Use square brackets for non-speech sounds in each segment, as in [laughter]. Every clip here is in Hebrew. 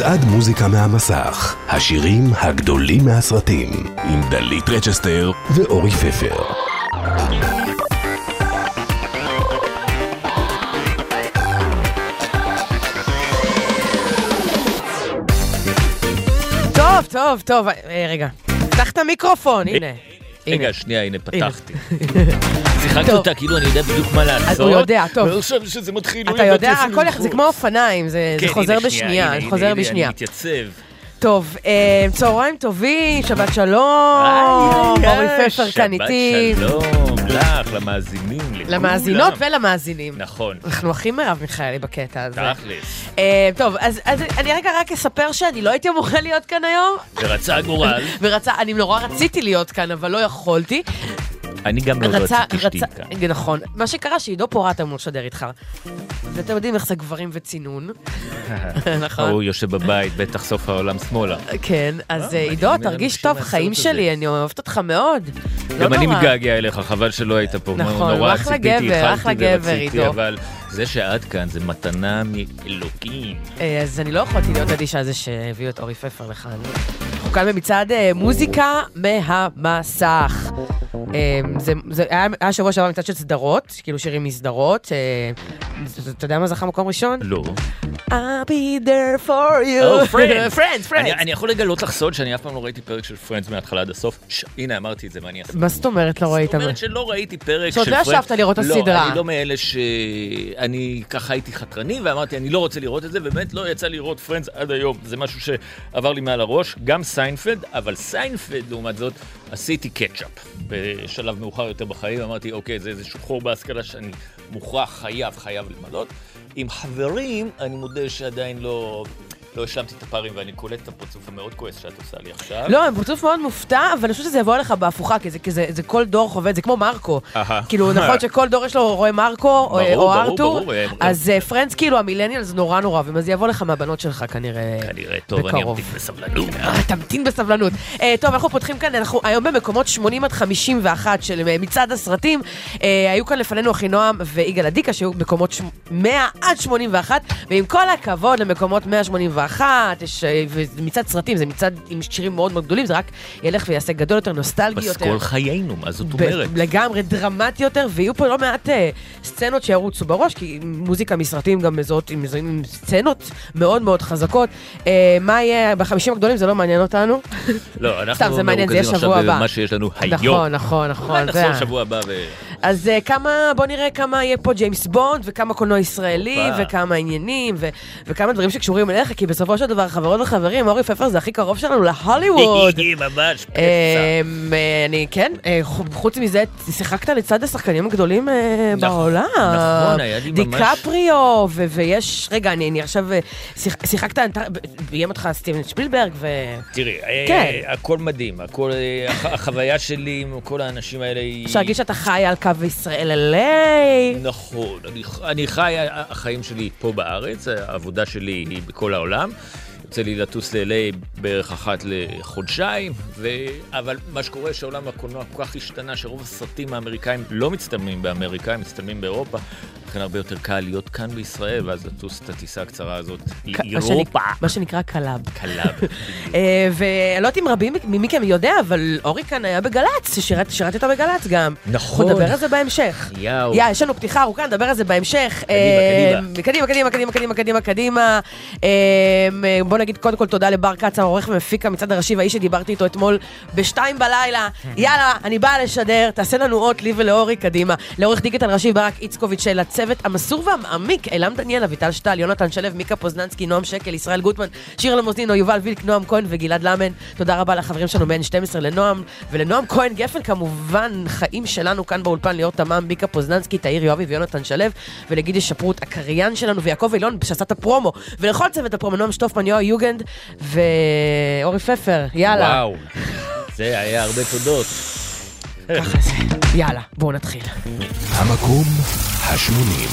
מצעד מוזיקה מהמסך, השירים הגדולים מהסרטים, עם דלית רצ'סטר ואורי פפר. טוב, טוב, טוב, אה, רגע. פתח את המיקרופון, הנה. רגע. שנייה, הנה, פתחתי. [laughs] שיחקתי טוב. אותה כאילו אני יודע בדיוק מה לעשות. הוא יודע, טוב. ועכשיו שזה מתחיל, לא אתה ידעתי יודע, הכל. זה כמו אופניים, זה כן, חוזר בשנייה, זה חוזר בשנייה. אני מתייצב. טוב, אה, צהריים טובים, שבת שלום, אורי פפר כאן איתי. שבת שלום לך, למאזינים, לכולם. למאזינות ולמאזינים. נכון, אנחנו הכי מרב מיכאלי בקטע הזה. תכלס. אה, טוב, אז אז אני רגע רק אספר שאני לא הייתי אמורה להיות כאן היום, ורצה הגורל, ורצה, אני נורא רציתי להיות כאן, אבל לא יכולתי. אני גם לא רציתי שתהיי כאן. נכון. מה שקרה שעידו פורט אמור לשדר איתך. ואתם יודעים איך זה גברים וצינון. [laughs] נכון. הוא יושב בבית, בטח סוף העולם שמאלה. כן, אז אה, אה, עידו, תרגיש טוב, חיים. שלי, אני אוהבת אותך מאוד. לא גם אני. מתגעגע אליך, חבל שלא היית פה. נכון, הוא אחלה גבר, אחלה גבר, עידו. אבל זה שאת כאן זה מתנה מאלוקים. אה, אז אני לא יכולתי להיות אדישה זה שהביאו את אורי פפר לכאן. אנחנו כאן במצעד אה, מוזיקה מהמסך. אה, זה, זה היה, היה שבוע שעבר מצעד של סדרות, כאילו שירים מסדרות. אה, אתה יודע מה זכה מקום ראשון? לא. I'll be there for you. או, Friends. Friends, Friends. אני, אני יכול לגלות לך סוד שאני אף פעם לא ראיתי פרק של Friends מההתחלה עד הסוף. ש... הנה, אמרתי את זה, מה אני אעשה? מה זאת אומרת לא ראית? זאת אומרת שלא ראיתי פרק של Friends. לא ישבת לראות את הסדרה. לא, אני לא מאלה ש... אני ככה הייתי חתרני ואמרתי, אני לא רוצה לראות את זה, ובאמת לא יצא לראות Friends עד היום. זה משהו שעבר לי מעל הראש, גם סיינפלד, אבל סיינפלד, לעומת זאת, עשיתי catch up. בשלב מאוחר יותר בחיים, אמרתי, אוקיי, זה איזשהו חור בהשכלה שאני מוכרח, חייב, חייב למלא. עם חברים, אני מודה שעדיין לא... לא השלמתי את הפערים ואני קולט את הפרצוף המאוד כועס שאת עושה לי עכשיו. לא, הם פרצוף מאוד מופתע, אבל אני חושבת שזה יבוא אליך בהפוכה, כי זה, כי זה, זה כל דור חווה זה, כמו מרקו. כאילו, נכון [laughs] שכל דור יש לו רואה מרקו, או, ברור, או ברור, ארתור, אז אה, Friends, כאילו, ה millennials נורא נורא אוהבים, אז זה יבוא לך מהבנות שלך כנראה. כנראה, טוב, אני. אמתין בסבלנות. אה, תמתין בסבלנות. אה, טוב, אנחנו פותחים כאן, אנחנו היום במקומות 80 עד 51 של אה, מצעד הסרטים. אה, היו כאן לפנינו אחינועם ויגאל אדיקה, שהיו מקומות ש- 100 עד 81, ועם כל הכבוד למקומות 181, יש, אה, וזה מצעד סרטים, זה מצעד עם שירים מאוד מאוד גדולים, זה רק ילך ויעשה גדול יותר, נוסטלגי יותר. פסקול חיינו, מה זאת אומרת? לגמרי דרמטי יותר, ויהיו פה לא מעט אה, סצנות שירוצו בראש, כי מוזיקה מסרטים גם מזוהות עם, עם סצנות מאוד מאוד חזקות. אה, מה יהיה בחמישים הגדולים זה לא מעניין אותנו. לא, סתם, אנחנו זה מעניין, זה יהיה מרוכזים שבוע עכשיו הבא. במה שיש לנו היום. נכון, נכון, נכון. נחזור שבוע הבא ו... אז אה, כמה, בוא נראה כמה יהיה פה ג'יימס בונד, וכמה קולנוע ישראלי, הופה. וכמה עניינים, ו- וכמה דברים שקשורים אליך, כי בסופו של דבר, חברות וחברים, אורי פפר זה הכי קרוב שלנו להוליווד. [laughs] ממש פצע. אמ, אה, אני, כן, אה, ח- חוץ מזה, שיחקת לצד השחקנים הגדולים אה, נכון, בעולם. נכון, היה לי ממש- דיקפריו, ו- ויש, רגע, אני אני עכשיו, אה, שיח- שיחקת, ביים אותך סטיבן שפילברג, ו... תראי, אה, כן. הכל מדהים, הכל, אה, הח- החוויה שלי עם כל האנשים האלה היא... אפשר להגיד שאתה חי על קו ישראל LA. נכון, אני, אני חי, החיים שלי פה בארץ, העבודה שלי היא בכל העולם. יוצא לי לטוס ל-LA בערך אחת לחודשיים, ו... אבל מה שקורה שהעולם הקולנוע כל כך השתנה, שרוב הסרטים האמריקאים לא מצטלמים באמריקה, הם מצטלמים באירופה. לכן הרבה יותר קל להיות כאן בישראל, ואז לטוס את הטיסה הקצרה הזאת לאירופה. מה שנקרא קלאב. קלה. [laughs] אה, ואני לא יודעת אם רבים מכם יודע, אבל אורי כאן היה בגל"צ, שירת- שירתי אותו בגל"צ גם. נכון. אנחנו נדבר על זה בהמשך. יאו. יא, יש לנו פתיחה ארוכה, נדבר על זה בהמשך. קדימה, אה, קדימה, קדימה, קדימה, קדימה, קדימה, קדימה. אה, בוא נגיד קודם כל תודה לבר כץ, העורך ומפיק המצעד הראשי, והאיש שדיברתי איתו אתמול בשתיים בלילה. יאללה, אני באה לשדר, תעשה לנו אות לי ולאורי, קדימה. לעורך דיגיטל ראשי ברק איצקוביץ' של הצוות המסור והמעמיק, אלעם דניאל, אביטל שטל, יונתן שלו, מיקה פוזננסקי, נועם שקל, ישראל גוטמן, שיר למוסדינו, יובל וילק, נועם כהן וגלעד למן. תודה רבה לחברים שלנו ב-N12, לנועם ולנועם כהן גפן, כמובן, חיים שלנו כאן באולפן, ליאור תמם, מיקה פוזננסקי, תאיר יואבי ויונתן שלו, ולגידי שפרוט, הקריין שלנו, ויעקב אילון, שעשה את הפרומו, ולכל צוות הפרומו, נועם שטופמן, יואב יוגנד, ואורי פפר, יאללה. וואו, זה היה הרבה תודות. ככה זה. יאללה, בואו נתחיל. המקום השמונים.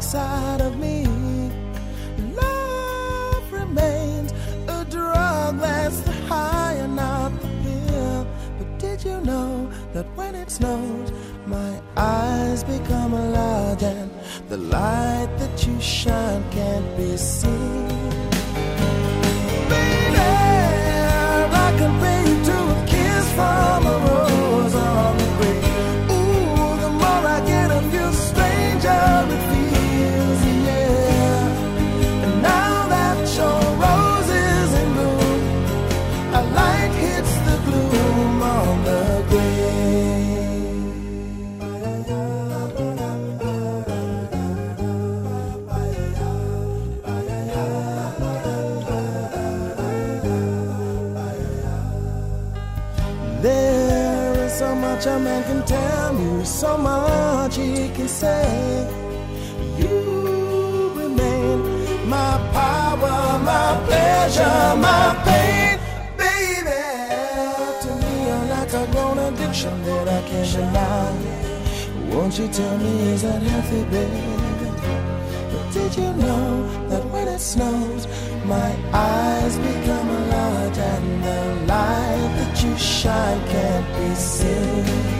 Dark side of me. Love remains a drug that's the high and not the pill. But did you know that when it snows, my eyes become large and the light that you shine can't be seen? Much a man can tell you, so much he can say. You remain my power, my pleasure, my pain, baby. To me, you're like a grown addiction that I can't deny. Won't you tell me is that healthy, baby? But did you know that when it snows, my eyes become large and the light that you shine can't be seen?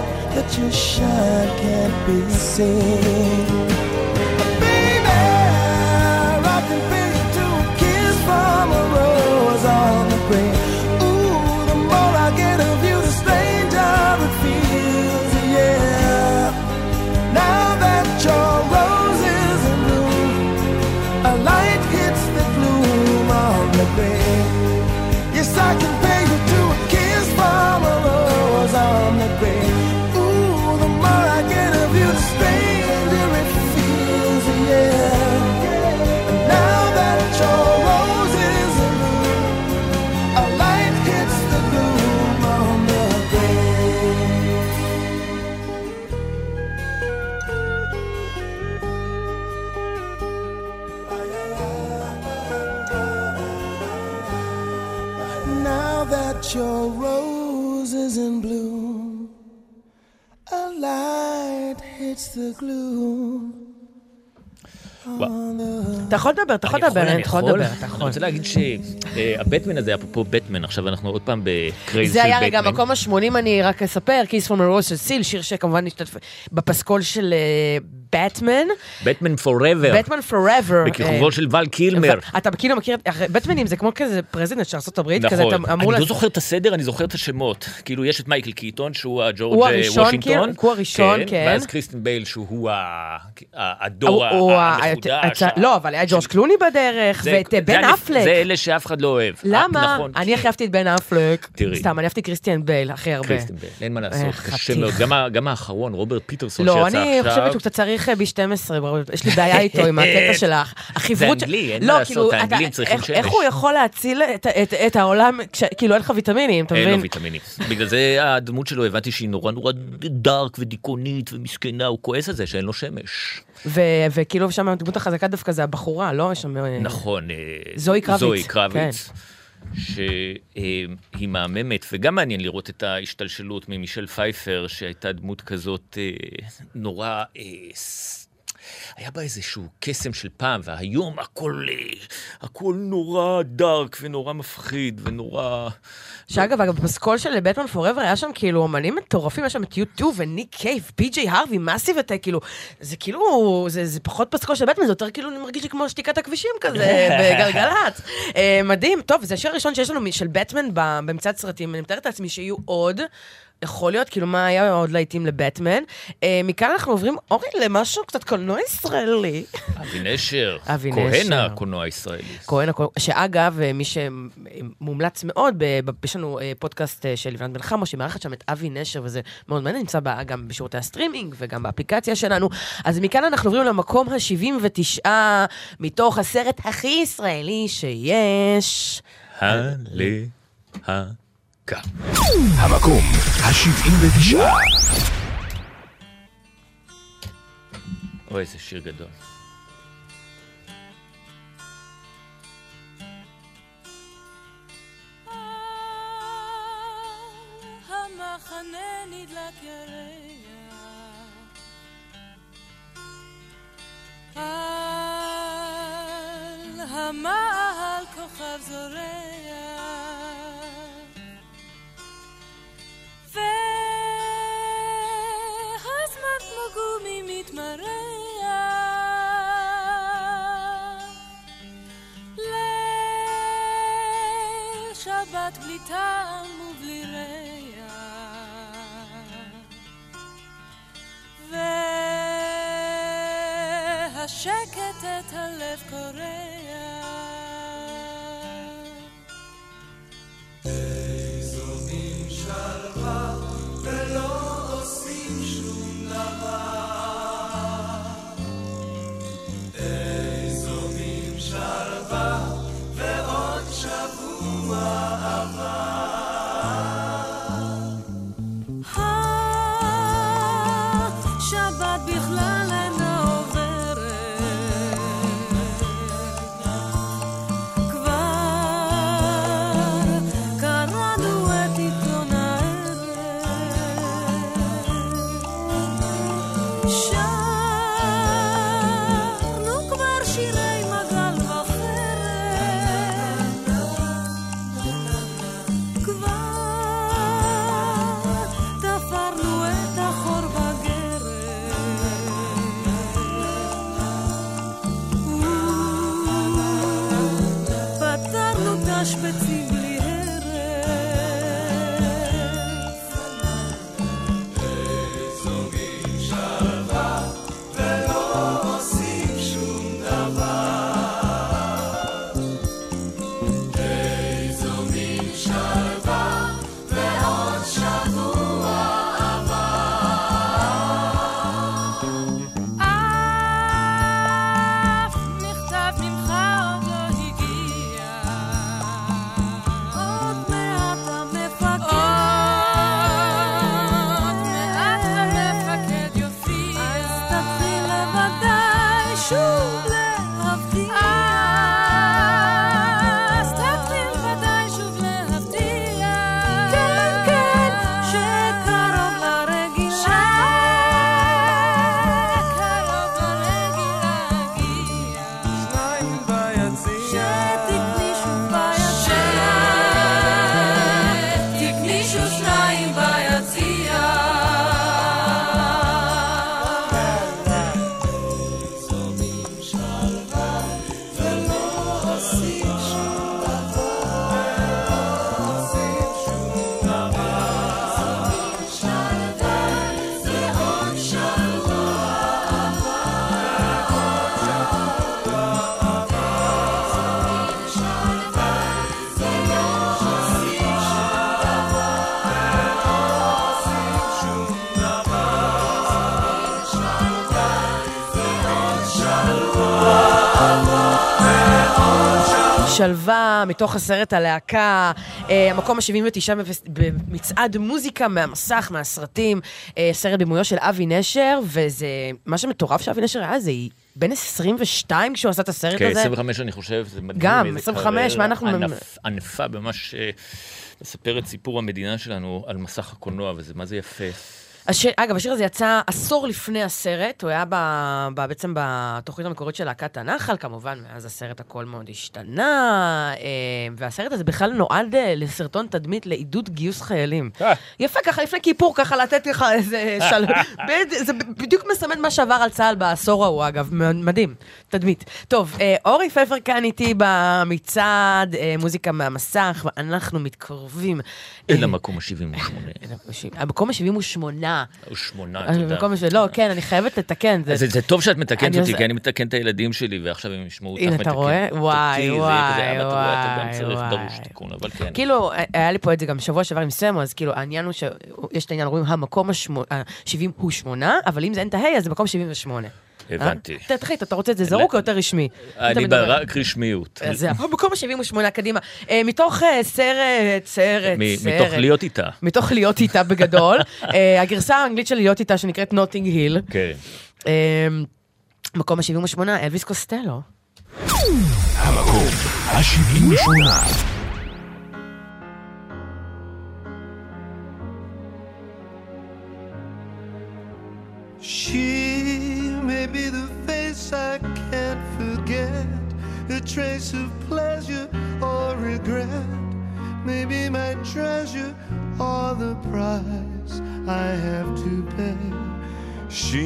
that your shine can't be seen? אתה יכול לדבר, אתה יכול לדבר, אתה יכול לדבר, אני. רוצה להגיד שהבטמן הזה, אפרופו בטמן, עכשיו אנחנו עוד פעם ב craze של זה היה בטמן. רגע מקום ה-80, אני רק אספר, Kiss from a Rose של סיל, שיר שכמובן השתתף בפסקול של בטמן, Batman Forever, Batman Forever. בכיכובו של ול קילמר. אתה כאילו מכיר, בטמנים זה כמו כזה president של ארה"ב, כזה נכון, אתה אמור אני לא זוכר את הסדר, אני זוכר את השמות. כאילו, יש את מייקל קיטון, שהוא הג'ורג' וושינגטון. הוא הראשון, כן. ואז כריסטיאן בייל, שהוא הדור המחודש. לא, אבל היה ג'ורג' קלוני בדרך, ואת אה, בן אפלק. זה אלה שאף אחד לא אוהב. למה? נכון, אני הכי אהבתי את בן אפלק. תראי. סתם, אני אהבתי קריסטיאן בייל הכי הרבה. קריסטיאן בייל, אין מה לעשות, אה, קשה חתיך. מאוד. גם האחרון, רוברט פטינסון לא, שיצא אני עכשיו. חושבת שהוא קצת צריך אה, ב-12, יש לי בעיה איתו עם הקטע [laughs] של הח- החברות. זה אנגלי, אין לא, מה לעשות, כאילו, האנגלים אתה- צריכים איך- שמש. איך הוא יכול להציל את- העולם, כאילו אין לך ויטמינים, אתה אין לו מבין? ויטמינים. בגלל זה הדמות שלו, הבנתי שהיא נורא נורא דארק ודיכאונית ומסכנה, הוא כועס על זה שאין לו שמש. וכאילו שם הדמות החזקה דווקא זה הבחורה, לא? אה, נכון. זוהי קרביץ, זוהי קרביץ. שהיא מהממת, וגם מעניין לראות את ההשתלשלות ממישל פייפר, שהייתה דמות כזאת אה, נורא... היה בה איזשהו קסם של פעם, והיום הכל, אה, הכל נורא דארק ונורא מפחיד ונורא... שאגב, אגב, בפסקול של Batman Forever היה שם כאילו אומנים מטורפים, היה שם את יו טו וניק קייב, פי.ג'יי הרווי, מאסיב אטאק, כאילו, זה כאילו, זה, זה פחות פסקול של בטמן, זה יותר כאילו, אני מרגיש לי כמו שתיקת הכבישים כזה, [laughs] בגלגלצ. אה, מדהים, טוב, זה השיר הראשון שיש לנו של בטמן במצעד סרטים, אני מתארת לעצמי שיהיו עוד. יכול להיות, כאילו, מה היה עוד להיטים לבטמן. אה, מכאן אנחנו עוברים, אורי, למשהו קצת קולנוע ישראלי. אבי נשר, [laughs] אבי כהן נשר. הקולנוע הישראלי. כהן, הכל- שאגב, אה, מי שמומלץ מאוד, ב- ב- יש לנו אה, פודקאסט אה, של לבנת בן חמו, שמארחת שם את אבי נשר, וזה מאוד מעניין, נמצא בה גם בשירותי הסטרימינג וגם באפליקציה שלנו. אז מכאן אנחנו עוברים למקום ה-79 מתוך הסרט הכי ישראלי שיש. הלהקה. המקום ה-79. אוי, איזה שיר גדול. המחנה נדלק ירח על המעל כוכב זורח והזמן כמו גומי מתמרח ליל שבת בלי טעם ובלי ריח והשקט את הלב קורע שלווה, מתוך הסרט הלהקה, אה, המקום ה-79 במצעד מוזיקה מהמסך, מהסרטים, אה, סרט בימויו של אבי נשר, וזה, מה שמטורף שאבי נשר היה, זה בן 22 כשהוא עשה את הסרט כן, הזה. 25 אני חושב, זה מדהים. גם, איזה 25, קריירה מה אנחנו- ענף- ענפה ממש אה, לספר את סיפור המדינה שלנו על מסך הקולנוע, וזה מה זה יפה. השיר, אגב, השיר הזה יצא עשור לפני הסרט, הוא היה ב, ב, בעצם בתוכנית המקורית של להקת הנחל, כמובן, מאז הסרט הכל מאוד השתנה, אה, והסרט הזה בכלל נועד אה, לסרטון תדמית לעידוד גיוס חיילים. אה. יפה, ככה לפני כיפור, ככה לתת לך איזה של... בד- זה בדיוק מסמן מה שעבר על צה"ל בעשור ההוא, אגב, מדהים, תדמית. טוב, אורי פפר כאן איתי במצעד, מוזיקה מהמסך, ואנחנו מתקרבים. אל המקום ה-78. המקום ה-78. או שמונה, תודה. במקום ש... לא, כן, אני חייבת לתקן. זה- זה, זה טוב שאת מתקנת אותי, עושה- כי אני מתקן את הילדים שלי, ועכשיו הם ישמעו אותך הנה, מתקן. אתה רואה? וואי, אותי, זה וואי, וואי, וואי. כן. כאילו, היה לי פה את זה גם שבוע שעבר עם סמו, אז כאילו, העניין הוא שיש את העניין, רואים המקום ה-70 הוא שמונה, אבל אם זה אין את ההי, אז זה מקום 78. הבנתי. אה? תחליט, אתה רוצה את זה זרוק או יותר רשמי? אני. רק רשמיות. אז זה המקום ה-78, קדימה. אה, מתוך אה, סרט, סרט, סרט. מתוך להיות איתה. מתוך להיות איתה בגדול. [laughs] הגרסה האנגלית של להיות איתה, שנקראת נוטינג היל. כן. אה, מקום ה-78, אלוויס קוסטלו. המקום ה-78. She be the face I can't forget, a trace of pleasure or regret, maybe my treasure or the price I have to pay. She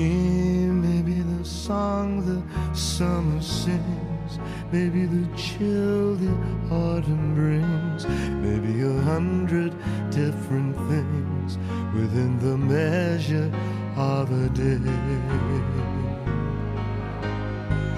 may be the song the summer sings, maybe the chill the autumn brings, maybe a hundred different things within the measure of a day.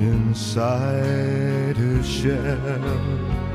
inside her shell.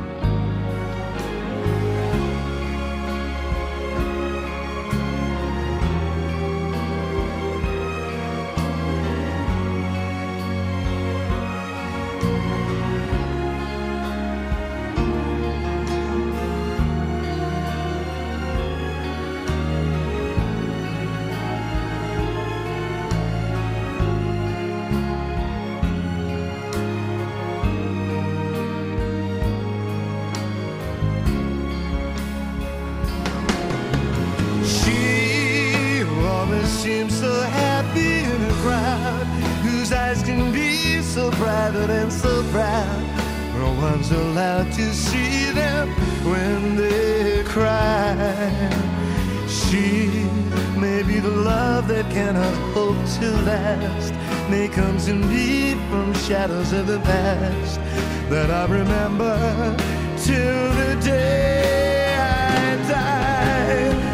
Allowed to see them when they cry. She may be the love that cannot hope to last, may come to me from shadows of the past that I remember till the day I die.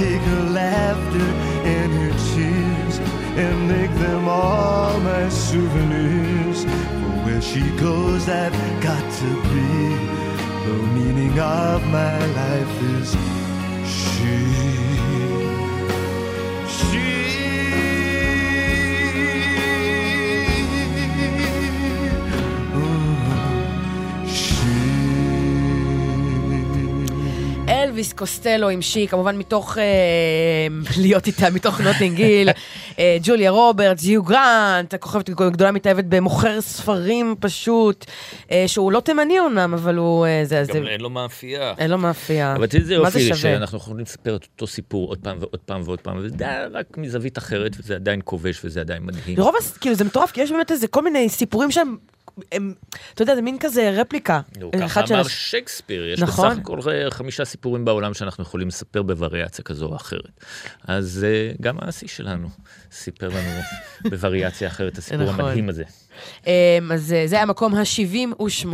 Take her laughter and her tears and make them all my souvenirs. For where she goes, I've got to be. The meaning of my life is אלוויס קוסטלו עם She, כמובן מתוך אה, להיות איתה, מתוך נוטינג היל, אה, ג'וליה רוברטס, יו גרנט, הכוכבת גדולה מתאהבת במוכר ספרים פשוט, אה, שהוא לא תימני אומנם, אבל הוא... אה, זה, זה, גם אין לו מאפייה. אין לו מאפייה. אבל תראי, זה מה זה יופי? שאנחנו יכולים לספר את אותו סיפור עוד פעם ועוד פעם ועוד פעם, וזה רק מזווית אחרת, וזה עדיין כובש וזה עדיין מדהים. לרוב, כאילו, זה מטורף, כי יש באמת איזה כל מיני סיפורים שהם הם, אתה יודע, זה מין כזה רפליקה. נו, ככה של אמר הש- שייקספיר, יש נכון. בסך הכל אה, חמישה סיפורים בעולם שאנחנו יכולים לספר בווריאציה כזו או אחרת. אז אה, גם האסי שלנו סיפר לנו [laughs] בווריאציה אחרת את הסיפור נכון. המדהים הזה. אמ, אז אה, זה המקום ה-78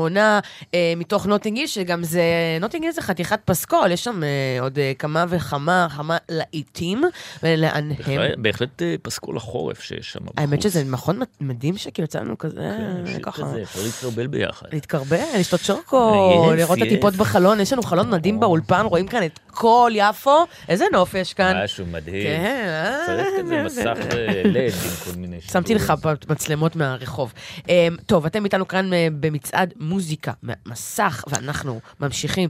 מתוך נוטינגיל, שגם זה, נוטינגיל זה חתיכת פסקול, יש שם אה, עוד אה, כמה וכמה, כמה להיטים, ולאן הם. בהחלט- אה, פסקול החורף שיש שם בחוץ. האמת שזה מכון מדהים שכאילו יצא לנו כזה, כן, ככה. כזה, אפשר להתקרבל ביחד. להתקרבל, לשתות שוקו, לראות את. הטיפות בחלון, יש לנו חלון מדהים באולפן, רואים כאן את כל יפו, איזה נוף יש כאן. משהו מדהים. כן, אה. צריך כזה מסך אה, לד עם כל מיני... שמתי לך. מצלמות מהרחוב. אמ, טוב, אתם איתנו כאן אה, במצעד מוזיקה, מסך, ואנחנו ממשיכים.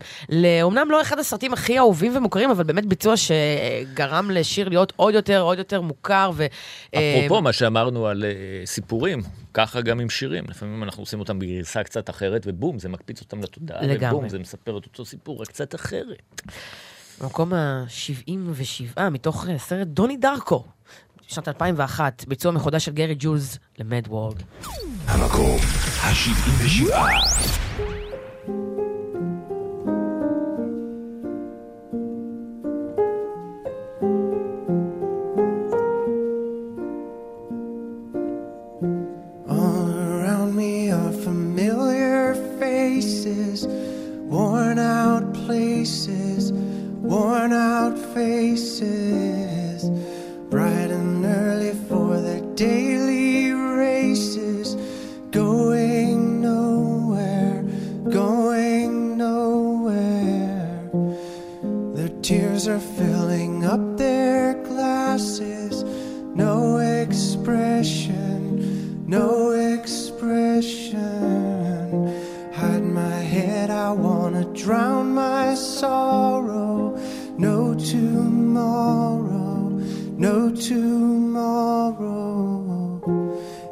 אומנם לא אחד הסרטים הכי אהובים ומוכרים, אבל באמת ביצוע שגרם לשיר להיות עוד יותר, עוד יותר מוכר. ו... אפרופו אמ, מה שאמרנו על אה, סיפורים, ככה גם עם שירים. לפעמים אנחנו עושים אותם בגרסה קצת אחרת, ובום, זה מקפיץ אותם לתודעה. לגמרי. ובום, זה מספר את אותו סיפור, רק קצת אחרת. במקום ה-77 מתוך אה, סרט דוני דרקו, שנת 2001, ביצוע מחודש של גרי ג'ולס למד וורד. המקום ה-77. All around me are familiar faces, worn out places, worn out faces, are filling up their glasses. No expression, no expression. Hide my head, I wanna drown my sorrow. No tomorrow, no tomorrow.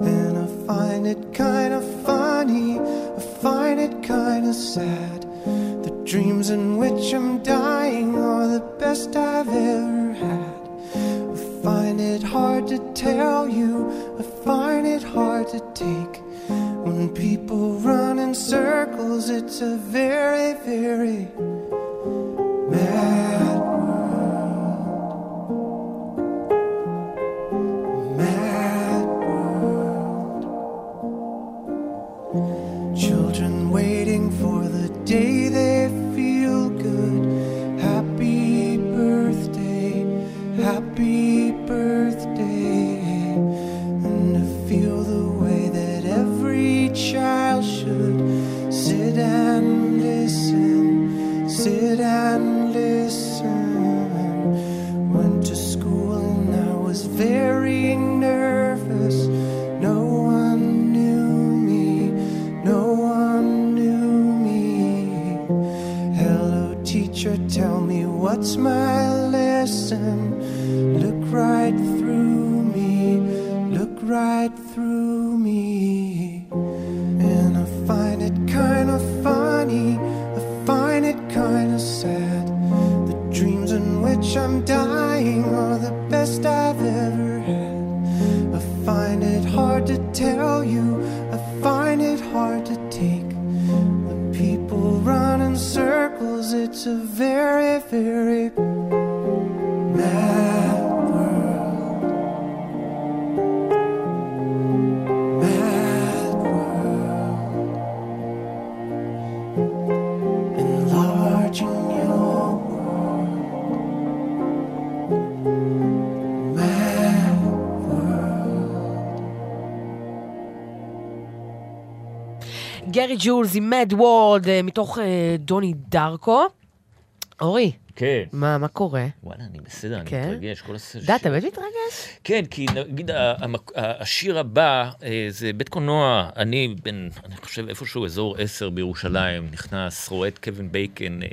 And I find it kinda funny, I find it kinda sad. The dreams in which I'm dying best I've ever had. I find it hard to tell you, I find it hard to take. When people run in circles, it's a very, very mad ג'ולס עם מד וורד, אה, מתוך אה, דוני דרקו. אורי, כן. מה מה קורה? וואלה, אני בסדר, אני כן? מתרגש. כל. אתה יודע, אתה באמת מתרגש? כן, כי נגיד השיר הבא אה, זה בית קולנוע, אני בן, אני חושב איפשהו אזור 10 בירושלים, נכנס, רואה את קווין בייקן, אה,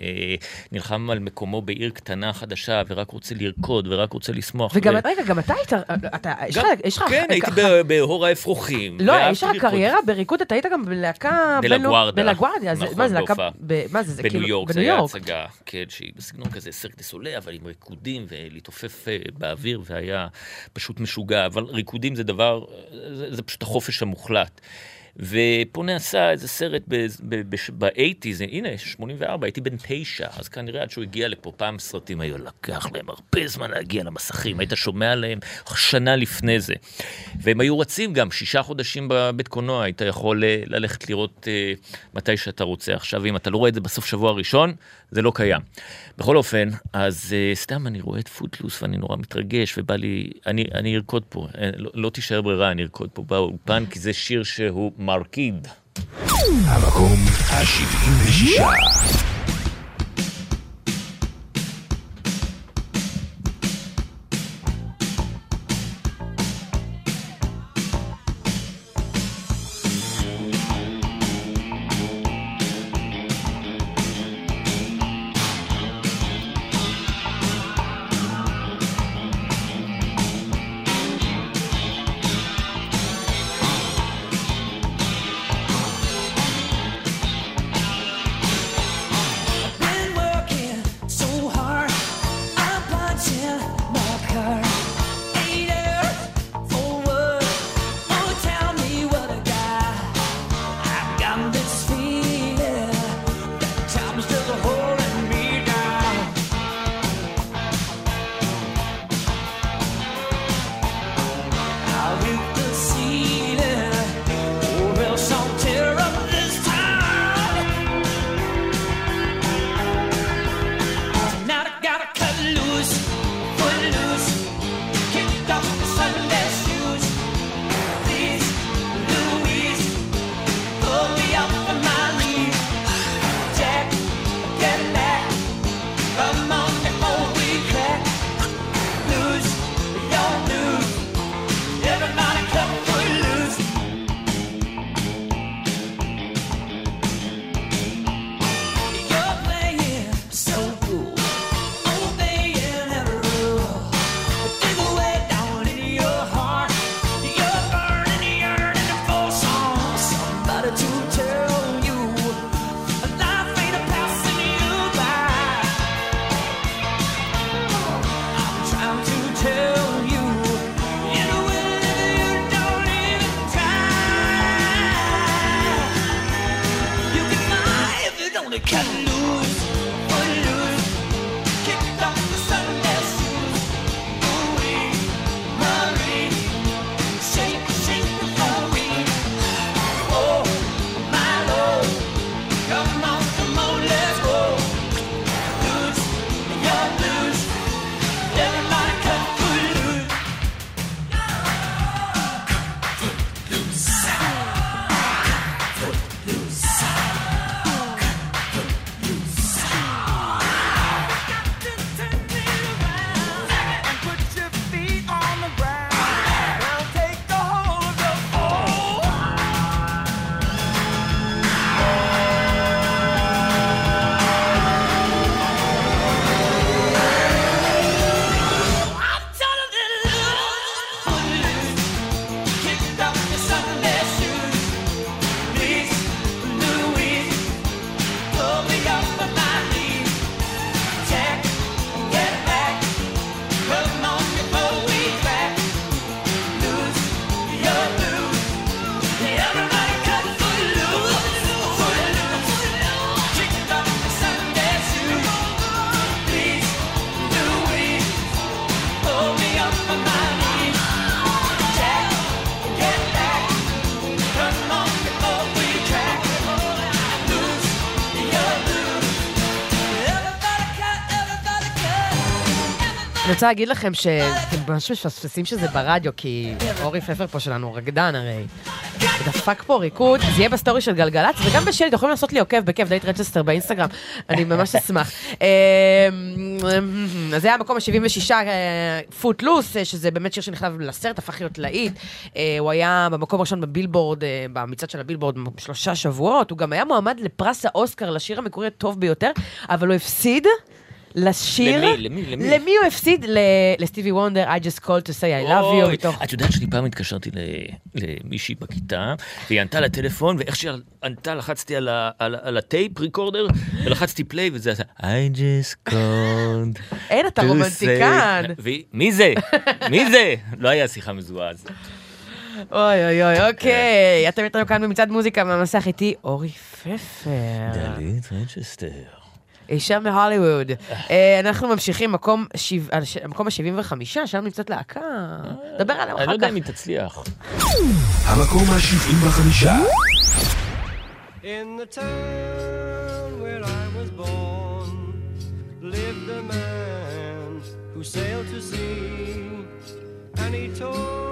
נלחם על מקומו בעיר קטנה חדשה, ורק רוצה לרקוד, ורק רוצה לשמוח. וגם, ו- רגע, גם אתה היית, אתה, יש לך, יש לך, כן, הייתי בהור האפרוחים. לא, יש לך. קריירה בריקוד, אתה היית גם בלהקה... דה בינלאומית- לגוארדה. בלגוארדיה, זה- נכון, מה זה להקה... מה זה, זה כאילו... בניו יורק, זה היה. הצגה, כן, שהיא בסגנון כזה סרק דה סולה, אבל עם ריקודים ולהתעופף אה, באוויר, והיה פשוט משוגע. אבל ריקודים זה דבר, אה, זה, זה פשוט החופש המוחלט. ופה נעשה איזה סרט ב-80's, הנה, 84, הייתי בן תשע, אז כנראה עד שהוא הגיע לפה, פעם סרטים היו, לקח להם הרבה זמן להגיע למסכים, היית שומע עליהם שנה לפני זה. והם היו רצים גם, שישה חודשים בבית קולנוע, היית יכול אה, ללכת לראות אה, מתי שאתה רוצה. עכשיו, אם אתה לא רואה את זה בסוף שבוע הראשון, זה לא קיים. בכל אופן, אז אה, סתם אני רואה את פוטלוס ואני נורא מתרגש, ובא לי, אני, אני ארקוד פה, אה, לא, לא תישאר ברירה, אני ארקוד פה באולפן, כי זה שיר שהוא מרקיד. המקום ה-76. רוצה להגיד לכם שאתם ממש מפספסים שזה ברדיו, כי אורי פפר פה שלנו, רקדן הרי. דפק פה ריקוד, זה יהיה בסטורי של גלגלצ, וגם בשלי, אתם יכולים לעשות לי עוקב בכיף, דייט רצ'סטר באינסטגרם, אני ממש אשמח. אה, אז זה היה המקום ה-76, Footloose, שזה באמת שיר שנכתב לסרט, הפך להיות להיט. אה, הוא היה במקום הראשון בבילבורד, אה, במצעד של הבילבורד, שלושה שבועות, הוא גם היה מועמד לפרס האוסקר לשיר המקורי הטוב ביותר, אבל הוא הפסיד. לשיר. למי? למי? למי? למי הוא הפסיד? לסטיבי וונדר, I just called to say I love you. מתוך... את יודעת שאני פעם התקשרתי למישהי בכיתה, והיא ענתה לטלפון, ואיך שהיא ענתה, לחצתי על, על... על הטייפ recorder, ולחצתי play, וזה עשה, I just called to [laughs] say... אין, אתה רומנטיקן. מי זה? מי זה? לא היה שיחה מזוהה אז. אוי אוי אוי, כן. אוקיי. אתם איתנו כאן במצעד מוזיקה מהמסך איתי, אורי פפר. דלית רנצ'סטר. אישה מהוליווד. אה, אנחנו ממשיכים, מקום ה-75, אה, שם נמצאת להקה. דבר עליהם אחר כך. אני לא יודע אם היא תצליח. המקום ה-75. Sailed to sea and he told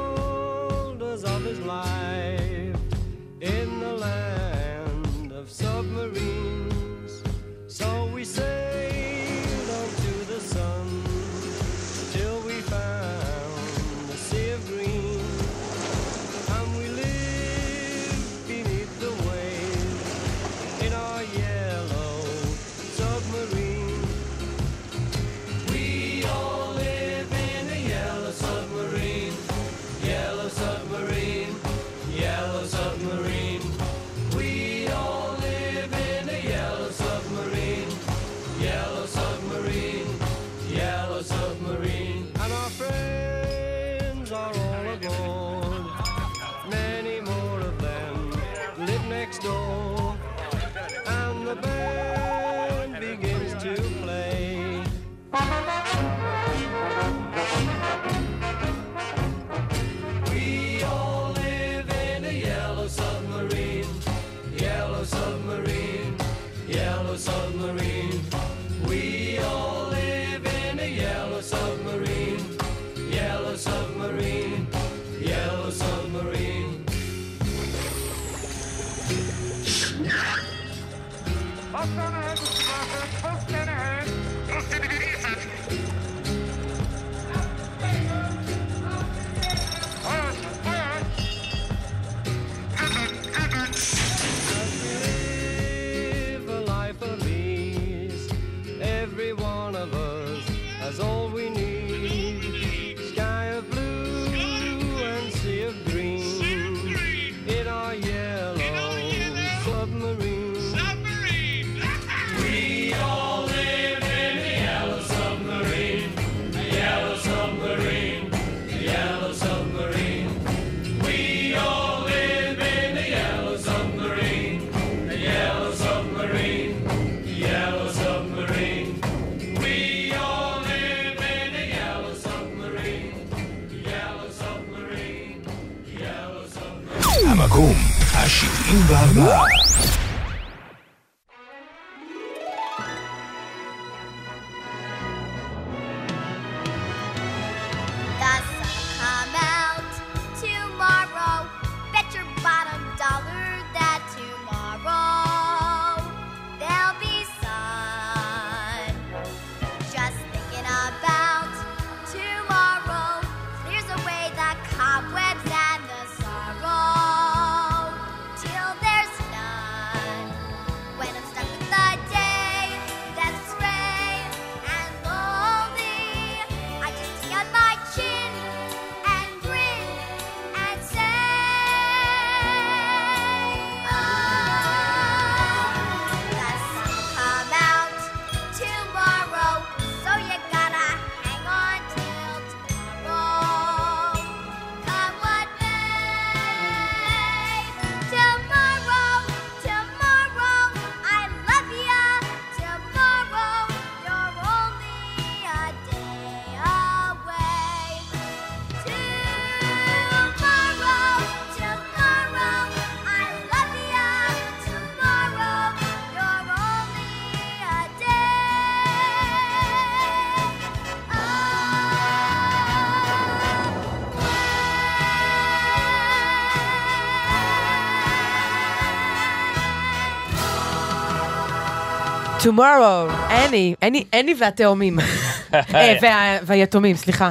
tomorrow, Annie, Annie, Annie והתאומים. [laughs] אה, והיתומים, סליחה.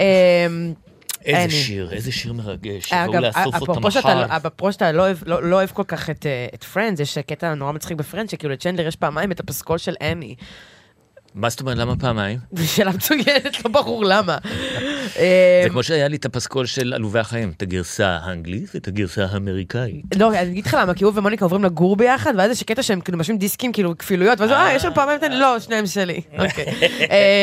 אה, איזה Annie. שיר, איזה שיר מרגש. אה, אגב, אפרופו שאתה לא, לא, לא אוהב כל כך את פרנדס, uh, יש קטע נורא מצחיק בפרנדס, שכאילו לצ'נדלר יש פעמיים את הפסקול של אמי. מה זאת אומרת, למה פעמיים? [laughs] שאלה מצוינת, לא ברור למה. [laughs] זה אה, כמו שהיה לי את הפסקול של עלובי החיים, את הגרסה האנגלית ואת הגרסה האמריקאית. לא, אני אגיד לך למה, כי הוא ומוניקה עוברים לגור ביחד, ואז יש קטע שהם כאילו משווים דיסקים, כאילו כפילויות, ואז הוא, אה, יש שם פעמיים, לא, שניהם שלי. [laughs] אוקיי.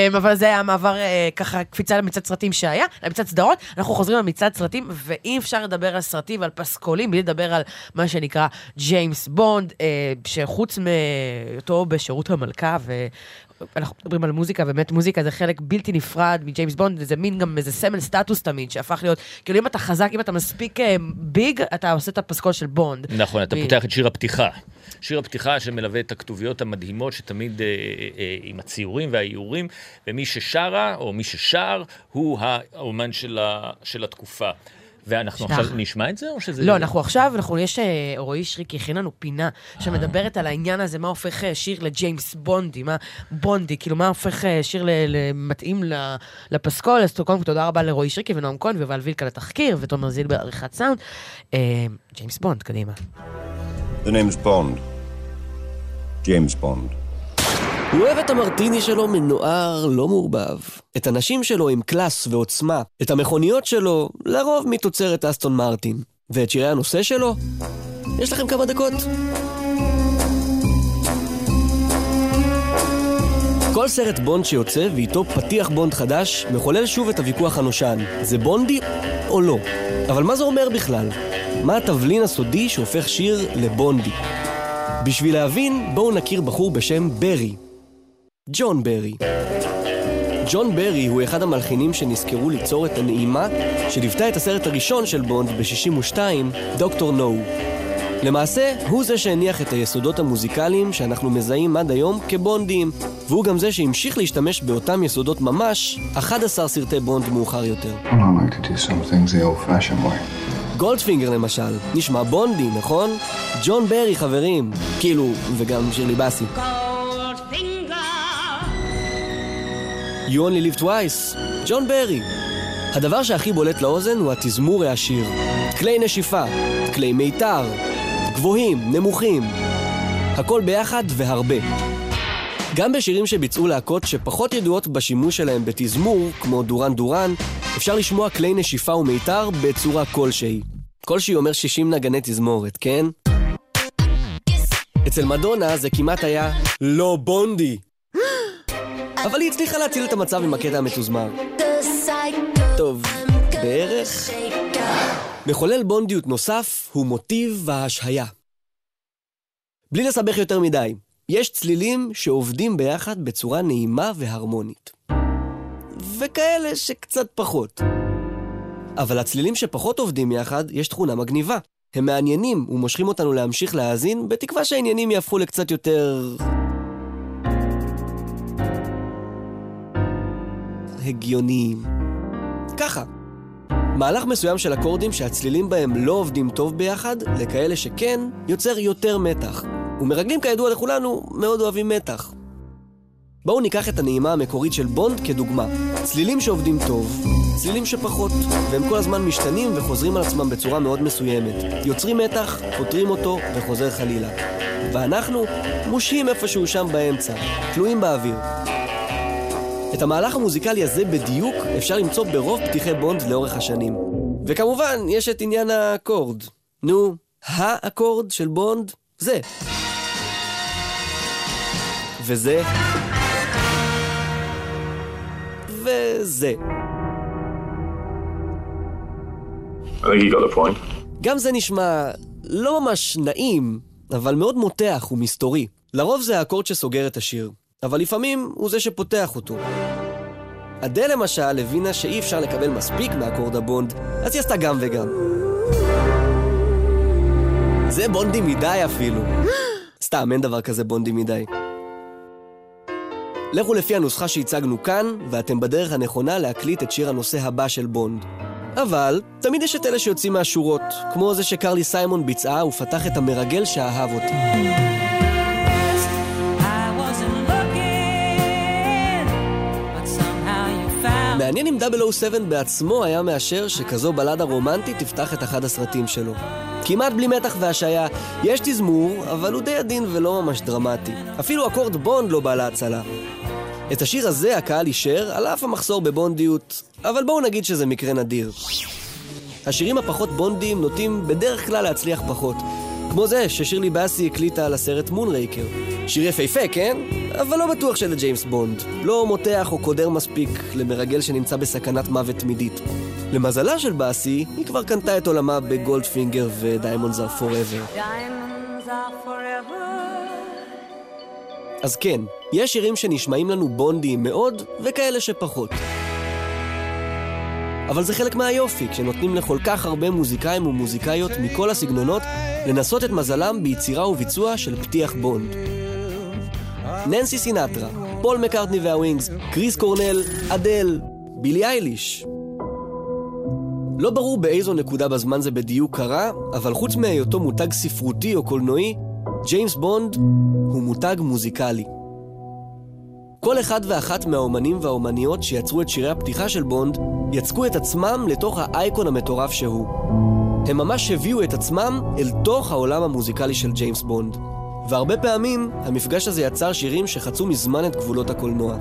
אמ, אבל זה היה מעבר, אה, ככה, קפיצה למצעד סרטים שהיה, למצעד סדרות, אנחנו חוזרים למצעד סרטים, ואי אפשר לדבר על סרטים ועל פסקולים, בלי לדבר על מה שנקרא ג'יימס בונד, אה, שחוץ מהיותו בשירות המלכה. אנחנו מדברים על מוזיקה, באמת מוזיקה זה חלק בלתי נפרד מג'יימס בונד, זה מין גם איזה סמל סטטוס תמיד, שהפך להיות, כאילו אם אתה חזק, אם אתה מספיק אה, big, אתה עושה את הפסקול של בונד. נכון, אתה פותח את שיר הפתיחה. שיר הפתיחה שמלווה את הכתוביות המדהימות, שתמיד אה, אה, עם הציורים והאיורים, ומי ששרה, או מי ששר, הוא האומן של, ה, של התקופה. ואנחנו שר. עכשיו נשמע את זה, או שזה... לא, אנחנו עכשיו, אנחנו, יש, אה, רועי שריקי הכין לנו פינה שמדברת על העניין הזה, מה הופך אה, שיר לג'יימס בונדי, מה בונדי, כאילו מה הופך אה, שיר מתאים לפסקול, אז קודם כל תודה רבה לרועי שריקי ונועם כהן ויובל וילקה לתחקיר, ותומר זילבר עריכת סאונד. אה, ג'יימס בונד, קדימה. The name's Bond. James Bond. הוא אוהב את המרטיני שלו מנוער, לא מעורבב. את הנשים שלו עם קלאס ועוצמה. את המכוניות שלו, לרוב מתוצרת אסטון מרטין. ואת שירי הנושא שלו? יש לכם כמה דקות. כל סרט בונד שיוצא, ואיתו פתיח בונד חדש, מחולל שוב את הוויכוח הנושן. זה בונדי או לא? אבל מה זה אומר בכלל? מה התבלין הסודי שהופך שיר לבונדי? בשביל להבין, בואו נכיר בחור בשם ברי. ג'ון ברי. ג'ון ברי הוא אחד המלחינים שנזכרו ליצור את הנעימה שליוותה את הסרט הראשון של בונד ב-62, דוקטור נו. למעשה, הוא זה שהניח את היסודות המוזיקליים שאנחנו מזהים עד היום כבונדים, והוא גם זה שהמשיך להשתמש באותם יסודות ממש 11 סרטי בונד מאוחר יותר. גולדפינגר למשל, נשמע בונדי, נכון? ג'ון ברי, חברים. כאילו, וגם שירלי בסי. You only live twice, ג'ון ברי. הדבר שהכי בולט לאוזן הוא התזמור העשיר. כלי נשיפה, כלי מיתר, גבוהים, נמוכים. הכל ביחד והרבה. גם בשירים שביצעו להקות שפחות ידועות בשימוש שלהם בתזמור, כמו דורן דורן, אפשר לשמוע כלי נשיפה ומיתר בצורה כלשהי. כלשהי אומר 60 נגני תזמורת, כן? אצל מדונה זה כמעט היה לא בונדי. אבל היא הצליחה להציל את המצב עם הקטע המתוזמר. טוב, בערך. מחולל בונדיות נוסף הוא מוטיב ההשהיה. בלי לסבך יותר מדי, יש צלילים שעובדים ביחד בצורה נעימה והרמונית. וכאלה שקצת פחות. אבל הצלילים שפחות עובדים יחד, יש תכונה מגניבה. הם מעניינים ומושכים אותנו להמשיך להאזין, בתקווה שהעניינים יהפכו לקצת יותר... הגיוניים. ככה. מהלך מסוים של אקורדים שהצלילים בהם לא עובדים טוב ביחד, לכאלה שכן, יוצר יותר מתח. ומרגלים כידוע לכולנו מאוד אוהבים מתח. בואו ניקח את הנעימה המקורית של בונד כדוגמה. צלילים שעובדים טוב, צלילים שפחות, והם כל הזמן משתנים וחוזרים על עצמם בצורה מאוד מסוימת. יוצרים מתח, פותרים אותו וחוזר חלילה. ואנחנו מושים איפשהו שם באמצע, תלויים באוויר. את המהלך המוזיקלי הזה בדיוק אפשר למצוא ברוב פתיחי בונד לאורך השנים. וכמובן, יש את עניין האקורד. נו, האקורד של בונד זה. וזה. וזה. גם זה נשמע לא ממש נעים, אבל מאוד מותח ומסתורי. לרוב זה האקורד שסוגר את השיר, אבל לפעמים הוא זה שפותח אותו. אדל למשל הבינה שאי אפשר לקבל מספיק מאקורד הבונד, אז היא עשתה גם וגם. זה בונדי מדי אפילו. סתם, אין דבר כזה בונדי מדי. לכו לפי הנוסחה שהצגנו כאן, ואתם בדרך הנכונה להקליט את שיר הנושא הבא של בונד. אבל, תמיד יש את אלה שיוצאים מהשורות, כמו זה שקרלי סיימון ביצעה ופתח את המרגל שאהב אותי. מעניין אם 007 בעצמו היה מאשר שכזו בלדה רומנטית תפתח את אחד הסרטים שלו. כמעט בלי מתח והשעיה, יש תזמור, אבל הוא די עדין ולא ממש דרמטי. אפילו אקורד בונד לא בא להצלה. את השיר הזה הקהל אישר, על אף המחסור בבונדיות, אבל בואו נגיד שזה מקרה נדיר. השירים הפחות בונדיים נוטים בדרך כלל להצליח פחות. כמו זה ששירלי באסי הקליטה על הסרט מונרייקר. שיר יפהפה, כן? אבל לא בטוח שלג'יימס בונד. לא מותח או קודר מספיק למרגל שנמצא בסכנת מוות תמידית. למזלה של באסי, היא כבר קנתה את עולמה בגולדפינגר ו Diamonds are forever. Diamonds are forever. אז כן, יש שירים שנשמעים לנו בונדיים מאוד, וכאלה שפחות. אבל זה חלק מהיופי, כשנותנים לכל כך הרבה מוזיקאים ומוזיקאיות מכל הסגנונות לנסות את מזלם ביצירה וביצוע של פתיח בונד. ננסי סינטרה, פול מקארטני והווינגס, קריס קורנל, אדל, בילי אייליש. לא ברור באיזו נקודה בזמן זה בדיוק קרה, אבל חוץ מהיותו מותג ספרותי או קולנועי, ג'יימס בונד הוא מותג מוזיקלי. כל אחד ואחת מהאומנים והאומניות שיצרו את שירי הפתיחה של בונד, יצקו את עצמם לתוך האייקון המטורף שהוא. הם ממש הביאו את עצמם אל תוך העולם המוזיקלי של ג'יימס בונד. והרבה פעמים, המפגש הזה יצר שירים שחצו מזמן את גבולות הקולנוע.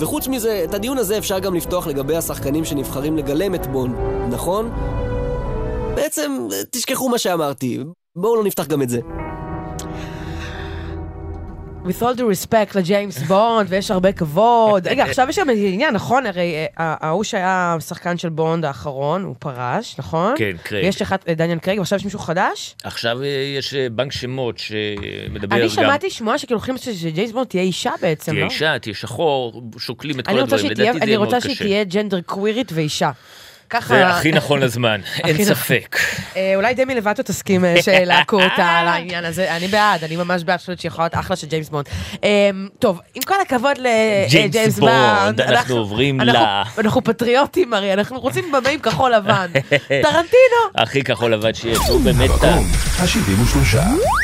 וחוץ מזה, את הדיון הזה אפשר גם לפתוח לגבי השחקנים שנבחרים לגלם את בונד, נכון? בעצם, תשכחו מה שאמרתי. בואו לא נפתח גם את זה. With all the respect לג'יימס בונד, ויש הרבה כבוד. רגע, [laughs] עכשיו יש שם עניין, נכון? הרי אה, ההוא שהיה שחקן של בונד האחרון, הוא פרש, נכון? כן, קרייג. יש אחד, אה, דניאל קרייג, ועכשיו יש מישהו חדש? עכשיו אה, יש אה, בנק שמות שמדבר אני גם... שמעתי שמועה שכאילו הולכים שג'יימס בונד תהיה אישה בעצם, לא? תהיה אישה, תהיה שחור, שוקלים את כל אני הדברים, אני רוצה שהיא. תהיה ג'נדר קווירית ואישה. ככה... זה הכי נכון לזמן, [laughs] נכון, אין ספק. אה, אולי דמי לבטו תסכים אה, שילהקו [laughs] אותה על העניין הזה. אני בעד, אני ממש בעד, חושבת שהיא יכולה להיות אחלה של ג'יימס בונד. אה, טוב, עם כל הכבוד ג'יימס לג'יימס בונד, אנחנו עוברים ל- אנחנו- פטריוטים, הרי, אנחנו רוצים במאים כחול לבן. [laughs] טרנטינו! הכי כחול לבן שיש, הוא באמת טעם. מקום ה-73.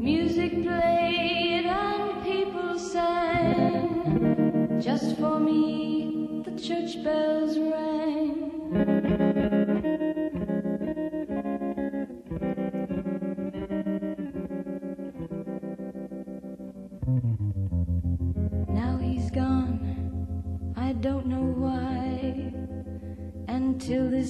Music played and people sang. Just for me, the church bells rang.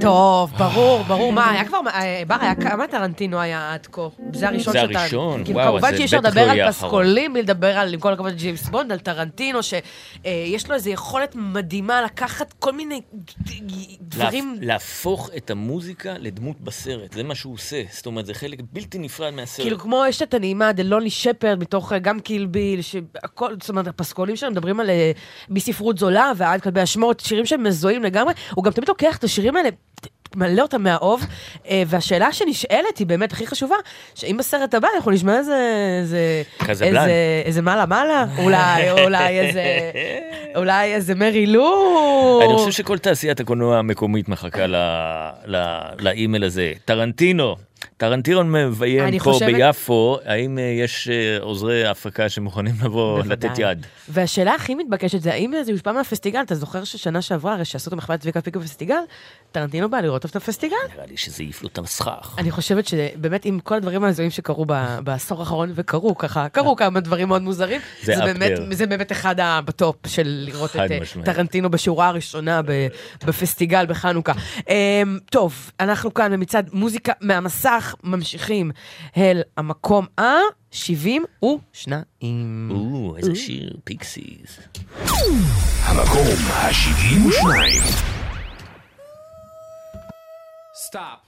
טוב, ברור, ברור. מה, היה כבר, אה, בר, היה כמה טרנטינו היה עד כה? זה הראשון זה שאתה... הראשון, כאילו, וואו, כמובן אז שאי זה אפשר בטח לדבר לא על יהיה האחרון. פסקולים, בלי לדבר על, עם כל הכבוד לג'יימס בונד, על טרנטינו, שיש לו איזו יכולת מדהימה לקחת כל מיני דברים... להפ- להפוך את המוזיקה לדמות בסרט, זה מה שהוא עושה. זאת אומרת, זה חלק בלתי נפרד מהסרט. כאילו, כמו יש את הנעימה, דלוני שפרד, מתוך אה, גם קילביל, שהכל, זאת אומרת, הפסקולים שלנו מדברים על אה, מספרות זולה ועד כלבי אשמורת, שירים שהם מזוהים לגמרי, הוא גם תמיד לוקח את השירים האלה. מלא אותם מהאוב, אה, והשאלה שנשאלת היא באמת הכי חשובה, שאם בסרט הבא אנחנו נשמע איזה... איזה. איזה, איזה מעלה מעלה, אולי, אולי איזה... [laughs] אולי איזה מרי לו. אני חושב שכל תעשיית הקולנוע המקומית מחכה לאימייל הזה. טרנטינו, טרנטינו מביים פה חושבת- ביפו, האם אה, יש אה, עוזרי הפקה שמוכנים לבוא בוודאי. לתת יד? והשאלה הכי מתבקשת זה, האם זה יושפע מהפסטיגל? אתה זוכר ששנה שעברה, הרי שעשו את המחווה צביקה פיקו בפסטיגל, טרנטינו בא לראות את הפסטיגל? נראה לי שזה העיף לו את הסכך. אני חושבת שבאמת עם כל הדברים ההזויים שקרו ב- בעשור האחרון, וקרו ככה, קרו כמה דברים מאוד מוזרים, זה זה באמת. זה באמת אחד בטופ של לראות את אה, משמעית. טרנטינו בשורה הראשונה בפסטיגל בחנוכה. אמ, טוב, אנחנו כאן במצעד מוזיקה מהמסך, ממשיכים אל המקום ה-72. או, איזה שיר, פיקסיס. המקום ה-72. Stop.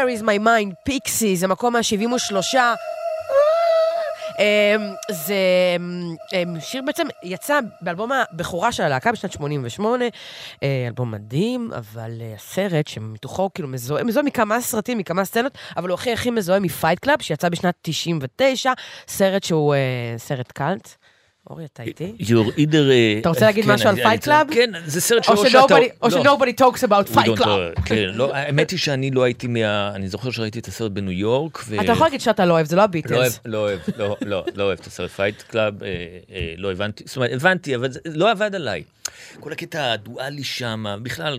Where is my mind, פיקסיז, המקום מה-73. אמ, זה אמ, אמ, שיר בעצם יצא באלבום הבכורה של הלהקה בשנת 88, אה, אלבום מדהים, אבל אה, הסרט שמתוכו כאילו מזוהה, מזוהה מכמה סרטים, מכמה סצנות, אבל הוא הכי הכי מזוהה מפייט קלאב, שיצא בשנת 99, סרט שהוא אה, סרט קאלט. אורי, אתה איתי? You're either... אה, אתה רוצה להגיד כן, משהו על פייט קלאב? כן, זה סרט שלא שאתה... ש-nobody- או לא. ש-nobody talks about Fight Club. know, כן, לא, האמת היא שאני לא הייתי מה... אני זוכר שראיתי את הסרט בניו יורק. אתה יכול להגיד שאתה לא אוהב, זה לא לא הביטלס. לא אוהב, לא, לא, לא אוהב את הסרט פייט קלאב, אה, אה, לא הבנתי, זאת אומרת, הבנתי, אבל זה לא עבד עליי. כל הקטע הדואלי שם, בכלל,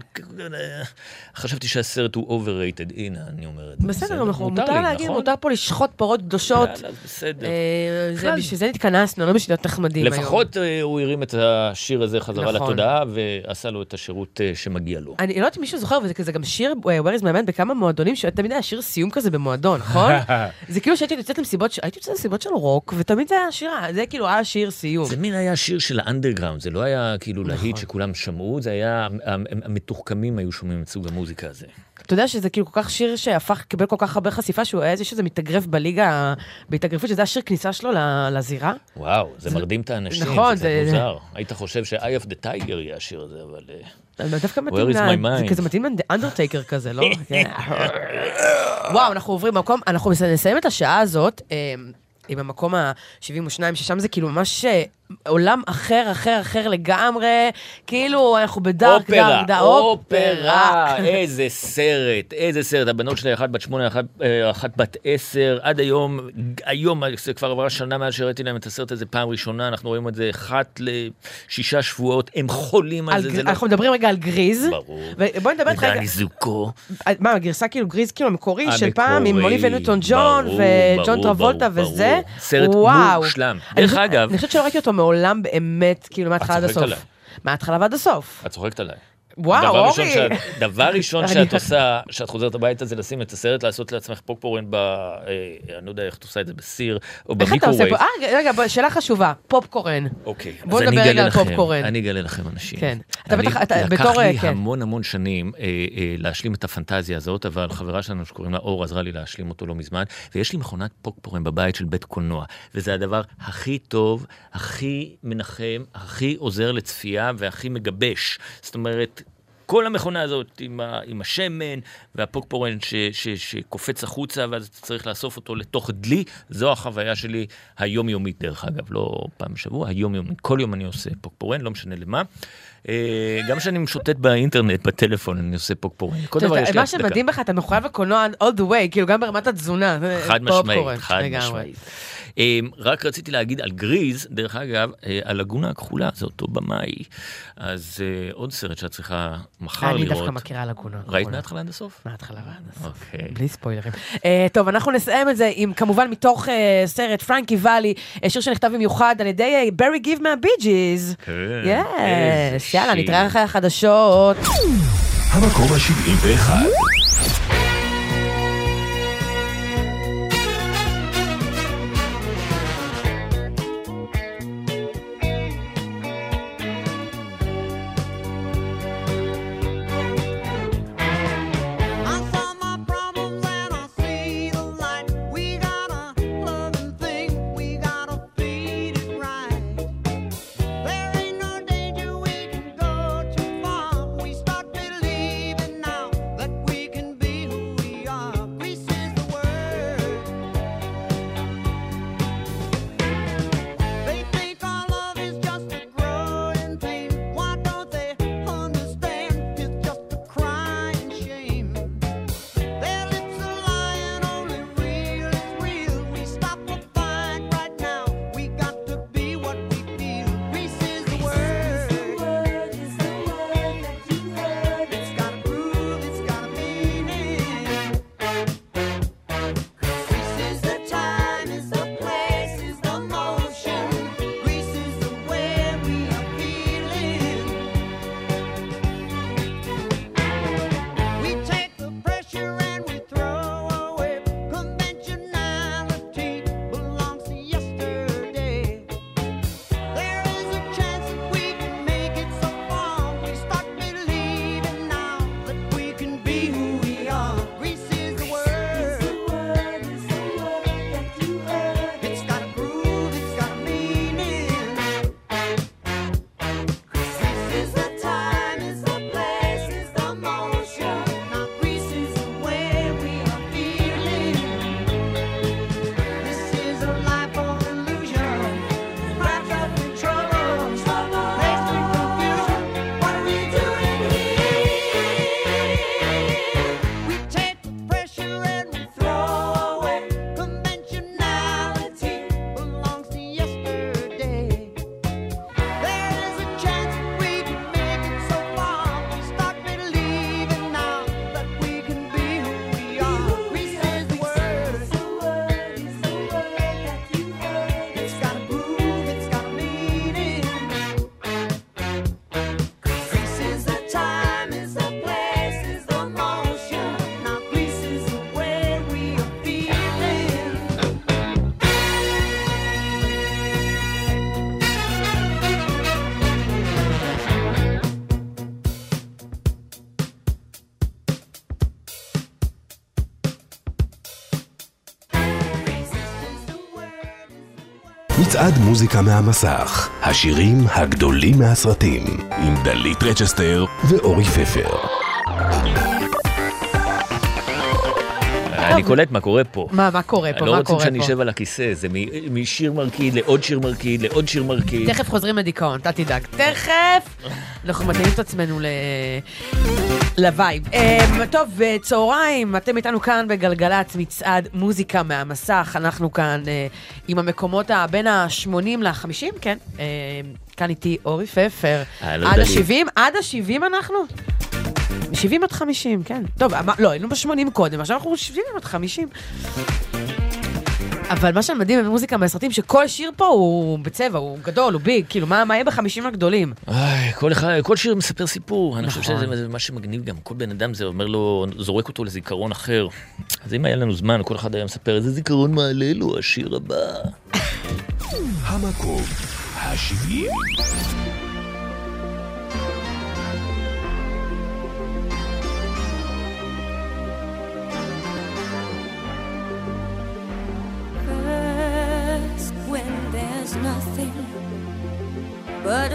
חשבתי שהסרט הוא overrated, הנה, אני אומר את זה. בסדר, אנחנו- מותר מותר לי, להגיד, נכון? מותר פה לשחוט פרות קדושות. יאללה, בסדר. אה, זה-. בשביל זה התכנסנו, לא בשביל להיות נחמדים היום. לפחות אה, הוא הרים את השיר הזה חזרה נכון. לתודעה, ועשה לו את השירות אה, שמגיע לו. אני לא יודעת אם מישהו זוכר, וזה כזה גם שיר, אה, Where is my man בכמה מועדונים, שתמיד היה שיר סיום כזה במועדון, [laughs] נכון? זה כאילו שהייתי יוצאת למסיבות, הייתי יוצאת למסיבות של רוק, ותמיד זה היה שיר, זה כאילו היה שיר סיום. זה מין היה שיר של האנדרגראונד, זה לא היה כאילו נכון. להיט שכולם שמעו, זה היה, המ- המתוחכמים היו שומעים את סוג המוזיקה הזה. אתה יודע שזה כאילו כל כך שיר שהפך, קיבל כל כך הרבה חשיפה, שהוא היה איזה שזה מתאגרף בליגה, בהתאגרפות, שזה השיר כניסה שלו לזירה. וואו, זה מרדים את האנשים, נכון, זה זה- מוזר. היית חושב ש-eye of the tiger יהיה השיר הזה, אבל... אה, דווקא מתאים, Where is זה? כזה מתאים לאנדרטייקר כזה, לא? [laughs] כן. וואו, אנחנו עוברים מקום, אנחנו נסיים את השעה הזאת. אה, עם המקום ה-72, ששם זה כאילו ממש אה, עולם אחר, אחר, אחר לגמרי, כאילו אנחנו בדארק, אופרה, דארק, דארק, אופרה, איזה סרט, איזה סרט. הבנות שלי, אחת בת שמונה, אחת, אה, אחת בת עשר, עד היום, היום, זה כבר עברה שנה מאז שהראיתי להם את הסרט הזה פעם ראשונה, אנחנו רואים את זה אחת לשישה שבועות, הם חולים על על זה, גר- זה לא... אנחנו מדברים רגע על גריז. ברור. ובואי נדבר איתך רגע. ודני זוקו. מה, הגרסה כאילו גריז כאילו המקורי של פעם, עם אוליביה ניוטון ג'ון וג'ון טרבולטה וזה. סרט וואו. מושלם. דרך אגב- אני חושבת שלא ראיתי אותו מעולם באמת, כאילו מההתחלה עד הסוף. עליי. מהתחלה ועד הסוף. את צוחקת עליי. וואו, דבר ראשון אורי. שאת- דבר ראשון [laughs] שאת עושה, שאת חוזרת הביתה, זה לשים את הסרט, לעשות לעצמך פופקורן ב... אה, אני לא יודע איך את עושה את זה, בסיר, או איך אתה עושה במיקרווייב. פה? אה, רגע, שאלה חשובה, פופקורן. אוקיי, בוא נדבר רגע על פופקורן. אני אגלה לכם אנשים. כן. אתה בטח- אתה לקח בתור, לי כן. המון המון שנים אה, אה, להשלים את הפנטזיה הזאת, אבל חברה שלנו שקוראים לה אור עזרה לי להשלים אותו לא מזמן, ויש לי מכונת פופקורן בבית של בית קולנוע, וזה הדבר הכי טוב, הכי מנחם, הכי עוזר לצפייה והכי מגבש. זאת אומרת... כל המכונה הזאת עם, ה, עם השמן והפופקורן ש, ש, שקופץ החוצה ואז אתה צריך לאסוף אותו לתוך דלי, זו החוויה שלי היומיומית דרך אגב, לא פעם בשבוע, היומיומית. כל יום אני עושה פוקפורן, לא משנה למה. אה, גם כשאני משוטט באינטרנט, בטלפון, אני עושה פוקפורן. כל דבר יש לי מה הצדקה. שמדהים בך, אתה מחויב לקולנוע all the way, כאילו גם ברמת התזונה. חד משמעית, חד. משמעית. אה, רק רציתי להגיד על גריז, דרך אגב, אה, הלגונה הכחולה, זה אותו במאי. אז אה, עוד סרט שאת צריכה מחר אני לראות. דווקא מכירה לגונה. ראית הכחולה. מההתחלה עד הסוף? מההתחלה ועד הסוף. אוקיי. בלי ספוילרים. אה, טוב, אנחנו נסיים את זה עם, כמובן, מתוך סרט פרנקי ואלי, שיר שנכתב במיוחד על ידי ברי גיב מהבי ג'יז. כן, יאללה. נתראה אחרי החדשות. המקום ה-71. מצעד מוזיקה מהמסך, השירים הגדולים מהסרטים, עם דלית רצ'סטר ואורי פפר. אני קולט מה קורה פה. מה, מה קורה פה? לא מה רוצים קורה שאני פה? אשב על הכיסא, זה משיר מרקיד לעוד שיר מרקיד לעוד שיר מרקיד. תכף חוזרים לדיכאון, אתה תדאג. תכף! אנחנו מתאימים את עצמנו ל... ל vibe. אמ, טוב, אה, צהריים, אתם איתנו כאן בגלגלצ, מצעד מוזיקה מהמסך. אנחנו כאן אה, עם המקומות בין ה-80 ל-50, כן. אה, כאן איתי אורי פפר. אהלן, עד דלית. ה-70? עד ה-70 אנחנו? מ-70 עד 50, כן. טוב, אמר- לא, היינו ב-80 קודם, עכשיו אנחנו 70 עד 50. אבל מה שמדהים במוזיקה מהסרטים, שכל שיר פה הוא בצבע, הוא גדול, הוא ביג, כאילו, מה מה יהיה בחמישים הגדולים? איי, כל אחד, כל שיר מספר סיפור, אני חושב נכון. שזה מה שמגניב גם, כל בן אדם זה אומר לו, זורק אותו לזיכרון אחר. אז אם היה לנו זמן, כל אחד היה מספר איזה זיכרון מעלה לו השיר הבא. המקום השבעים.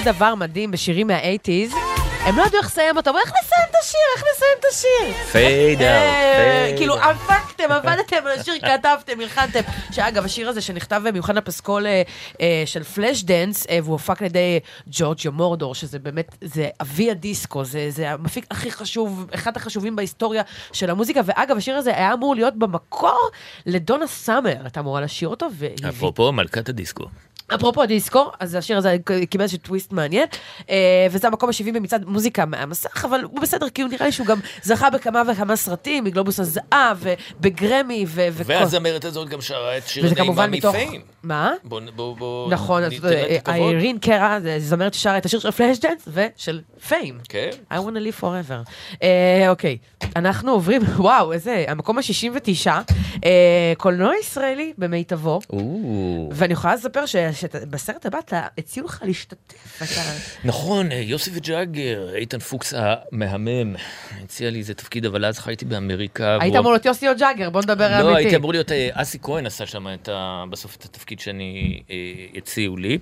עוד דבר מדהים בשירים מה-80's, הם לא ידעו איך לסיים אותו, אבל איך נסיים את השיר? איך נסיים את השיר? fade אה, out, כאילו, הפקתם, עבדתם על השיר, כתבתם, הלחנתם. שאגב, השיר הזה שנכתב במיוחד לפסקול אה, אה, של פלאש דנס, אה, והוא הופק על ידי ג'ורג'יו מורודר, שזה באמת, זה אבי הדיסקו, זה, המפיק הכי חשוב, אחד החשובים בהיסטוריה של המוזיקה. ואגב, השיר הזה היה אמור להיות במקור לדונה סאמר, הייתה אמורה לשיר אותו. אפרופו מלכת הדיסקו. אפרופו דיסקו, אז השיר הזה קיבל איזשהו טוויסט מעניין, אה, וזה המקום ה-70 במצעד מוזיקה מהמסך, אבל הוא בסדר, כי הוא נראה לי שהוא גם זכה בכמה וכמה סרטים, בגלובוס הזהב, ובגרמי, ו-. והזמרת הזאת גם שרה את שיר וזה נעימה כמובן מתוך... מה? בוא, בוא, בוא נכון, אז. איירין קרה, זה זמרת ששרה את השיר של פלאש דנס ושל פיים. כן. I want to live forever. אה, אוקיי, אנחנו עוברים, [laughs] וואו, איזה, המקום ה-69, אה, קולנוע ישראלי במיטבו, ואני יכולה לספר שבסרט הבא אתה, הציעו לך להשתתף. נכון, אה, יוסי וג'אגר, איתן פוקס המהמם, הציע לי איזה תפקיד, אבל אז חייתי באמריקה. היית אמור להיות יוסי או ג'אגר, בוא נדבר לא, הייתי אמיתי. אמור להיות, אסי כהן עשה שם בסוף את התפקיד שאני, הציעו לי.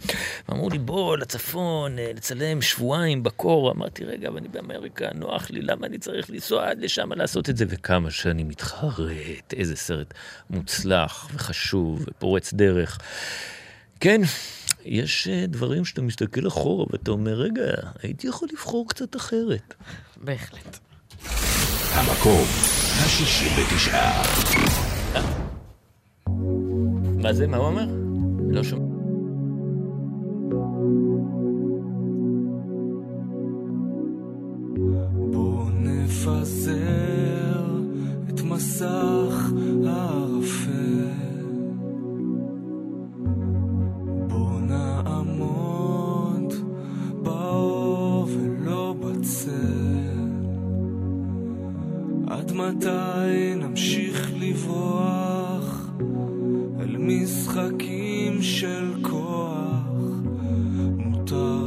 ואמרו לי, בוא לצפון, לצלם שבועיים בקור. אמרתי, רגע, אבל אני באמריקה, נוח לי, למה אני צריך לנסוע עד לשם לעשות את זה? וכמה שאני מתחרט, איזה סרט מוצלח וחשוב ופורץ דרך. כן, יש אה, דברים שאתה מסתכל אחורה ואתה אומר, רגע, הייתי יכול לבחור קצת אחרת. בהחלט. המקום ה-69. מה זה? מה הוא אומר? לא שומע. נפזר את מסך הערפל. בוא נעמוד באור ולא בצל. עד מתי נמשיך לברוח אל משחקים של כוח? מותר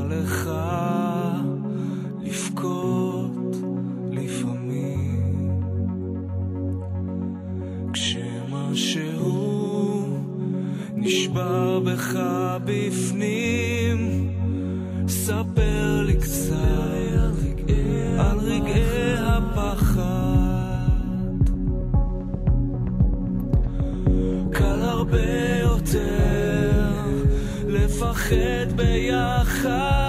כשמשהו נשבר בך בפנים ספר לי קצת על רגעי הפחד. קל הרבה יותר לפחד ביחד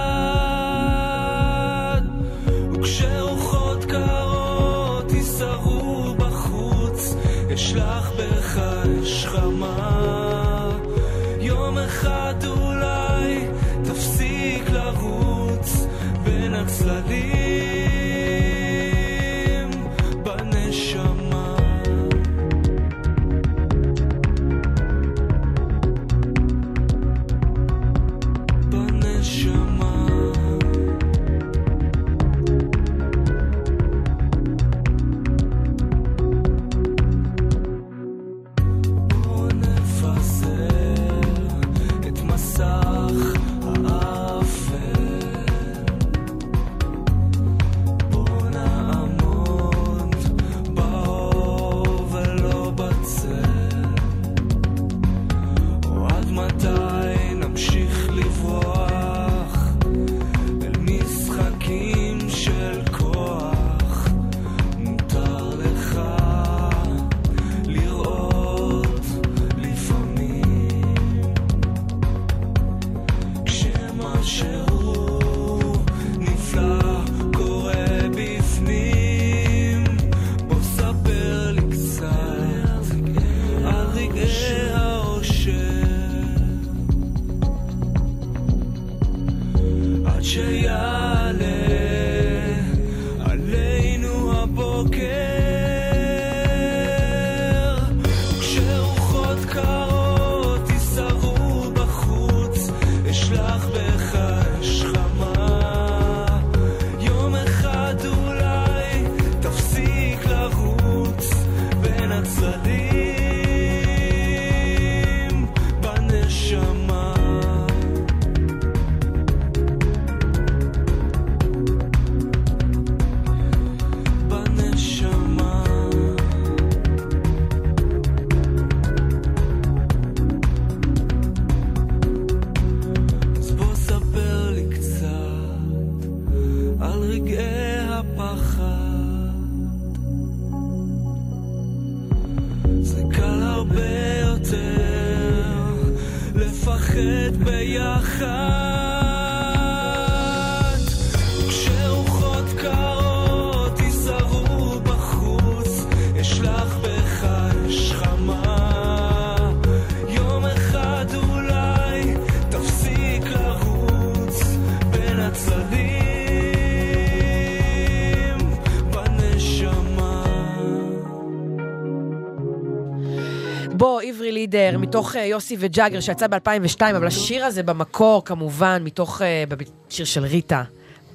מתוך אה, יוסי וג'אגר, שיצא ב-2002, אבל השיר הזה במקור, כמובן, מתוך, בב- שיר של ריטה.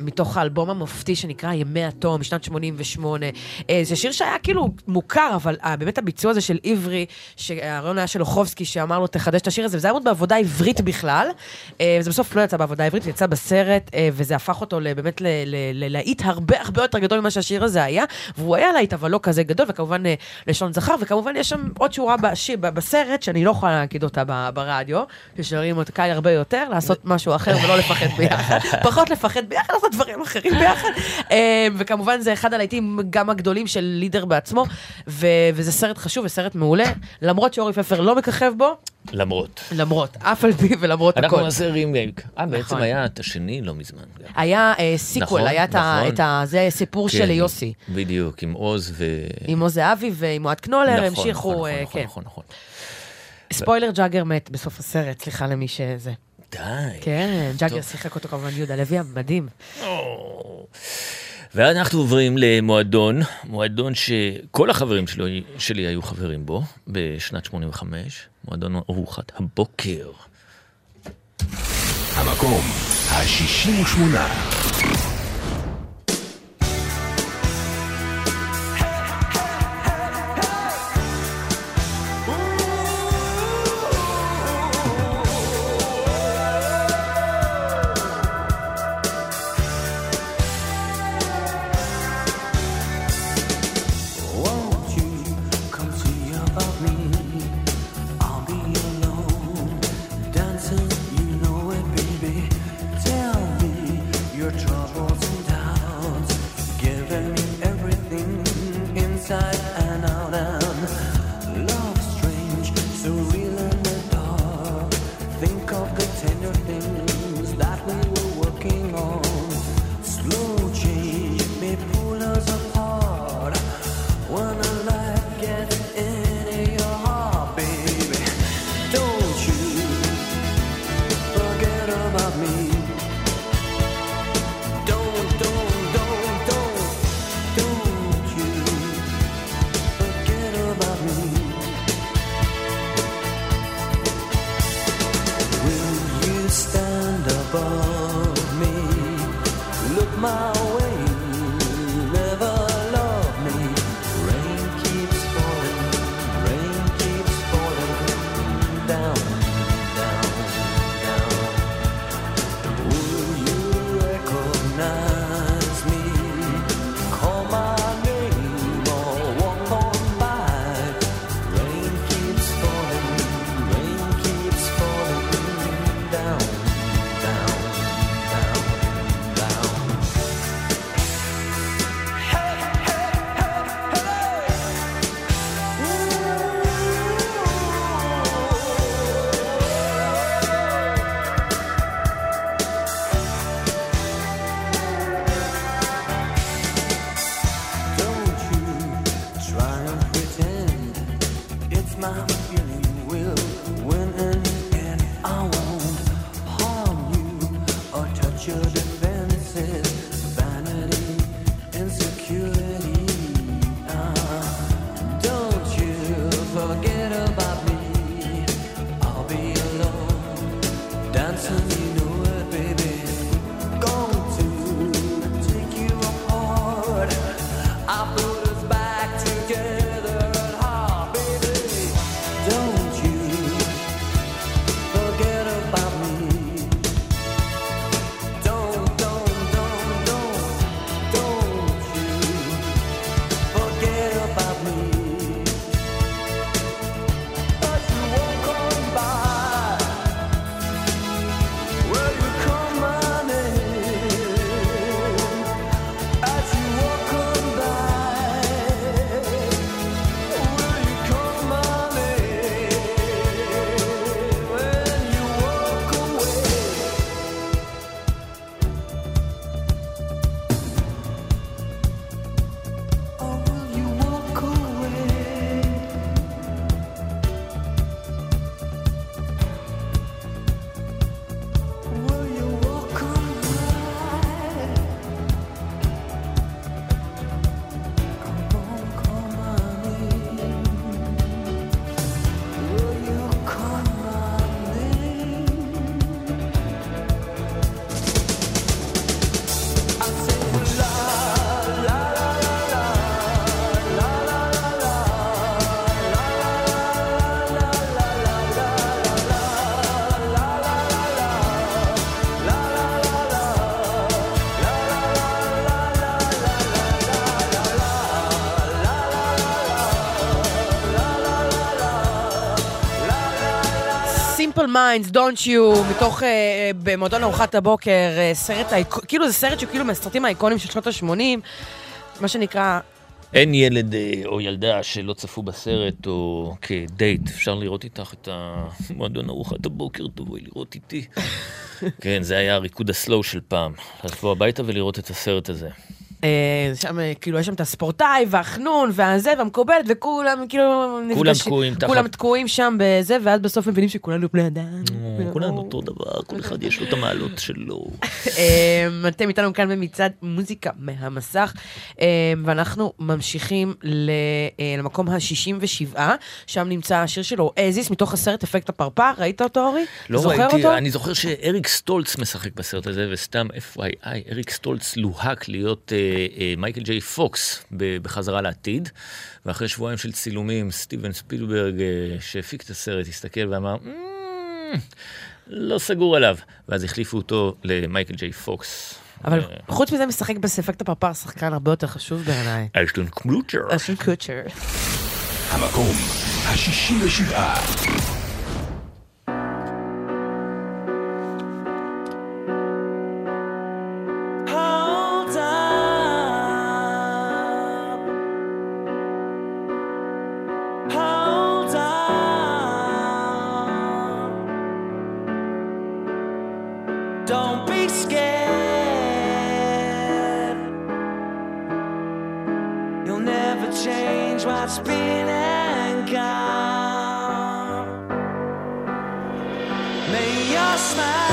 מתוך האלבום המופתי שנקרא ימי התום, משנת 88. אה, זה שיר שהיה כאילו מוכר, אבל אה, באמת הביצוע הזה של עברי, שהרעיון היה של אוחובסקי, שאמר לו, תחדש את השיר הזה, וזה היה מאוד בעבודה עברית בכלל. אה, זה בסוף לא יצא בעבודה עברית, זה יצא בסרט, וזה הפך אותו באמת ללהיט הרבה הרבה יותר גדול ממה שהשיר הזה היה, והוא היה להיט, אבל לא כזה גדול, וכמובן לשון זכר, וכמובן יש שם עוד שורה בשיר, בסרט, שאני לא יכולה להגיד אותה ברדיו, ששרים אותה קל הרבה יותר, לעשות משהו אחר ולא לפחד ביחד. [laughs] פחות לפחד ביחד, לעשות דברים אחרים ביחד. אה, וכמובן זה אחד הלהיטים גם הגדולים של לידר בעצמו, ו- וזה סרט חשוב וסרט מעולה, למרות שאורי פפר לא מככב בו, למרות. למרות, אף על פי ולמרות אנחנו הכל. נעשה רימייק. אה, בעצם נכון. היה את השני לא מזמן. היה אה, sequel, נכון, היה את ה... נכון. זה סיפור כן, של יוסי. בדיוק, עם עוז ו... עם עוז זהבי ועם אוהד קנולר, נכון, המשיכו, נכון, אה, נכון, כן. נכון, נכון. ספוילר, ג'אגר מת בסוף הסרט, סליחה למי שזה. די. כן, ג'אגר. שיחק אותו כמובן יהודה לוי המדהים. ואנחנו עוברים למועדון, מועדון שכל החברים שלי, שלי היו חברים בו בשנת 85, מועדון ארוחת הבוקר. המקום ה-68. Simple Minds, Don't You, מתוך, אה, במועדון ארוחת הבוקר, אה, סרט, האיק- כאילו זה סרט שהוא כאילו מהסרטים האיקונים של שנות ה-80, מה שנקרא, אין ילד או ילדה שלא צפו בסרט, או כדייט, אפשר לראות איתך את המועדון ארוחת הבוקר, תבואי לראות איתי. [laughs] כן, זה היה הריקוד הסלואו של פעם. לבוא הביתה ולראות את הסרט הזה. אה, שם, אה, כאילו, יש שם את הספורטאי, והחנון, והזה, והמקובלת, וכולם, כאילו, נפגשים- תקועים תחת- כולם תקועים שם בזה, ואז בסוף מבינים שכולנו בני אדם. כולנו אותו דבר, כל אחד יש לו את המעלות שלו. [laughs] אה, אתם איתנו כאן במצעד מוזיקה מהמסך, אה, ואנחנו ממשיכים אה, למקום ה-67, שם נמצא השיר שלו, אזיס, מתוך הסרט אפקט הפרפר, ראית אותו, אורי? לא ראיתי? אני זוכר שאריק סטולץ משחק בסרט הזה, וסתם FYI, אריק סטולץ לוהק להיות מייקל ג'יי פוקס בחזרה לעתיד, ואחרי שבועיים של צילומים, סטיבן ספילברג, אה, שהפיק את הסרט, הסתכל ואמר, "מ, לא סגור עליו, ואז החליפו אותו למייקל ג'יי פוקס. אבל אה, חוץ מזה, משחק בספקט הפרפר שחקן הרבה יותר חשוב בעיניי. אשטון קלוצ'ר. אשטון קוצ'ר. המקום ה-67. Change what's been and gone. May your smile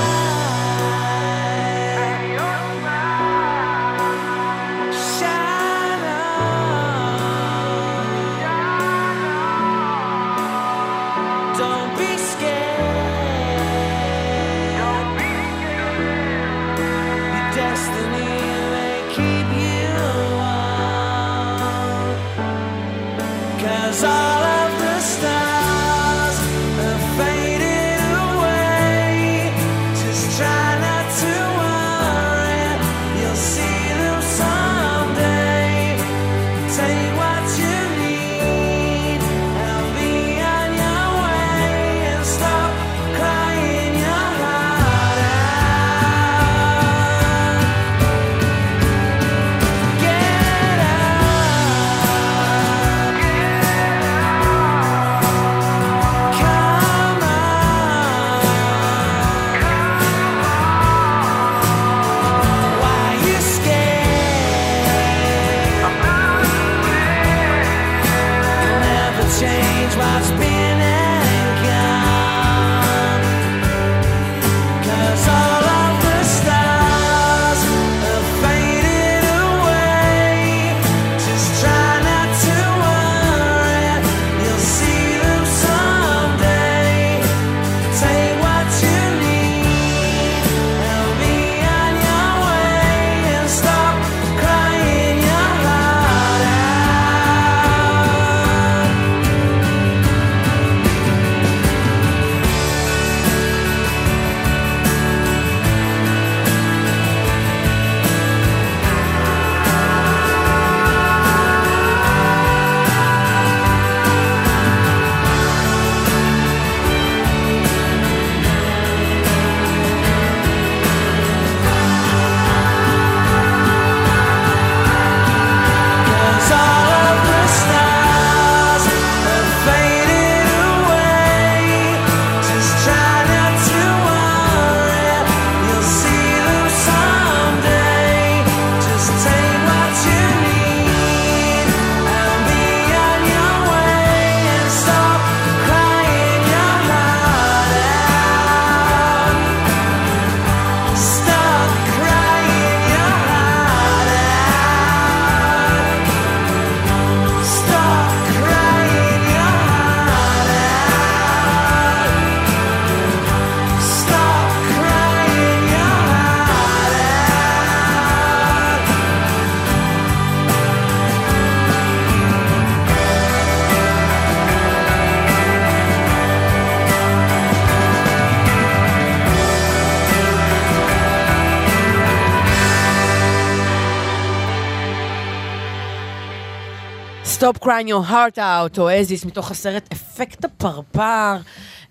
Stop Crying Your Heart Out, אואזיס, מתוך הסרט אפקט הפרפר.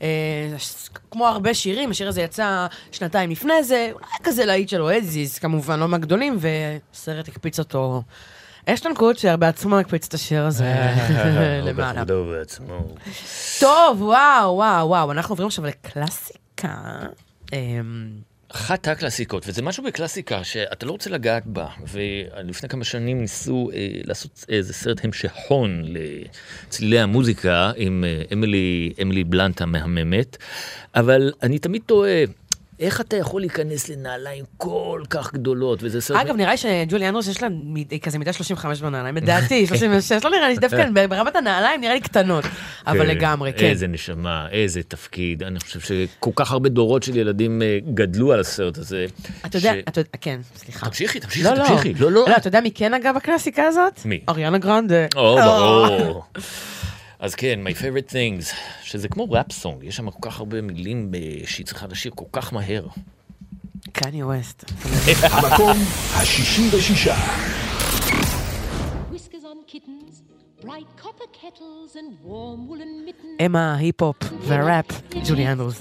אה, כמו הרבה שירים, השיר הזה יצא שנתיים לפני זה, אולי כזה להיט של אואזיס, כמובן, לא מהגדולים, והסרט הקפיץ אותו. אשטון קוצ'ר בעצמו הקפיץ את השיר הזה [laughs] למעלה. טוב, וואו, וואו, וואו, אנחנו עוברים עכשיו לקלאסיקה. אחת הקלאסיקות, וזה משהו בקלאסיקה שאתה לא רוצה לגעת בה, ולפני כמה שנים ניסו אה, לעשות איזה סרט המשכון לצלילי המוזיקה עם אה, אמילי, אמילי בלנט המהממת, אבל אני תמיד תוהה, איך אתה יכול להיכנס לנעליים כל כך גדולות, וזה סרט... אגב, נראה לי שג'ולי אנדרוס יש לה כזה מידה 35 בנעליים, לדעתי, [laughs] 36, לא נראה לי, דווקא ברמת הנעליים נראה לי קטנות, אבל כן, לגמרי, כן. איזה נשמה, איזה תפקיד. אני חושב שכל כך הרבה דורות של ילדים אה, גדלו על הסרט הזה. אתה יודע, כן, סליחה. תמשיכי, תמשיכי, לא, לא. תמשיכי. לא, לא. לא, אתה יודע מי כן אגב הקלאסיקה הזאת? מי? אריאנה גרנדה. או, ברור. אז כן, My Favorite Things, שזה כמו ראפ סונג, יש שם כל כך הרבה מילים ב- שהיא צריכה לשיר כל כך מהר. קניה ווסט. המקום ה-66. Whiskers on kittens, bright copper kettles and warm woolen mittens. אמה, היפ-הופ והראפ, ג'ולי אנדרוס.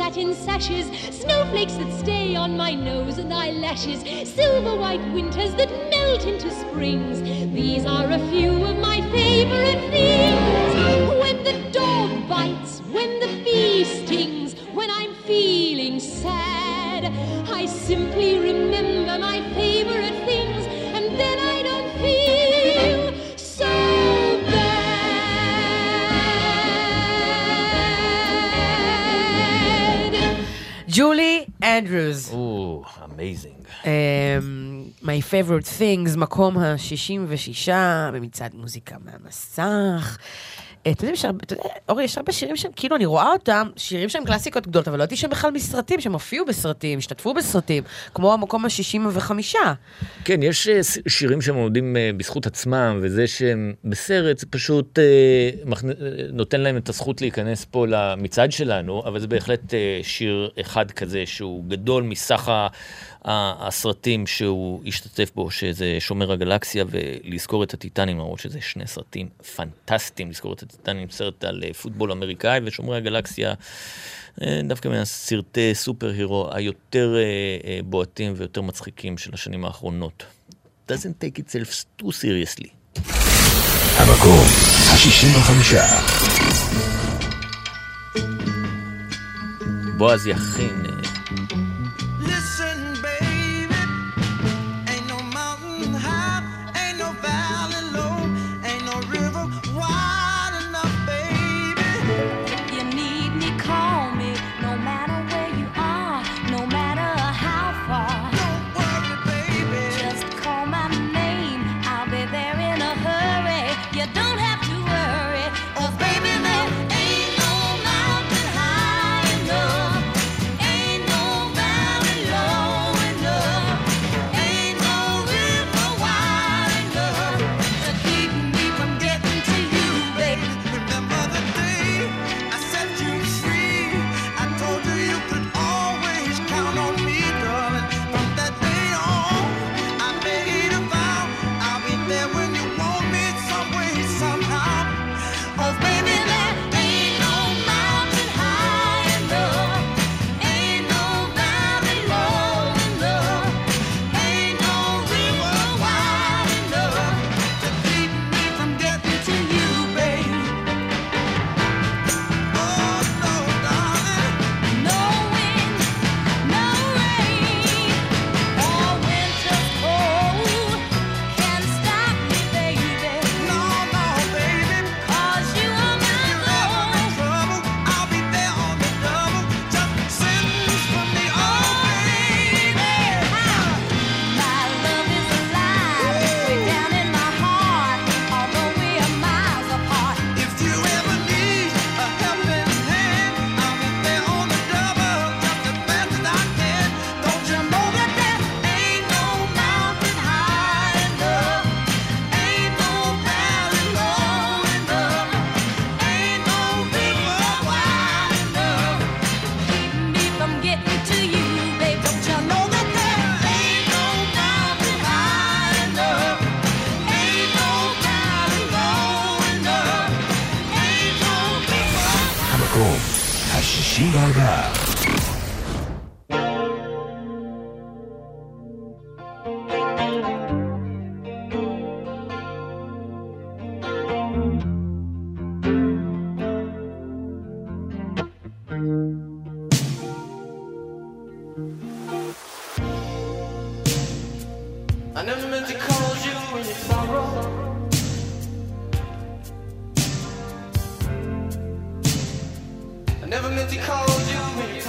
satin sashes, snowflakes that stay on my nose and eyelashes, silver white winters that melt into springs. These are a few of my favorite things. Amazing. Um, My favorite things, מקום ה-66 במצעד מוזיקה מהמסך. אתה יודע, אורי, יש הרבה שירים שהם, כאילו, אני רואה אותם, שירים שהם קלאסיקות גדולות, אבל לא ידעתי שהם בכלל מסרטים, שהם הופיעו בסרטים, השתתפו בסרטים, כמו המקום ה-65. כן, יש אה, שירים שהם עומדים אה, בזכות עצמם, וזה שהם בסרט, זה פשוט אה, נותן להם את הזכות להיכנס פה למצעד שלנו, אבל זה בהחלט שיר אחד כזה שהוא גדול מסך ה- הסרטים שהוא השתתף בו, שזה שומר הגלקסיה, ולזכור את הטיטנים, למרות שזה שני סרטים פנטסטיים, לזכור את הטיטנים, סרט על אה, פוטבול אמריקאי, ושומרי הגלקסיה. אה, דווקא מהסרטי סופר הירו היותר אה, בועטים ויותר מצחיקים של השנים האחרונות. doesn't take itself too seriously. המקום ה-65. בועז יכין, never meant to cause you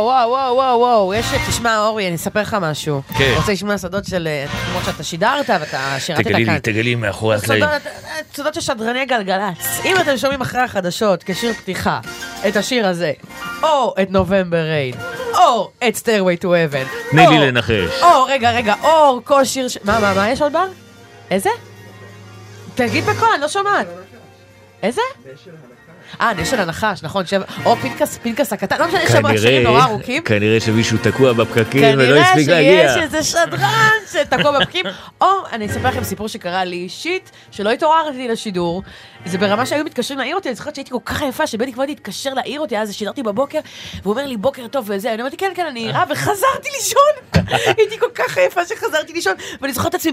וואו, וואו, וואו, וואו, וואו, יש, תשמע, אורי, אני אספר לך משהו. כן. רוצה לשמוע סודות של, אה, כמו שאתה שידרת ואתה שירתת תגלי כאן. לי, תגלי מאחורי הקלעים. סודות, אה, סודות של שדרני גלגלצ. אם אתם שומעים אחרי החדשות כשיר פתיחה את השיר הזה, או את נובמבר ריין, או את Stairway to Heaven, תני לי לנחש. או, רגע, רגע, או כל שיר ש... מה, מה, מה יש עוד בר? איזה? תגיד בקול, אני לא שומעת. איזה? אה, נשל הנחש, נכון, שבע, או פנקס, פנקס הקטן, לא משנה, יש שם שירים נורא ארוכים. כנראה שמישהו תקוע בפקקים ולא כנראה הספיק להגיע. שיש איזה שדרן שתקוע בפקים. או, אני אספר לכם סיפור שקרה לי אישית, שלא התעוררתי לשידור. זה ברמה שהיו מתקשרים להעיר אותי, אני זוכרת שהייתי כל כך יפה, שבני כבודי התקשר להעיר אותי, אז שידרתי בבוקר, והוא אומר לי, בוקר טוב וזה, אני אמרתי, כן, כן, אני ערה, וחזרתי לישון. [laughs] הייתי כל כך יפה שחזרתי לישון, ואני זוכרת את עצמי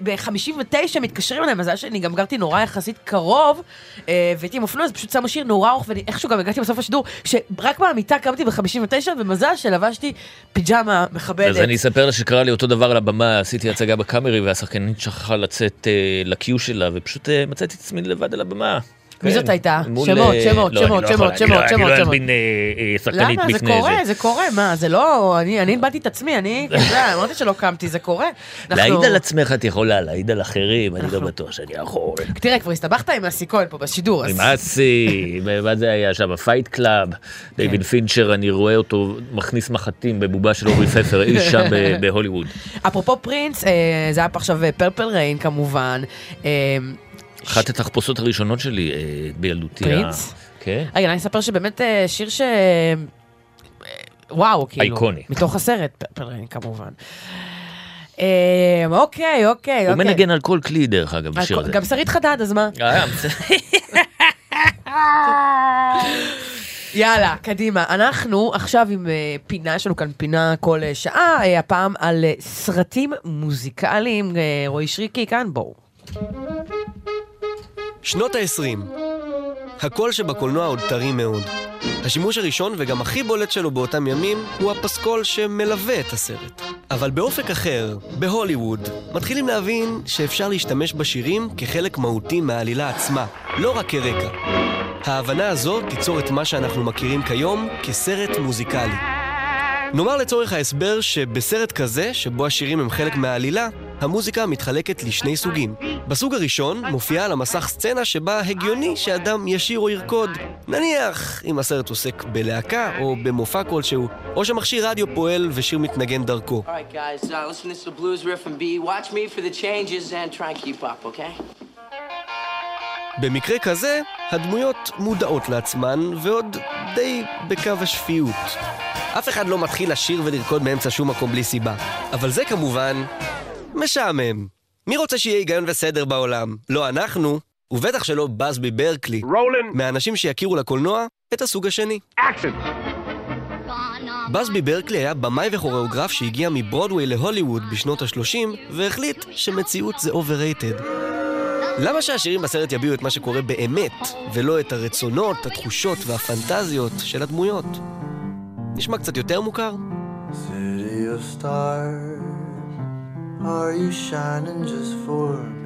ב-59 מתקשרים אליי, מזל שאני גם גרתי נורא יחסית קרוב, אה, והייתי עם אופנוע, אז פשוט שמו שיר נורא ארוך, ואיכשהו גם הגעתי בסוף השידור, שרק מהמיטה קמתי ב-59, ומזל שלבשתי פיג'מה מכבדת. אז אני אספר לה שקרה לי אותו דבר על הבמה, עשיתי הצגה בקאמרי והשחקנית שכחה לצאת אה, לקיו שלה, ופשוט אה, מצאתי את עצמי לבד על הבמה. מי כן. זאת הייתה? מול, שמות, אה, שמות, לא, שמות, לא שמות, שמות, לא, שמות, אני לא שמות. אזמין אה, אה, שחקנית למה? זה בפני זה. קורה, זה קורה, מה, זה לא, אני איבדתי את עצמי, אני, אתה יודע, [laughs] אמרתי שלא קמתי, זה קורה. להעיד על עצמך את יכולה, להעיד על אחרים, אני לא בטוח שאני יכול. תראה, כבר הסתבכת עם אסי כהן פה בשידור. עם אסי, מה זה היה שם? פייט קלאב, כן. דיוויד פינצ'ר, אני רואה אותו מכניס מחטים בבובה של אורי פפר, אי שם [laughs] בהוליווד. אפרופו פרינס, זה היה פה עכשיו פרפל ריין כמובן. אחת התחפושות הראשונות שלי אה, בילדותי. פרינס? כן. רגע, אני אספר שבאמת אה, שיר ש... אה, וואו, כאילו. אייקוני. מתוך הסרט, ריין כמובן. אה, אוקיי, אוקיי, הוא אוקיי. מנגן על כל כלי דרך אגב בשיר הזה. גם שרית חדד, אז מה? [laughs] יאללה, קדימה. אנחנו עכשיו עם פינה, יש לנו כאן פינה כל שעה, הפעם על סרטים מוזיקליים. רועי שריקי כאן, בואו. שנות ה-20. הקול שבקולנוע עוד טרי מאוד. השימוש הראשון וגם הכי בולט שלו באותם ימים הוא הפסקול שמלווה את הסרט. אבל באופק אחר, בהוליווד, מתחילים להבין שאפשר להשתמש בשירים כחלק מהותי מהעלילה עצמה, לא רק כרקע. ההבנה הזו תיצור את מה שאנחנו מכירים כיום כסרט מוזיקלי. נאמר לצורך ההסבר שבסרט כזה, שבו השירים הם חלק מהעלילה, המוזיקה מתחלקת לשני סוגים. בסוג הראשון מופיעה על המסך סצנה שבה הגיוני שאדם ישיר או ירקוד. נניח אם הסרט עוסק בלהקה או במופע כלשהו, או שמכשיר רדיו פועל ושיר מתנגן דרכו. Right, guys, uh, במקרה כזה, הדמויות מודעות לעצמן, ועוד די בקו השפיות. אף אחד לא מתחיל לשיר ולרקוד מאמצע שום מקום בלי סיבה. אבל זה כמובן משעמם. מי רוצה שיהיה היגיון וסדר בעולם? לא אנחנו, ובטח שלא בסבי ברקלי. רולן! מהאנשים שהכירו לקולנוע את הסוג השני. אקשן! בסבי ברקלי היה במאי וכוריאוגרף שהגיע מברודוויי להוליווד בשנות ה-30, והחליט שמציאות זה overrated. למה שהשירים בסרט יביעו את מה שקורה באמת, ולא את הרצונות, התחושות והפנטזיות של הדמויות? נשמע קצת יותר מוכר?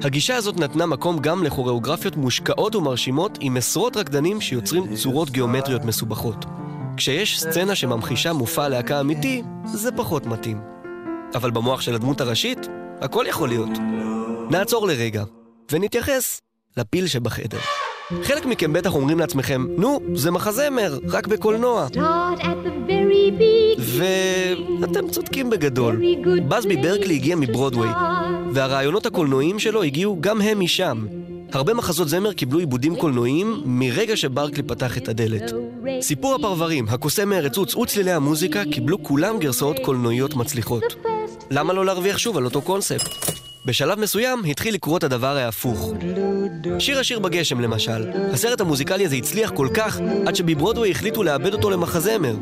הגישה הזאת נתנה מקום גם לכוריאוגרפיות מושקעות ומרשימות עם עשרות רקדנים שיוצרים צורות גיאומטריות מסובכות. כשיש סצנה שממחישה מופע להקה אמיתי, זה פחות מתאים. אבל במוח של הדמות הראשית, הכל יכול להיות. נעצור לרגע, ונתייחס לפיל שבחדר. חלק מכם בטח אומרים לעצמכם, נו, זה מחזמר, רק בקולנוע. ואתם צודקים בגדול. בסבי ברקלי הגיע מברודוויי, והרעיונות הקולנועיים שלו הגיעו גם הם משם. הרבה מחזות זמר קיבלו עיבודים קולנועיים מרגע שברקלי פתח את הדלת. סיפור הפרברים, הקוסם מארצוץ וצלילי המוזיקה קיבלו כולם גרסאות קולנועיות מצליחות. למה לא להרוויח שוב על אותו קונספט? בשלב מסוים התחיל לקרות הדבר ההפוך. שיר השיר בגשם למשל. הסרט המוזיקלי הזה הצליח כל כך, עד שבברודווי החליטו לאבד אותו למחזמר.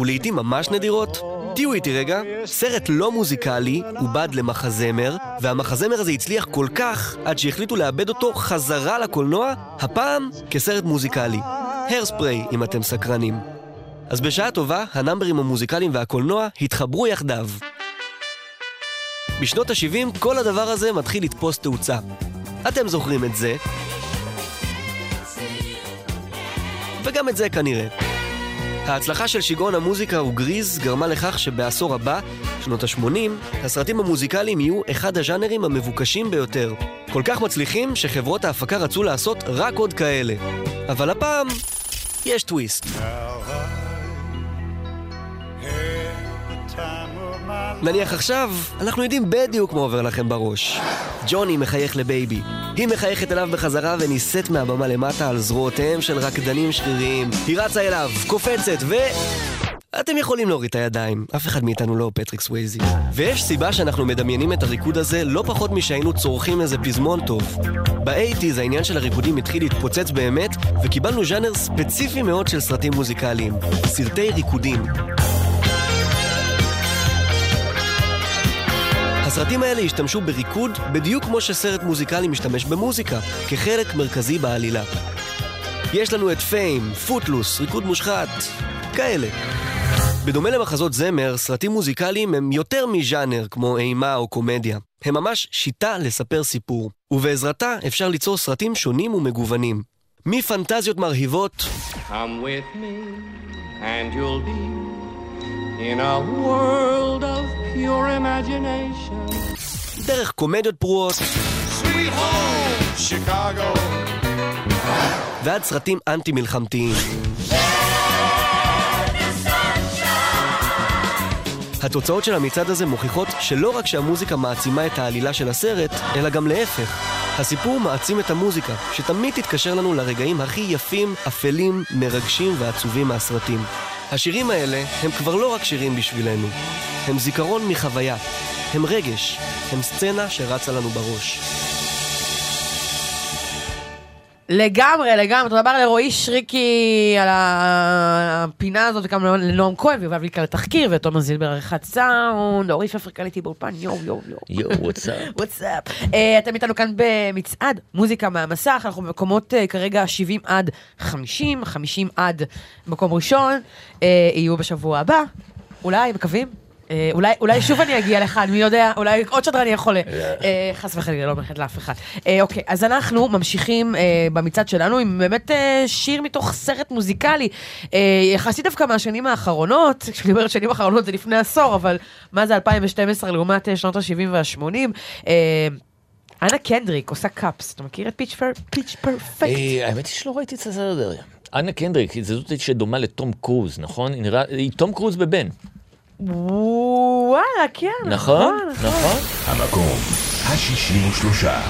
ולעיתים ממש נדירות, תהיו איתי רגע, סרט לא מוזיקלי עובד למחזמר, והמחזמר הזה הצליח כל כך עד שהחליטו לאבד אותו חזרה לקולנוע, הפעם כסרט מוזיקלי. הרספריי, אם אתם סקרנים. אז בשעה טובה, הנאמברים המוזיקליים והקולנוע התחברו יחדיו. בשנות ה-70 כל הדבר הזה מתחיל לתפוס תאוצה. אתם זוכרים את זה. וגם את זה כנראה. ההצלחה של שיגעון המוזיקה וגריז גרמה לכך שבעשור הבא, שנות ה-80, הסרטים המוזיקליים יהיו אחד הז'אנרים המבוקשים ביותר. כל כך מצליחים שחברות ההפקה רצו לעשות רק עוד כאלה. אבל הפעם, יש טוויסט. נניח עכשיו, אנחנו יודעים בדיוק מה עובר לכם בראש. ג'וני מחייך לבייבי. היא מחייכת אליו בחזרה ונישאת מהבמה למטה על זרועותיהם של רקדנים שריריים. היא רצה אליו, קופצת, ו... אתם יכולים להוריד את הידיים, אף אחד מאיתנו לא פטריק סווייזי. ויש סיבה שאנחנו מדמיינים את הריקוד הזה לא פחות משהיינו צורחים איזה פזמון טוב. באייטיז העניין של הריקודים התחיל להתפוצץ באמת, וקיבלנו ז'אנר ספציפי מאוד של סרטים מוזיקליים. סרטי ריקודים. הסרטים האלה השתמשו בריקוד בדיוק כמו שסרט מוזיקלי משתמש במוזיקה, כחלק מרכזי בעלילה. יש לנו את פיים, פוטלוס, ריקוד מושחת, כאלה. בדומה למחזות זמר, סרטים מוזיקליים הם יותר מז'אנר כמו אימה או קומדיה. הם ממש שיטה לספר סיפור, ובעזרתה אפשר ליצור סרטים שונים ומגוונים. מפנטזיות מרהיבות Come with me, and you'll be in a world of pure imagination. דרך קומדיות פרועות Sweet home, Chicago. ועד סרטים אנטי-מלחמתיים. התוצאות של המצעד הזה מוכיחות שלא רק שהמוזיקה מעצימה את העלילה של הסרט, אלא גם להפך. הסיפור מעצים את המוזיקה, שתמיד תתקשר לנו לרגעים הכי יפים, אפלים, מרגשים ועצובים מהסרטים. השירים האלה הם כבר לא רק שירים בשבילנו, הם זיכרון מחוויה, הם רגש, הם סצנה שרצה לנו בראש. לגמרי, לגמרי. תודה רבה לרועי שריקי על הפינה הזאת, וגם לנועם כהן, ויובב ליקה לתחקיר, ותומר זילבר עריכת סאונד, אורי פפר קליטי באולפן, יואו, יואו, יואו. יואו, וואטסאפ. וואטסאפ. [laughs] אה, אתם איתנו כאן במצעד מוזיקה מהמסך, אנחנו במקומות אה, כרגע 70 עד 50, 50 עד מקום ראשון, אה, יהיו בשבוע הבא, אולי, מקווים. אה, אולי, אולי שוב אני אגיע לכאן, מי יודע, אולי עוד שדרן יהיה חולה. אה, חס וחלילה, לא מאחלת לאף אחד. אה, אוקיי, אז אנחנו ממשיכים אה, במצעד שלנו עם באמת אה, שיר מתוך סרט מוזיקלי, אה, יחסית דווקא מהשנים האחרונות, כשאני אומרת שנים האחרונות זה לפני עשור, אבל מה זה 2012 לעומת אה, שנות ה-70 וה-80. אה, אנה קנדריק עושה קאפס, אתה מכיר את פיץ' פרפקט? אה, האמת היא שלא ראיתי את הסרט. אנה קנדריק, היא זאת שדומה לתום קרוז, נכון? היא תום קרוז בבן. וואלה, כן, נכון? נכון. נכון? המקום השישים ושלושה.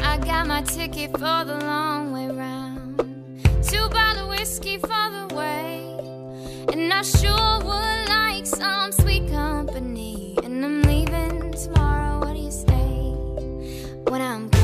I got my ticket for the long way round. Two bottle whiskey for the way. And I sure would like some sweet company. And I'm leaving tomorrow. What do you say? When I'm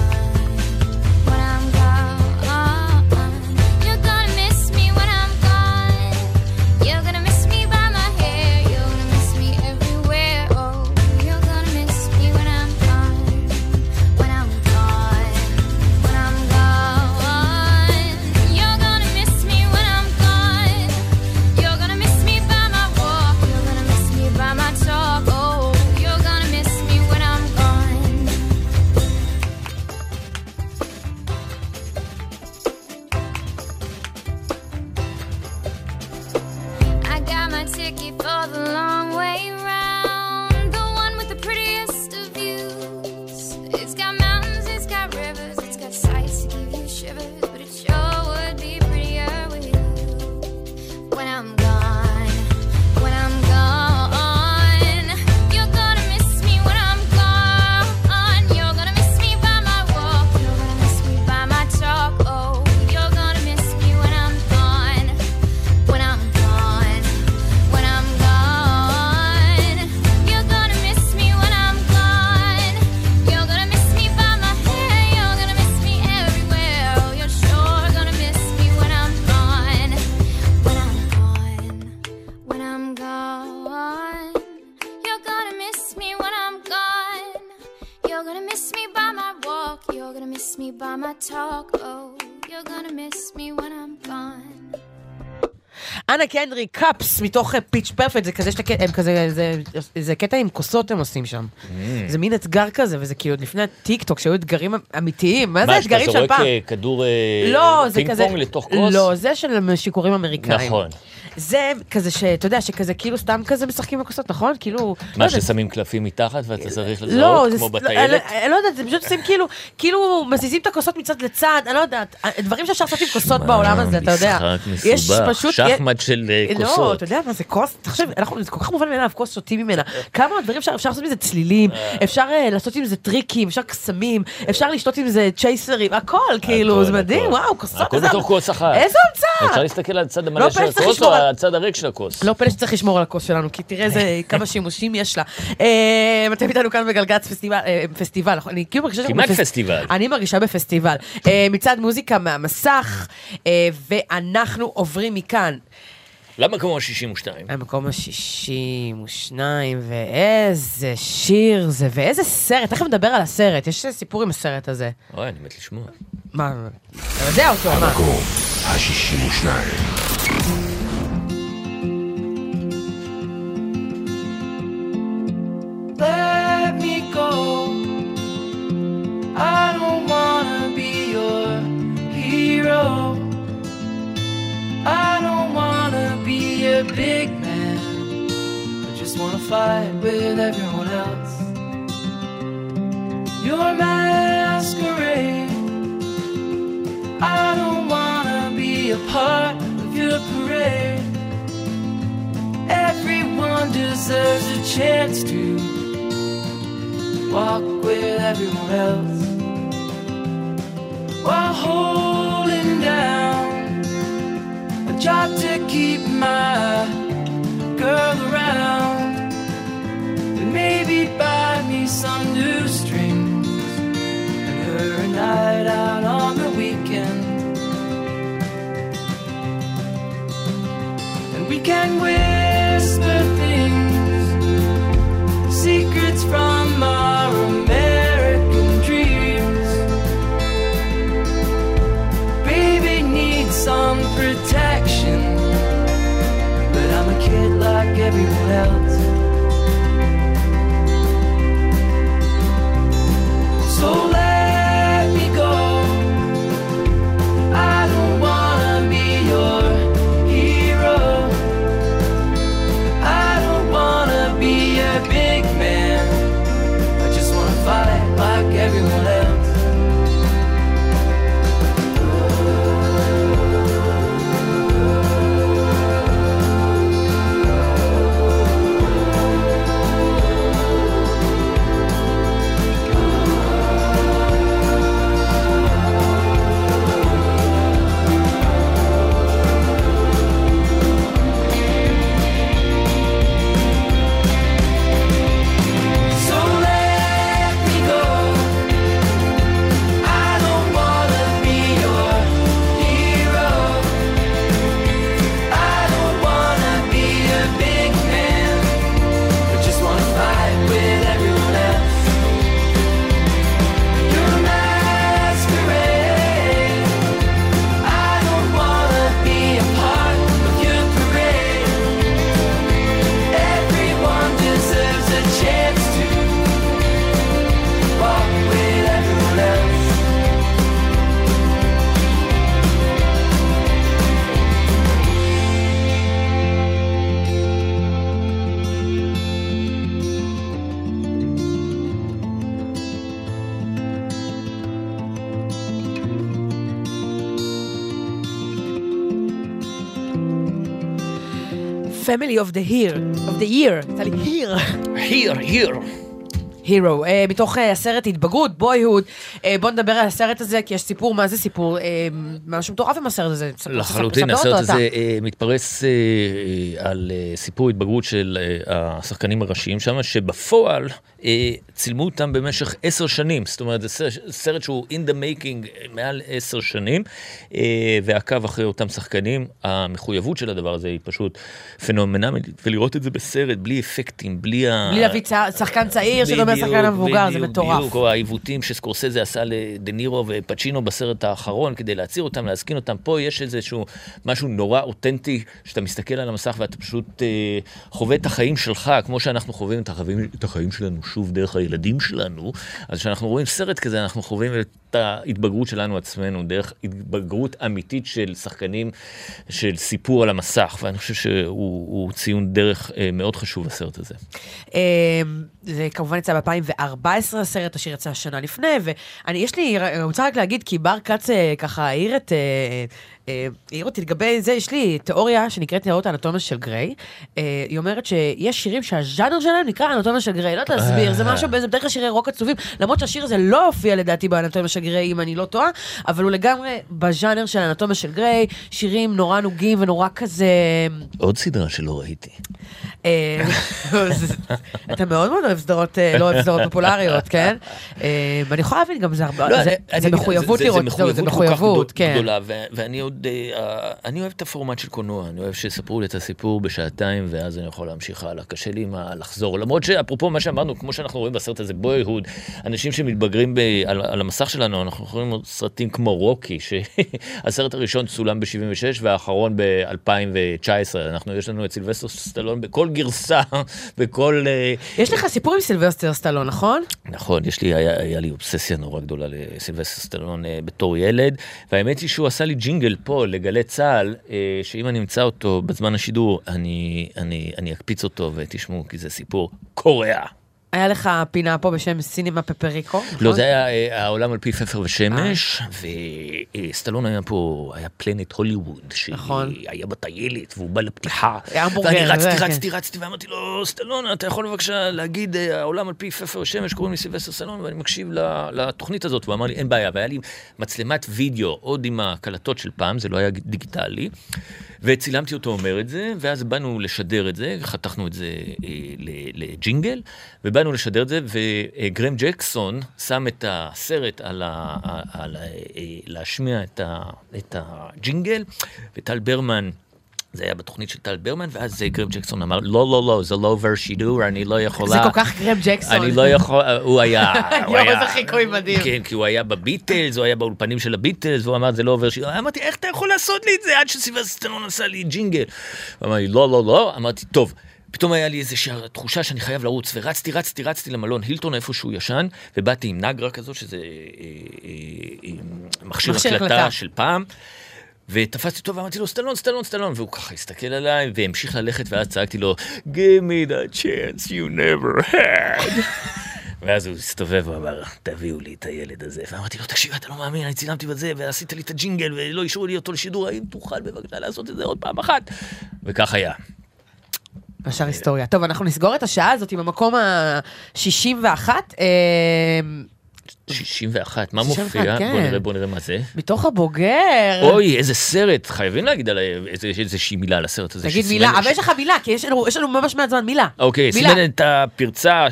אנה קנדריק Cups מתוך Pitch Perfect, זה כזה שאתה, הם כזה, זה, זה קטע עם כוסות הם עושים שם. זה מין אתגר כזה, וזה כאילו עוד לפני הטיק טוק, שהיו אתגרים אמיתיים, מה זה מה, שאתה אתגרים של זורק פעם? אה, כדור אה, לא, זה פינג. פונג לתוך כוס? לא, זה של שיכורים אמריקאים. נכון. זה כזה שאתה יודע, שכזה כאילו סתם כזה משחקים בכוסות, נכון? כאילו... לא מה. ששמים קלפים מתחת ואתה צריך לא, לזהות, זה כמו ס- לא, בטיילת? אני- לא יודעת, זה פשוט עושים כאילו, כאילו מזיזים את הכוסות מצד לצד, אני לא יודעת, דברים שאפשר לעשות עם כוסות בעולם הזה, אתה יודע. משחק יש מסובך, פשוט... שחמט של אה, לא, כוסות. אתה יודע מה זה כוס, תחשב, אנחנו, זה כל כך מובן מאליו, כוס שותים ממנה. כמה דברים אפשר, אפשר לעשות מזה צלילים, אפשר אה, לעשות עם זה טריקים, אפשר קסמים, אפשר לשתות עם זה צ'ייסרים, הכל, כאילו, זה מדהים, וואו, כוסות, הכל איזה- בתוך כוס אחת. איזה המצאה. אפשר להסתכל על הצד המלא לא של הכוס או הצד הריק של הכוס? לא פלא שצריך לשמור על הכוס שלנו, כי תראה איזה, [laughs] כמה שימושים יש לה. אה, אתם איתנו כאן בגלגלצ פסטיבל, אה, נכון? אני כאילו מרגישה כמעט פסטיבל. אני מרגישה בפסטיבל. אה, מצעד מוזיקה מהמסך, ואנחנו עוברים מכאן. למקום ה-62. המקום ה-62, ואיזה שיר זה, ואיזה סרט, תכף נדבר על הסרט, יש סיפור עם הסרט הזה. אוי, אני מת לשמוע. מה, אתה יודע אותו, מה? המקום ה-62. I don't wanna be a big man. I just wanna fight with everyone else. Your masquerade. I don't wanna be a part of your parade. Everyone deserves a chance to walk with everyone else while holding job to keep my girl around. And maybe buy me some new strings and her a night out on the weekend. And we can whisper everyone else. Family of the Year, of the Year, יצא לי Here. Here, here. הירו, uh, מתוך uh, הסרט התבגרות, בויהוד. Uh, בוא נדבר על הסרט הזה, כי יש סיפור, מה זה סיפור? Uh, משהו מטורף עם הסרט הזה. לחלוטין, הסרט. הזה אה, מתפרס אה, אה, על אה, סיפור התבגרות של אה, השחקנים הראשיים שם, שבפועל אה, צילמו אותם במשך עשר שנים. זאת אומרת, זה סרט- שהוא in the making אה, מעל עשר שנים, אה, ועקב אחרי אותם שחקנים. המחויבות של הדבר הזה היא פשוט פנומנלית, ולראות את זה בסרט, בלי אפקטים, בלי ה... בלי להביא שחקן צעיר שבאמת השחקן המבוגר, זה מטורף. בדיוק, או העיוותים שסקורסזה עשה לדה נירו ופצ'ינו בסרט האחרון כדי להצהיר אותם, להזכין אותם. פה יש איזשהו משהו נורא אותנטי, שאתה מסתכל על המסך ואתה פשוט אה, חווה את החיים שלך, כמו שאנחנו חווים את החיים שלנו שוב דרך הילדים שלנו. אז כשאנחנו רואים סרט כזה, אנחנו חווים את ההתבגרות שלנו עצמנו, דרך התבגרות אמיתית של שחקנים של סיפור על המסך, ואני חושב שהוא הוא ציון דרך אה, מאוד חשוב בסרט הזה. אה, זה כמובן יצא ב-2014, הסרט השיר יצא שנה לפני, ואני, יש לי, אני רוצה רק להגיד, כי בר כץ אה, ככה העיר את... אה, אה, העיר אותי לגבי זה, יש לי תיאוריה שנקראת תיאוריות האנטומיה של גריי. אה, היא אומרת שיש שירים שהז'אנר שלהם נקרא אנטומיה של גריי, לא יודעת להסביר, זה משהו, זה בדרך כלל שירי רוק עצובים, למרות שהשיר הזה לא הופיע לדעתי באנטומיה של גריי, אם אני לא טועה, אבל הוא לגמרי בז'אנר של אנטומיה של גריי, שירים נורא נוגים ונורא כזה... עוד סדרה שלא ראיתי. אה, [laughs] אתה מאוד מאוד אוהב סדרות, אה, לא אוהב סדרות פופולריות, כן? אה, ואני יכולה להבין, גם זה מחויבות לראות, זה מחויבות, כן. ואני עוד, אה, אני אוהב את הפורמט של קולנוע, אני אוהב שיספרו לי את הסיפור בשעתיים, ואז אני יכול להמשיך הלאה. קשה לי עם ה- לחזור, למרות שאפרופו מה שאמרנו, כמו שאנחנו רואים בסרט הזה, בויהוד, אנשים שמתבגרים ב- על, על המסך שלנו, אנחנו יכולים סרטים כמו רוקי, שהסרט הראשון צולם ב-76 והאחרון ב-2019. אנחנו, יש לנו את סילבסטר סטלון בכל גרסה, [laughs] בכל... אה, יש לך סיפור עם סילבסטר סטלון, נכון? נכון, יש לי, היה, היה לי אובססיה נורא גדולה לסילבסטר סטלון אה, בתור ילד, והאמת היא שהוא עשה לי ג'ינגל פה לגלי צה"ל, אה, שאם אני אמצא אותו בזמן השידור, אני, אני, אני אקפיץ אותו ותשמעו, כי זה סיפור קורע. היה לך פינה פה בשם סינימה פפריקו, נכון? לא, זה היה אה, העולם על פי פפר ושמש, וסטלון היה פה, היה פלנט הוליווד, נכון. שהיה בטיילת, והוא בא לפתיחה. ואני רצתי. רצתי, רצתי, ואמרתי לו, סטלון, אתה יכול בבקשה להגיד אה, העולם על פי פפר ושמש, קוראים לי סילבסטר סטלון, ואני מקשיב לתוכנית הזאת. והוא אמר לי, אין בעיה, והיה לי מצלמת וידאו, עוד עם הקלטות של פעם, זה לא היה דיגיטלי. וצילמתי אותו אומר את זה, ואז באנו לשדר את זה, חתכנו את זה אה, לג'ינגל, ובאנו לשדר את זה, וגרם ג'קסון שם את הסרט על ה... על ה... אה, להשמיע את, ה... את הג'ינגל, וטל ברמן... זה היה בתוכנית של טל ברמן, ואז אה, גרם ג'קסון אמר, לא, לא, לא, זה לא עובר שידור, אני לא יכולה... זה כל כך גרם ג'קסון. אני לא יכול, הוא היה... [laughs] הוא היה- איזה חיקוי מדהים. כן, כי הוא היה בביטלס, הוא היה באולפנים של הביטלס, והוא אמר, זה לא עובר שידור. אמרתי, איך אתה יכול לעשות לי את זה עד שסיבסטר סטלון עשה לי ג'ינגל? הוא אמר לי, לא, לא, לא. אמרתי, טוב. פתאום היה לי איזושהי תחושה שאני חייב לרוץ, ורצתי, רצתי, רצתי למלון הילטון איפה שהוא ישן, ובאתי עם נגרה כזו, שזה אה, אה, אה, מכשיר מכשיר הקלטה. של פעם. ותפסתי אותו ואמרתי לו, סטלון, סטלון, סטלון, והוא ככה הסתכל עליי והמשיך ללכת, ואז צעקתי לו, Give me the chance you never had. [laughs] ואז הוא הסתובב ואמר, תביאו לי את הילד הזה. ואמרתי לו, תקשיב, אתה לא מאמין, אני צילמתי בזה, ועשית לי את הג'ינגל, ולא אישרו לי אותו לשידור, האם תוכל בבקשה לעשות את זה עוד פעם אחת? וכך היה. השאר היסטוריה. טוב, אנחנו נסגור את השעה הזאת עם המקום ה-61. 61, מה 61, מופיע? כן. בוא נראה, בוא נראה מה זה. מתוך הבוגר. אוי, איזה סרט, חייבים להגיד על איזה- איזושהי מילה על הסרט הזה. תגיד מילה, אבל יש לך מילה, כי יש לנו יש לנו ממש מעט זמן, מילה. אוקיי, מילה. סימן את הפרצה,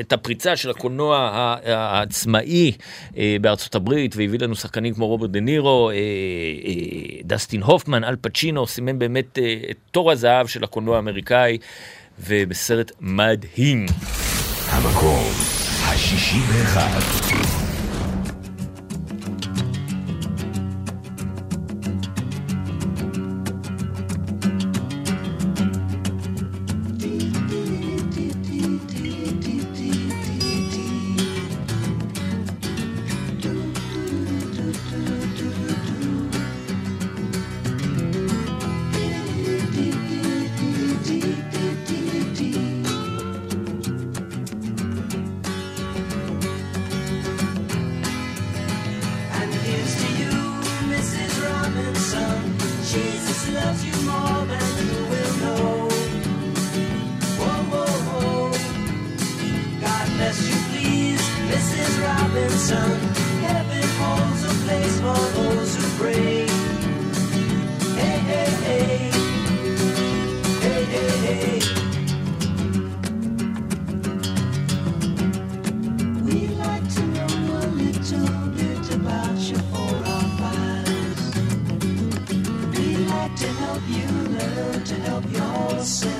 את הפריצה של הקולנוע העצמאי אה, בארצות הברית, והביא לנו שחקנים כמו רוברט דה נירו, אה, אה, דסטין הופמן, אל פצ'ינו, סימן באמת את תור הזהב של הקולנוע האמריקאי, ובסרט מדהים. המקום ה-61 say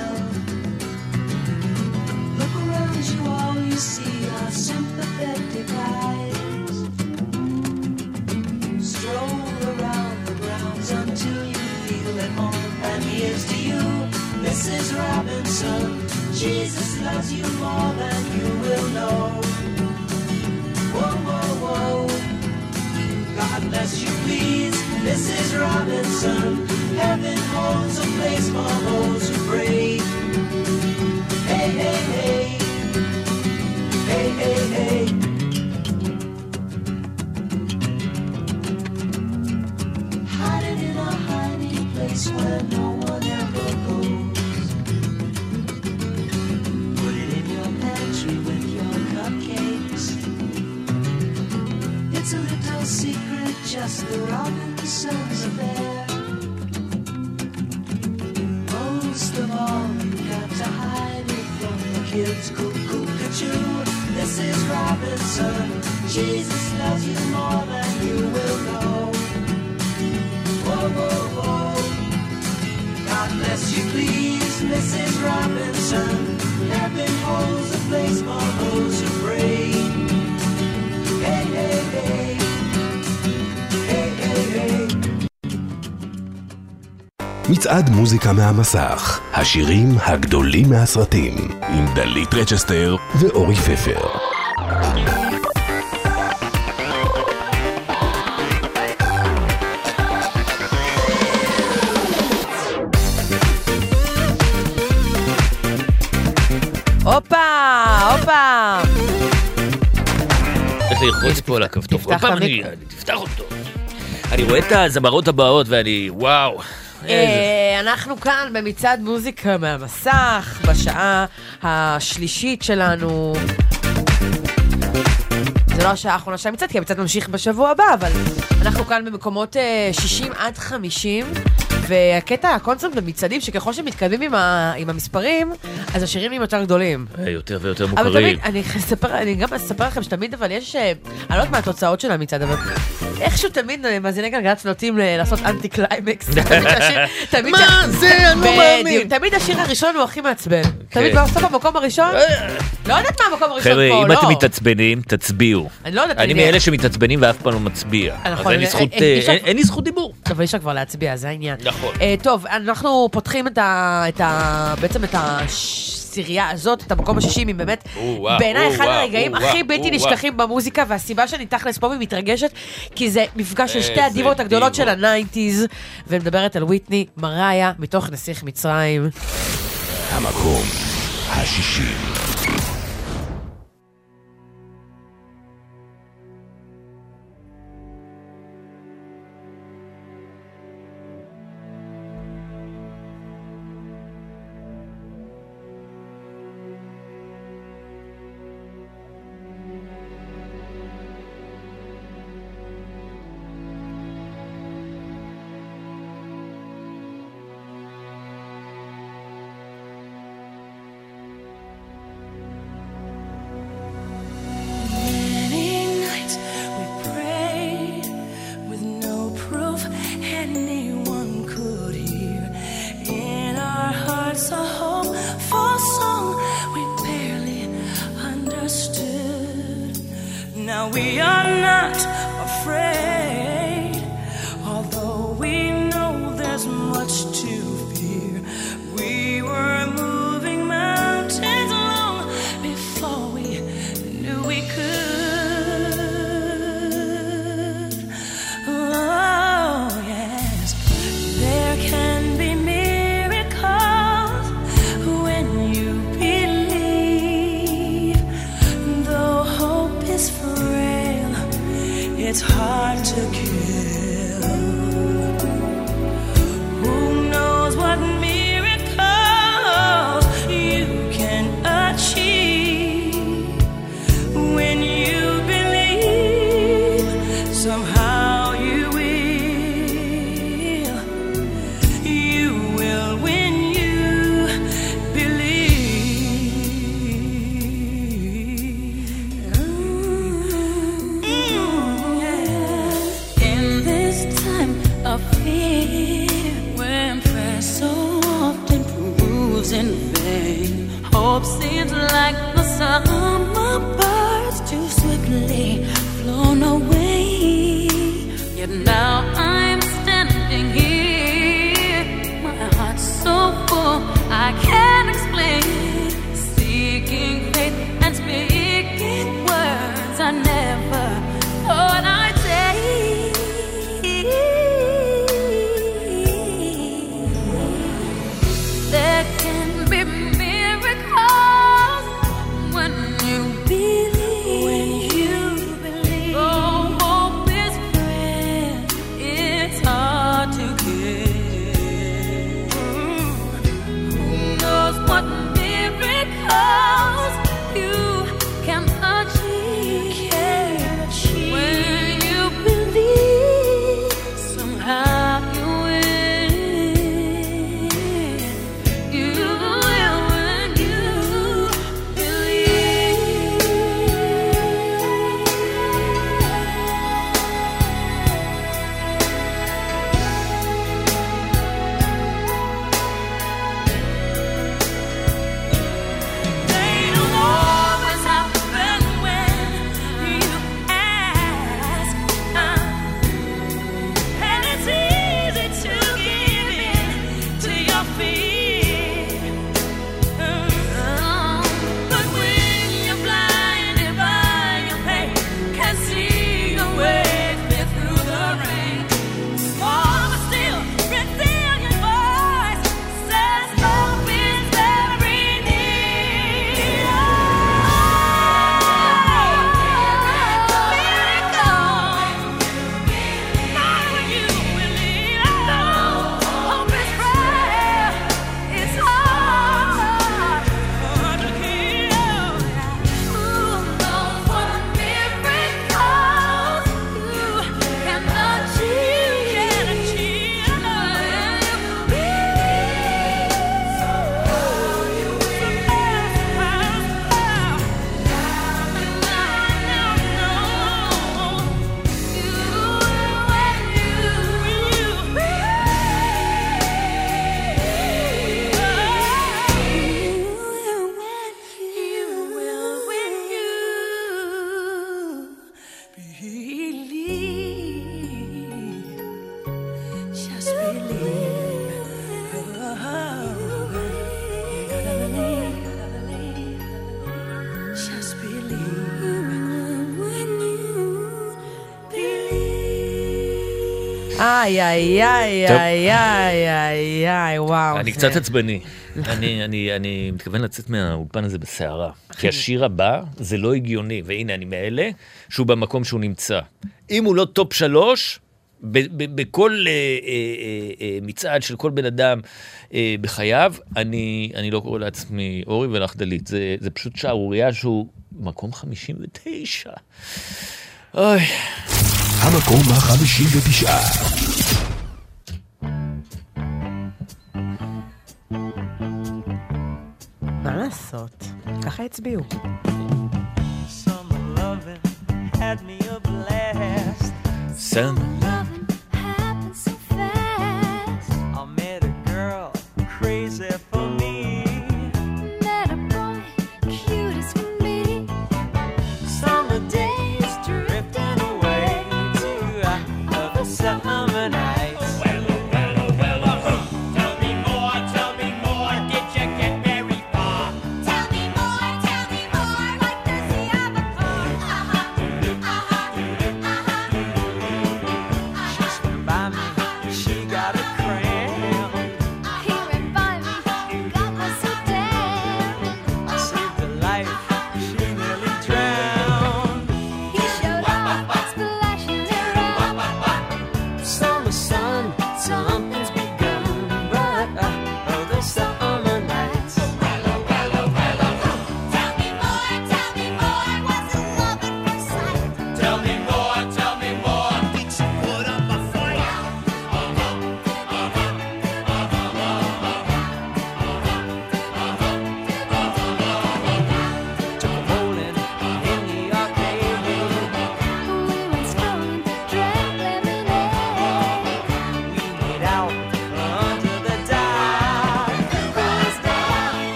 מצעד מוזיקה מהמסך, השירים הגדולים מהסרטים, עם דלית רצ'סטר ואורי פפר. הופה, הופה. איך ללחוץ פה על הכפתור? תפתח עוד פעם אני... למיקרו. תפתח אותו. אני רואה את הזמרות הבאות ואני... וואו. איזה... אה, אנחנו כאן במצעד מוזיקה מהמסך, בשעה השלישית שלנו. זה לא השעה האחרונה של המצעד, כי המצעד ממשיך בשבוע הבא, אבל אנחנו כאן במקומות אה, 60 עד 50, והקטע, הקונספט במצעדים, שככל שמתקדמים עם, ה, עם המספרים, אז השירים נהיים יותר גדולים. אה, יותר ויותר אבל מוכרים. תמיד, אני אספר, אני גם אספר לכם שתמיד, אבל יש, אה, אני לא יודעת מה התוצאות של המצעד, אבל איכשהו תמיד אה, מאזיני גלגלצ נוטים ל- לעשות אנטי קליימקס. [laughs] מה זה? אני לא מאמין. תמיד השיר הראשון הוא הכי מעצבן. תמיד בסוף המקום הראשון, לא יודעת מה המקום הראשון חבר'ה, פה, אם לא. אתם מתעצבנים, תצביעו. אני לא יודעת, אני מאלה שמתעצבנים ואף פעם לא מצביע. נכון, אין לי אה, זכות, אה, אה, דיבור. אבל אי אפשר כבר להצביע, זה העניין. נכון. אה, טוב, אנחנו פותחים את ה... את ה... הסירייה הזאת, את המקום השישי, עם באמת, בעיניי אחד הרגעים הכי בלתי. נשכחים במוזיקה, והסיבה שאני תכלס פה ומתרגשת, כי זה מפגש של שתי הדיבות הגדולות של. ה nineties, ומדברת על ויטני ומראיה, מתוך נסיך מצרים. המקום השישי. Hope seems like the summer birds too swiftly flown away. Yet now I'm standing here, my heart's so full I can't. איי, איי, איי. איי, איי, איי, וואו. אני קצת עצבני. אני, אני, אני מתכוון לצאת מהאולפן הזה בסערה. כי השיר הבא זה לא הגיוני, והנה, אני מאלה שהוא במקום שהוא נמצא. אם הוא לא טופ שלוש, בכל אה, אה, אה, מצעד של כל בן אדם בחייו, אני, אני לא קורא לעצמי אורי ולך דלית. זה, זה פשוט שערורייה שהוא מקום 59. אוי. המקום החמישים ותשעה. מה לעשות? ככה הצביעו. Summer loving had me a blast. Summer happened so fast. I met a girl crazy for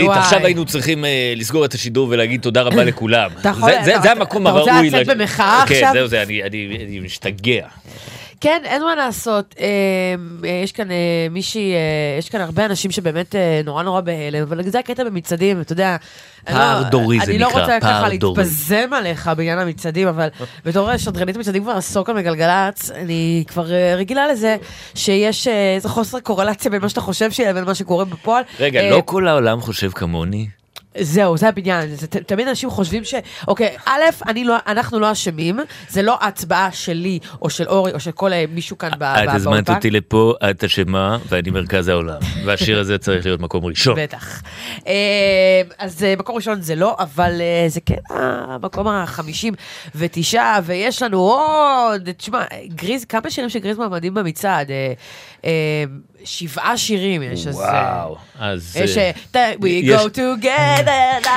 וואי. עכשיו היינו צריכים אה, לסגור את השידור ולהגיד תודה רבה לכולם. [laughs] זה- המקום אתה רוצה הראוי. לצאת במחאה כן, עכשיו? זהו זה, אני- אני אני משתגע. כן, אין מה לעשות. אה, אה, יש כאן אה, מישהי, יש כאן הרבה אנשים שבאמת נורא נורא בהלם, אבל זה הקטע במצעדים, אתה יודע. אני פער לא- דורי זה אני לא נקרא, רוצה פער ככה דורי. להתפזם עליך בעניין המצעדים, אבל [laughs] בתור שדרנית מצעדים כבר עשור כאן בגלגלצ, אני כבר רגילה לזה שיש איזה חוסר קורלציה בין מה שאתה חושב שיהיה לבין מה שקורה בפועל. רגע, לא כל העולם חושב כמוני? זהו, זה הבניין. זה, ת- תמיד אנשים חושבים ש... אוקיי, א', אני לא, אנחנו לא אשמים, זה לא הצבעה שלי, או של אורי, או של כל אה, מישהו כאן ב- את הזמנת. אותי לפה, את אשמה, ואני מרכז העולם. [laughs] והשיר הזה צריך להיות מקום ראשון. בטח. אה, אז אה, מקום ראשון זה לא, אבל זה כן המקום החמישים ותשעה, ויש לנו עוד, תשמע, גריז, כמה שירים של גריז מעמדים במצעד? אה, שבעה שירים יש, אז... אה, וואו, אז... יש... אה, we go together.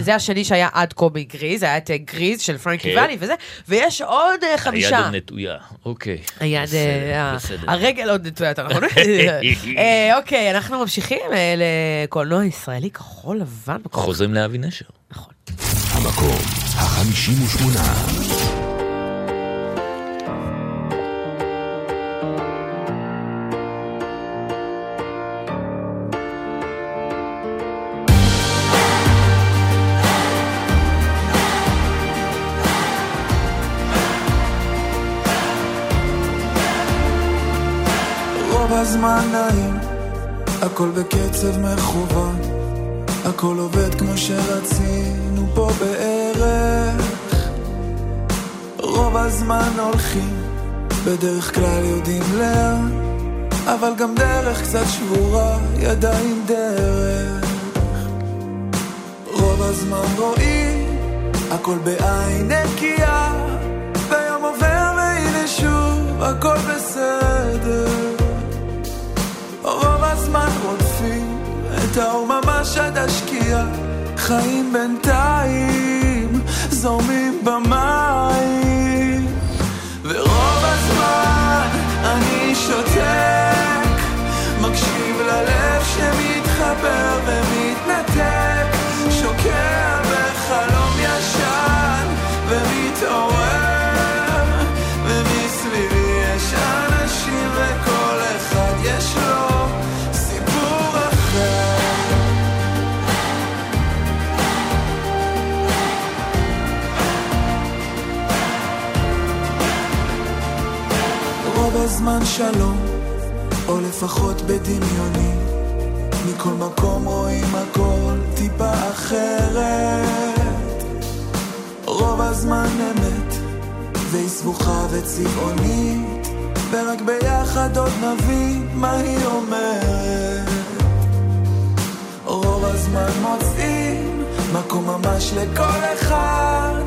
זה השני שהיה עד כה בגריז, היה את גריז של פרנקי כן. ואני וזה, ויש עוד חמישה. היד עוד נטויה, אוקיי. היד... הרגל עוד נטויה, אתה נכון? [laughs] אוקיי, אנחנו ממשיכים לקולנוע ישראלי כחול לבן. חוזרים לאבי נשר. נכון. המקום ה-58. הזמן נעים, הכל בקצב מכוון, הכל עובד כמו שרצינו פה בערך. רוב הזמן הולכים, בדרך כלל יודעים לאן, אבל גם דרך קצת שבורה, ידיים דרך. רוב הזמן רואים, הכל בעין נקייה, ויום עובר והנה שוב, הכל בסדר. האור ממש עד השקיעה חיים בינתיים זורמים במים. ורוב הזמן אני שותק מקשיב ללב שמתחבר ומתנתק הזמן שלום, או לפחות בדמיוני. מכל מקום רואים הכל טיפה אחרת. רוב הזמן אמת, והיא סבוכה וצבעונית. ורק ביחד עוד נבין מה היא אומרת. רוב הזמן מוצאים מקום ממש לכל אחד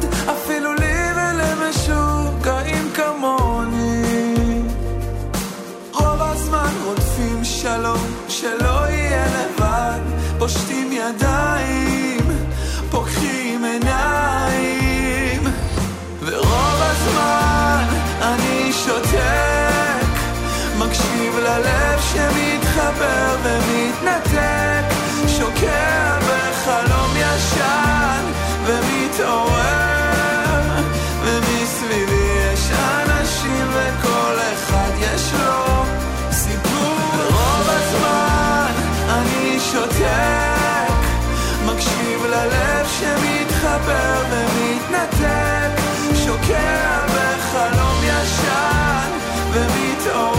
שלום שלא יהיה לבד. פושטים ידיים פוקחים עיניים. ורוב הזמן אני שותק מקשיב ללב שמתחבר ומתנתק שמתחבר ומתנתק שוקע בחלום ישן ומתעורר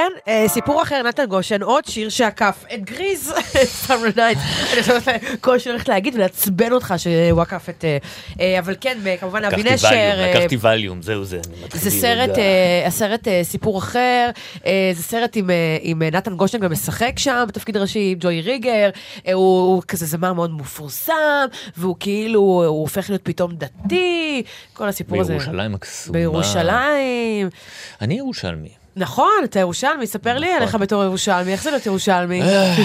כן, אה, סיפור אחר, נתן גושן, עוד שיר שעקף את גריז, [laughs] Summer Night. אני חושבת כל שיר הולכת להגיד ולעצבן אותך שהוא עקף את... אה, אה, אבל כן, כמובן אבי נשר. לקחתי ואליום, זהו זה. זה סרט, הסרט סיפור אחר, זה סרט עם, נתן גושן גם משחק שם בתפקיד ראשי עם ג'וי ריגר, הוא כזה זמר מאוד מפורסם, והוא כאילו, הוא הופך להיות פתאום דתי, כל הסיפור הזה. בירושלים הקסומה. בירושלים. אני ירושלמי. נכון, אתה ירושלמי, ספר לי עליך בתור ירושלמי, איך זה להיות ירושלמי? אה,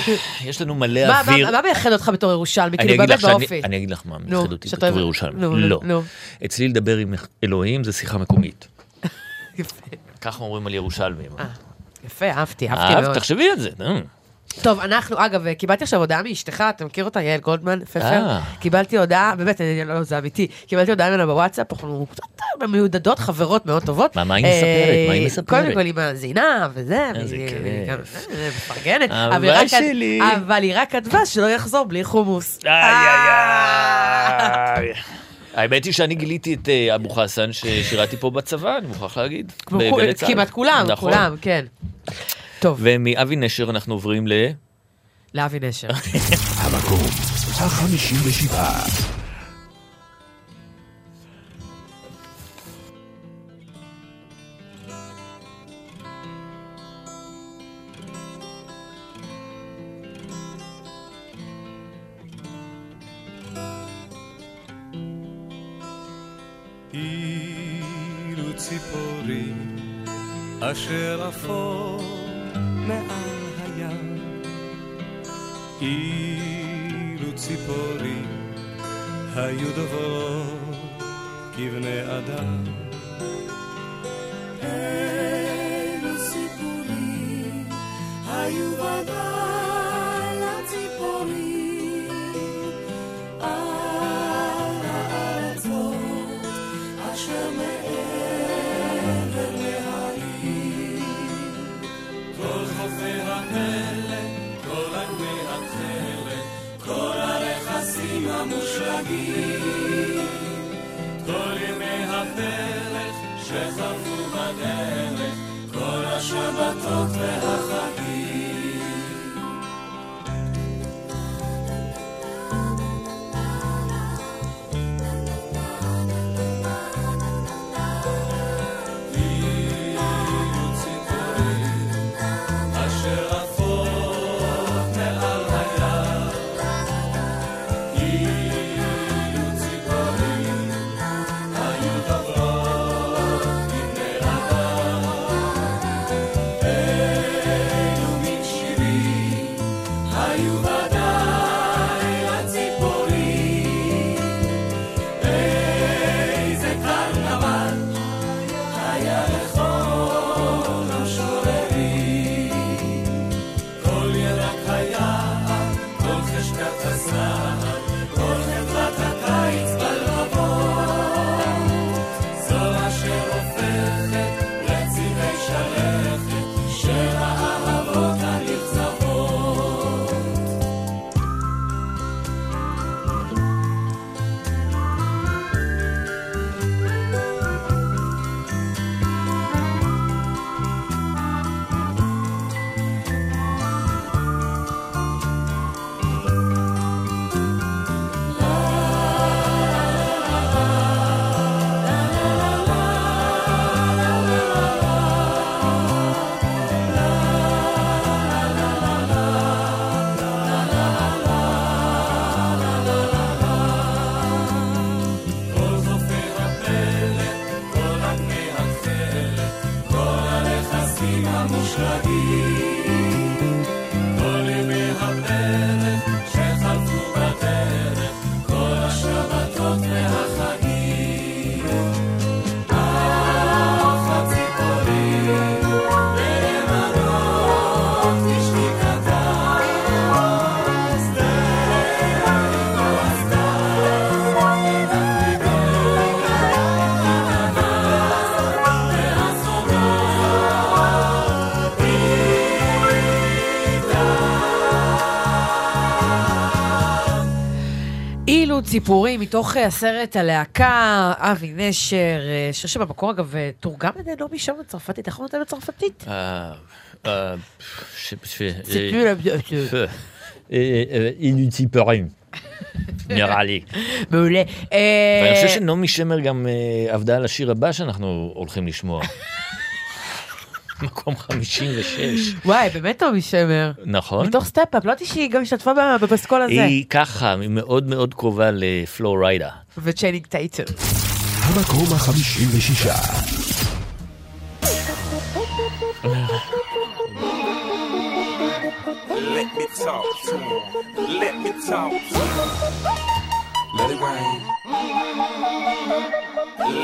יש לנו מלא אוויר. מה מייחד אותך בתור ירושלמי? כאילו באמת באופי. אני אגיד לך מה מייחד אותי בתור ירושלמי. לא. אצלי לדבר עם אלוהים זה שיחה מקומית. [laughs] ככה אומרים על ירושלמים. יפה, אהבתי, אהבתי מאוד. תחשבי על זה. טוב, אנחנו, אגב, קיבלתי עכשיו הודעה מאשתך, אתה מכיר אותה, יעל גולדמן, פפר? אה. קיבלתי הודעה, באמת, אני לא, זה אמיתי, קיבלתי הודעה ממנה בוואטסאפ, אנחנו קצת אה, מיודדות, חברות מאוד טובות. מה, מה היא אה, מספרת? מה היא מספרת? קודם כל היא מאזינה, וזה, והיא- אה, מפרגנת, אהבה שלי. אבל היא רק כתבה שלא יחזור בלי חומוס. האמת היא שאני גיליתי את אה, אבו חסן ששירתי פה בצבא, אני מוכרח להגיד. כמו בגלי כול- צה"ל. כמעט כולם, נכון. כולם, כן. טוב. ומאבי נשר אנחנו עוברים ל... לאבי נשר. [laughs] המקום החמישים ושבעה. אילו ציפורים אשר עפו מעל הים אילו ציפורים היו דוברות כבני אדם. אילו סיפורים היו ודאי לציפורים על הארצות אשר מעבר כל הרכסים המושלגים, כל ימי הפרק שחלפו בדרך, כל השבתות והחגים. אילו ציפורים מתוך אה, הסרט הלהקה, אבי נשר, אה, שיר שבמקור אגב אה, תורגם על ידי נעמי שמר לצרפתית, איך הוא נותן? אה, אה, אה, אה, אה, אה, אילו ציפורים, נראה לי. מעולה. אה, ואני חושב שנעמי שמר גם אה, עבדה על השיר הבא שאנחנו הולכים לשמוע. מקום 56. וואי, באמת נעמי שמר. נכון. מתוך סטפ-אפ, לא ידעתי שהיא גם השתתפה בפסקול הזה. היא ככה, היא מאוד מאוד קרובה לפלוריידה. וצ'יינינג טייטל. המקום החמישים ושישה. Let me talk to him. Let me talk to him. Let it rain.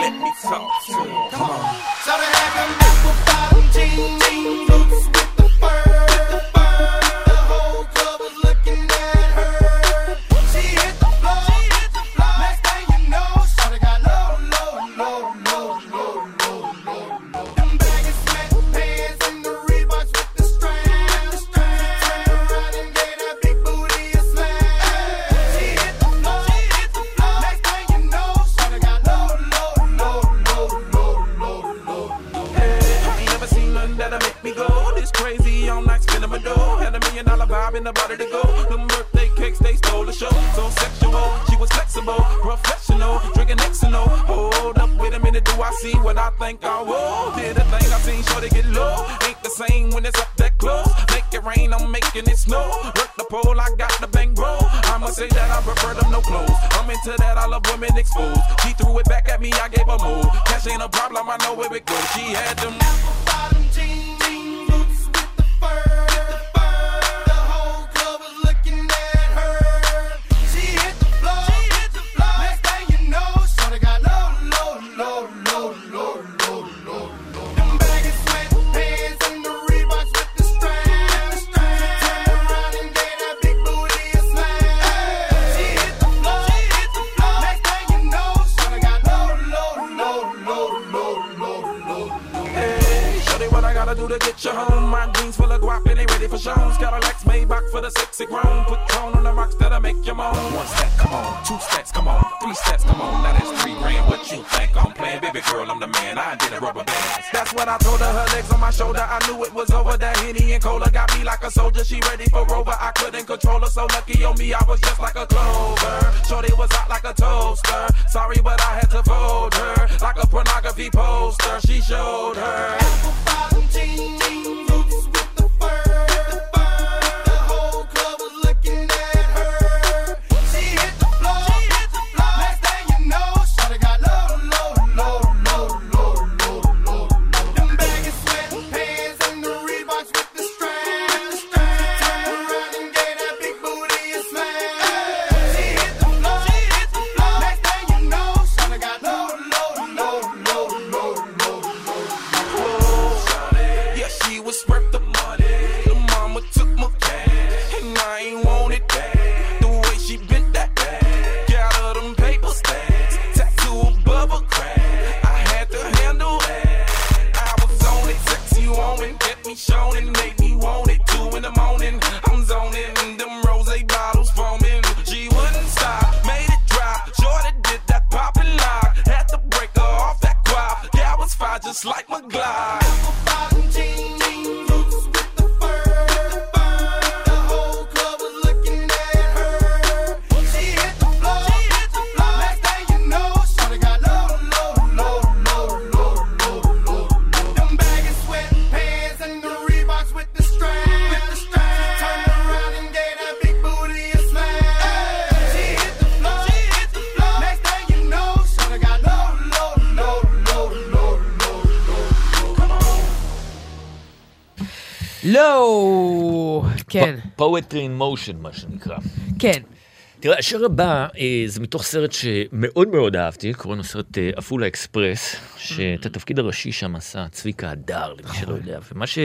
Let me talk to him. Come on. So they had them ting, ting, boots the body to go. Them birthday cakes, they stole the show. So sexual, she was flexible, professional, drinking Xano. Hold up, wait a minute, do I see what I think I will? Did a thing I seen, sure they get low. Ain't the same when it's up that close. Make it rain, I'm making it snow. Work the pole, I got the bang bro. I'ma say that I prefer them no clothes. I'm into that, I love women exposed. She threw it back at me, I gave her more. Cash ain't a problem, I know where it goes. She had them. For shows. Got a Lex Maybach for the sexy grown. Put tone on the rocks that'll make you moan. One step, come on. Two steps, come on. Three steps, come on. Now that's three grand. What you think I'm playing? Baby girl, I'm the man. I did a rubber band. That's what I told her. Her legs on my shoulder. I knew it was over. That Henny and Cola got me like a soldier. She ready for Rover. I couldn't control her. So lucky on me, I was just like a clover. Shorty was hot like a toaster. Sorry, but I had to fold her. Like a pornography poster. She showed her. Yeah, לא, כן, poetry in motion, מה שנקרא. כן. תראה, השיר הבא אה, זה מתוך סרט שמאוד מאוד אהבתי, קוראים לו סרט אה, עפולה אקספרס, שאת התפקיד הראשי שם עשה צביקה הדר, למי שלא יודע. ומה ש...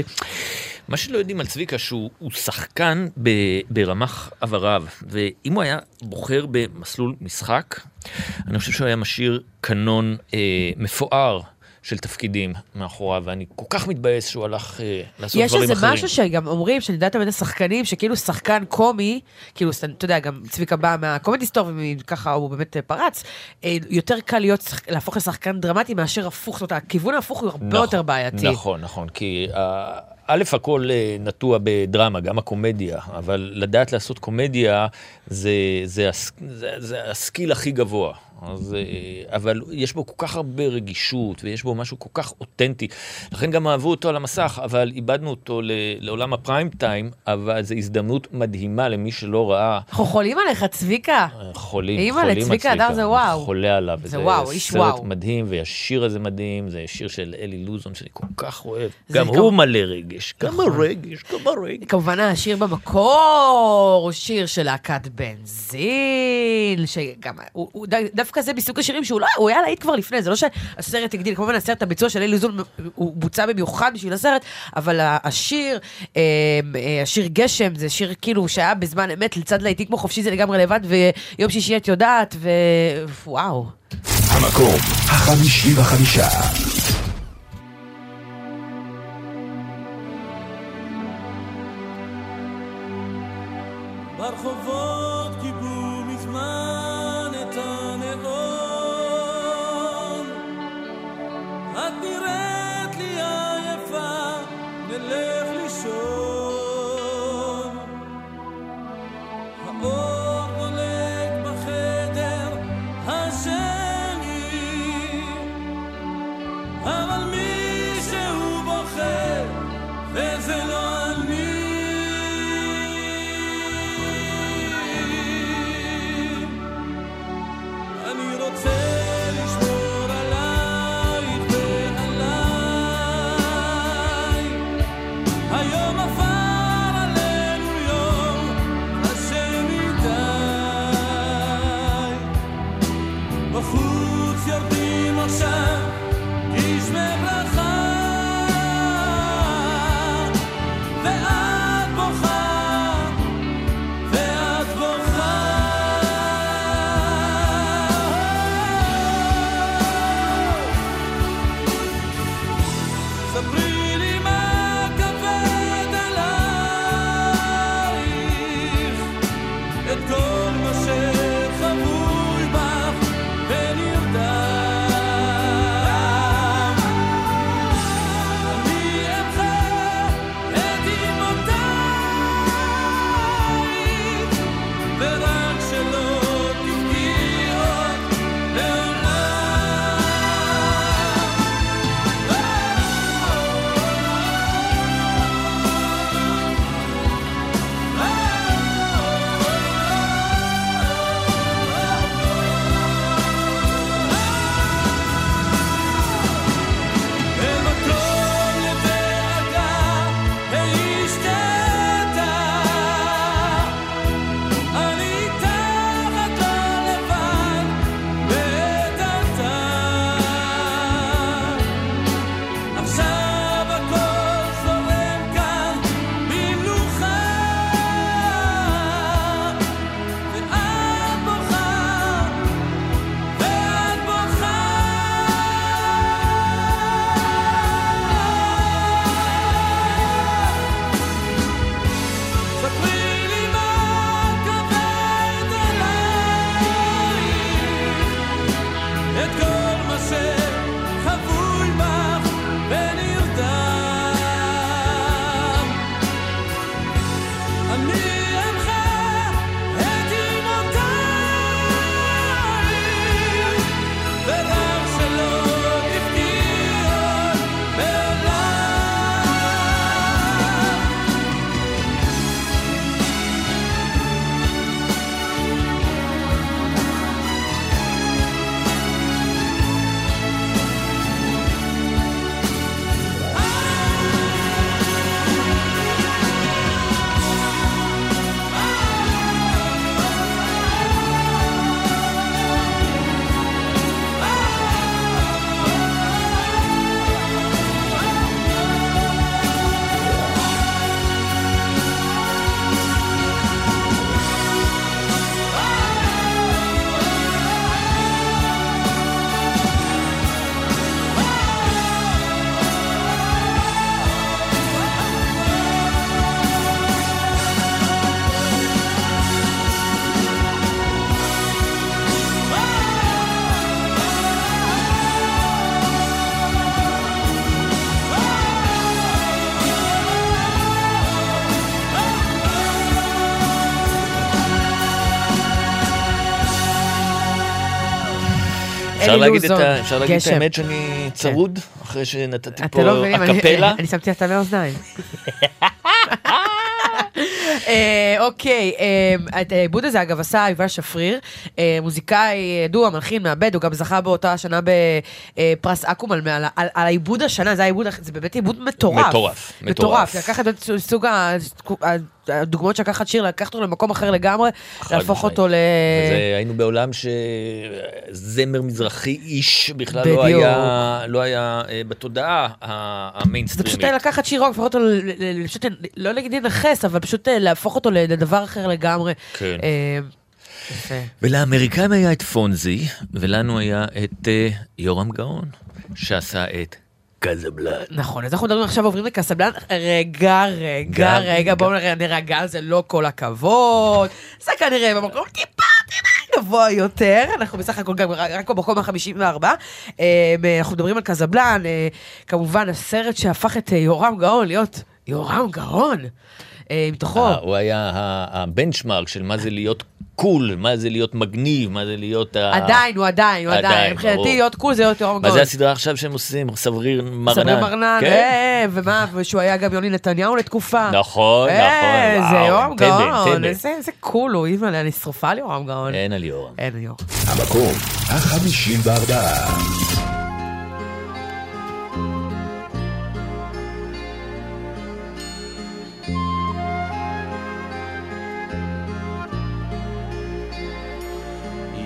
מה שלא יודעים על צביקה, שהוא הוא שחקן ב, ברמ"ח עבריו, ואם הוא היה בוחר במסלול משחק, אני חושב שהוא היה משאיר קנון אה, מפואר. של תפקידים מאחוריו, ואני כל כך מתבאס שהוא הלך אה, לעשות יש דברים איזה אחרים. משהו שגם אומרים, שאני יודעת תמיד השחקנים, שכאילו שחקן קומי, כאילו, אתה יודע, גם צביקה בא מהקומדי סטור, וככה הוא באמת אה, פרץ, אה, יותר קל להיות, שח- להפוך לשחקן דרמטי מאשר הפוך, זאת אומרת, הכיוון ההפוך הוא הרבה נכון, יותר בעייתי. נכון, נכון, כי אה, א', הכל אה, נטוע בדרמה, גם הקומדיה, אבל לדעת לעשות קומדיה זה, זה, זה, זה הסקיל הכי גבוה. אז, אה, אבל יש בו כל כך הרבה רגישות, ויש בו משהו כל כך אותנטי. לכן גם אהבו אותו על המסך, אבל איבדנו אותו ל- לעולם הפריים טיים, אבל זו הזדמנות מדהימה למי שלא ראה. אנחנו חולים עליך, צביקה. חולים, אימא'לה, חולים על צביקה הדר זה וואו. חולה עליו. זה וואו, איש וואו. סרט מדהים, והשיר הזה מדהים, זה שיר של אלי לוזון שאני כל כך אוהב. זה גם הוא מלא רגש, גם נכון. הרגש, גם הרגש. כמובן השיר במקור הוא שיר של להקת בנזין, שגם, הוא, הוא, דווקא זה מסוג השירים שהוא לא, הוא היה להיט כבר לפני, זה לא שהסרט הגדיל, כמובן הסרט, הביצוע של אלי זון הוא בוצע במיוחד בשביל הסרט, אבל השיר, אה, אה, השיר גשם, זה שיר כאילו שהיה בזמן אמת לצד להיטים כמו חופשי זה לגמרי לבד, ויום שישי את יודעת, ווואו. המקום החמישי וחמישה. אפשר להגיד את. האמת שאני צרוד, אחרי שנתתי לא פה הקפלה? אני שמתי אותה לאוזניים. [laughs] אה, אוקיי, אה, את העיבוד הזה אגב עשה יובל שפריר, אה, מוזיקאי ידוע, מלחין, מעבד, הוא גם זכה באותה השנה בפרס אקו"ם על העיבוד השנה, זה זה באמת עיבוד מטורף. מטורף, מטורף. לקחת את סוג הדוגמאות שלקחת שיר, לקחת אותו למקום אחר לגמרי, להפוך אותו ל... וזה, היינו בעולם שזמר מזרחי איש בכלל בדיוק. לא היה, לא היה אה, בתודעה ה- זה פשוט המיינסטרימית. לקחת שיר רוק, להפוך אותו, פשוט, לא להגיד לנכס, אבל פשוט אה, להפוך אותו לדבר אחר לגמרי. כן. אה, יפה. ולאמריקאים היה את פונזי, ולנו היה את אה, יורם גאון, שעשה את קזבלן. נכון, אז אנחנו מדברים עכשיו, עוברים לקסבלן. רגע, רגע, רגע, בואו נירגע, זה לא כל הכבוד. זה כנראה במקום טיפה, טיפה גבוה יותר. אנחנו בסך הכל גם רק במקום ה-54. אנחנו מדברים על קזבלן, אה, כמובן, הסרט שהפך את אה, יורם גאון להיות יורם גאון. אה, מתוכו. הוא היה ה benchmark של מה זה להיות cool, מה זה להיות מגניב, מה זה להיות... עדיין, הוא עדיין, הוא עדיין. מבחינתי להיות קול זה להיות יורם גאון. מה זה הסדרה עכשיו שהם עושים? סברי מרנן. סברי מרנן, כן? אה, ומה, ושהוא היה גם יוני נתניהו לתקופה. נכון, אה, נכון. זה יורם גאון, איזה קול הוא, אימא'לה, אני שרופה על יורם גאון. אין על יורם. אין על יורם. המקום ה-54.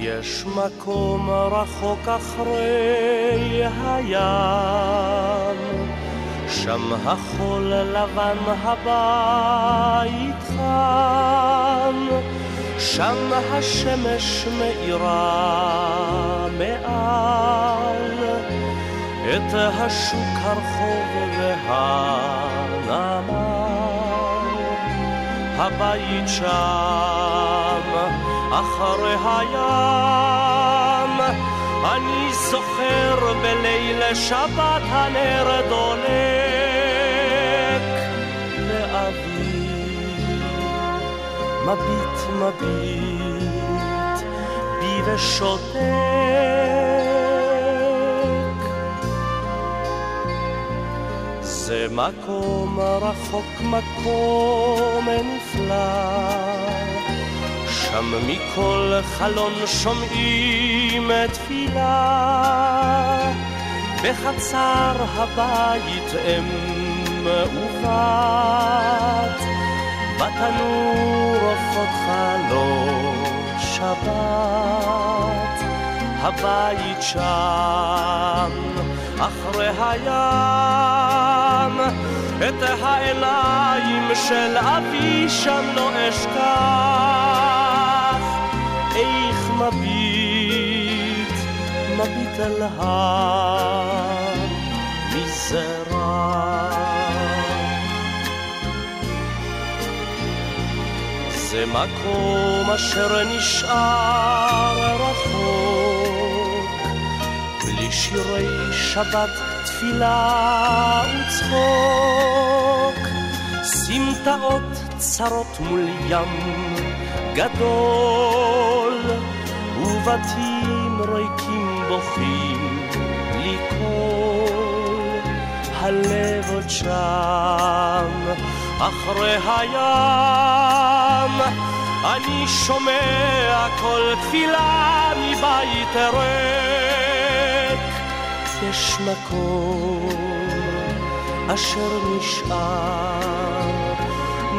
יש מקום רחוק אחרי הים, שם החול לבן הבית חם, שם השמש מאירה מעל. את השוק הרחוב והנמל. הבית שם אחרי הים אני זוכר בליל שבת הנר דולק ואבי מביט מביט בי ושותק זה מקום רחוק, מקום נפלא. שם מכל חלון שומעים תפילה. בחצר הבית אם ובת, בתנור עופות חלון שבת. הבית שם, אחרי הים, את העיניים של אבי שם לא אשכח. איך מביט, מביט אל המזרח. זה מקום אשר נשאר רחוק, בלי שירי שבת, תפילה וצחוק, סמטאות צרות מול ים גדול, ובתים ריקים בוכים בלי קול, הלב עוד שם, אחרי הים, אני שומע כל תפילה מבית ריק. יש מקום אשר נשאר,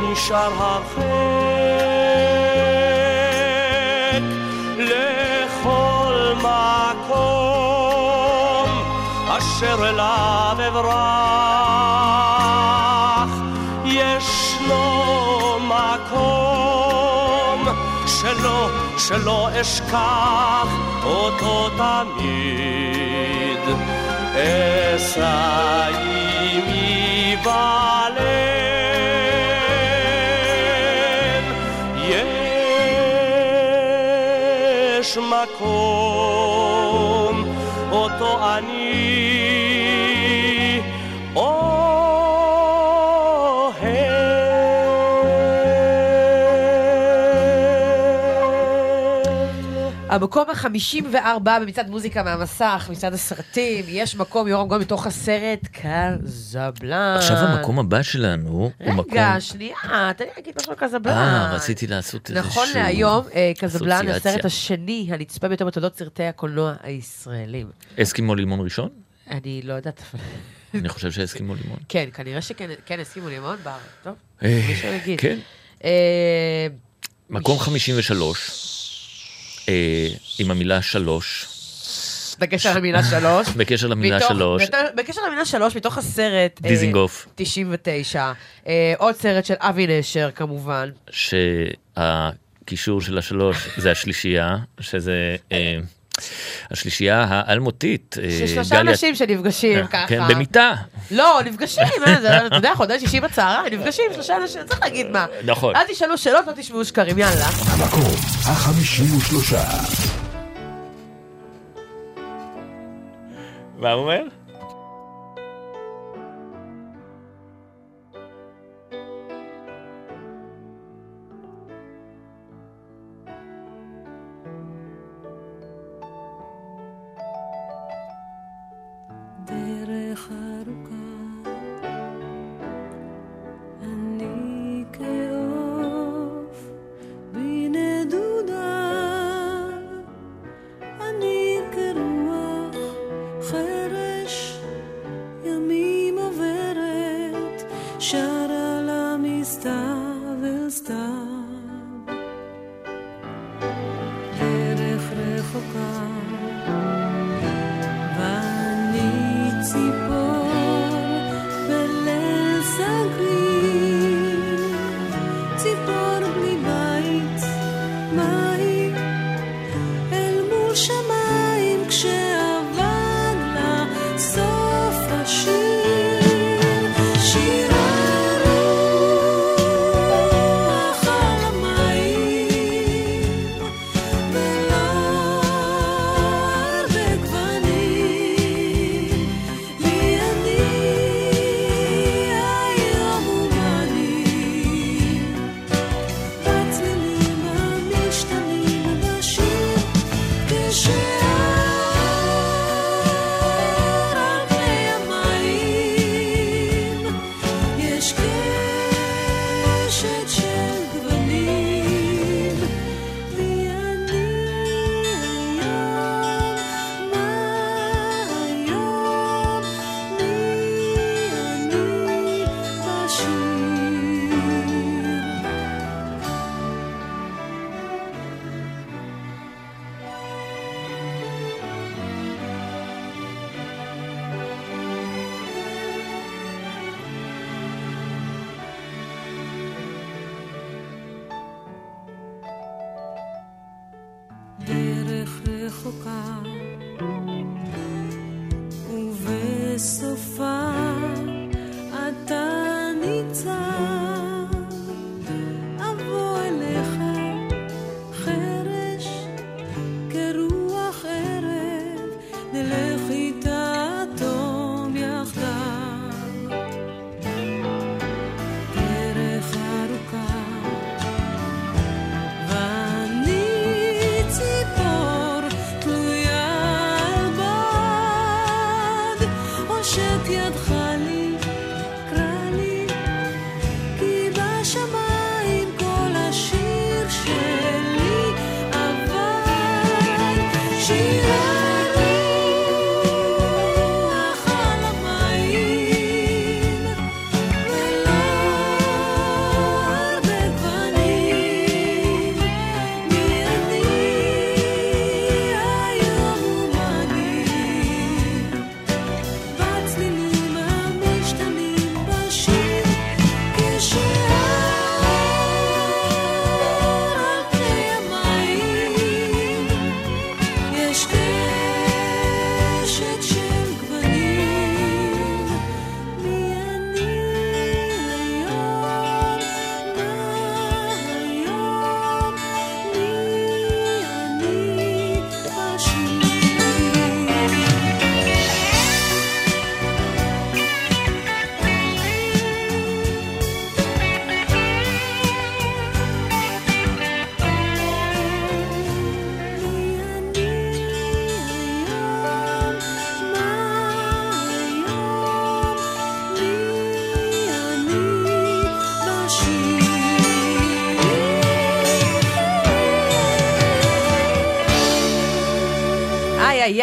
נשאר הרחק אשר אליו אברח. ישנו מקום שלא, שלא אשכח אותו תמיד. אשא עימי בלב. יש מקום אותו אני המקום ה-54 במצעד מוזיקה מהמסך, מצעד הסרטים, יש מקום, יורם גול מתוך הסרט קזבלן. עכשיו המקום הבא שלנו הוא מקום... רגע, שנייה, תן לי להגיד משהו על קזבלן. אה, רציתי לעשות איזשהו... נכון להיום, אה, קזבלן. הסרט השני הנצפה ביותר בתולדות סרטי הקולנוע הישראלים. אסקימו לימון ראשון? אני לא יודעת. אני חושב שאסקימו לימון. כן, כנראה שכן, כן, הסכימו לימון בארץ. טוב, אה, מישהו יגיד. כן. אה, מקום 53, אה, עם המילה שלוש. בקשר למילה שלוש. בקשר למילה מתוך- שלוש. בקשר למילה שלוש, מתוך הסרט... אה, דיזינגוף. 99. אה, עוד סרט של אבי נשר, כמובן. שהקישור של השלוש זה השלישייה, שזה אה, השלישייה האלמותית. אה, של שלושה גליה- אנשים שנפגשים ככה. כן, במיטה. לא, נפגשים, אה, אתה יודע, חודש שישי בצהריים, נפגשים, שלושה אנשים, צריך להגיד מה. נכון. אל תשאלו שאלות, לא תשמעו שקרים, יאללה. המקום החמישים ושלושה. מה הוא אומר?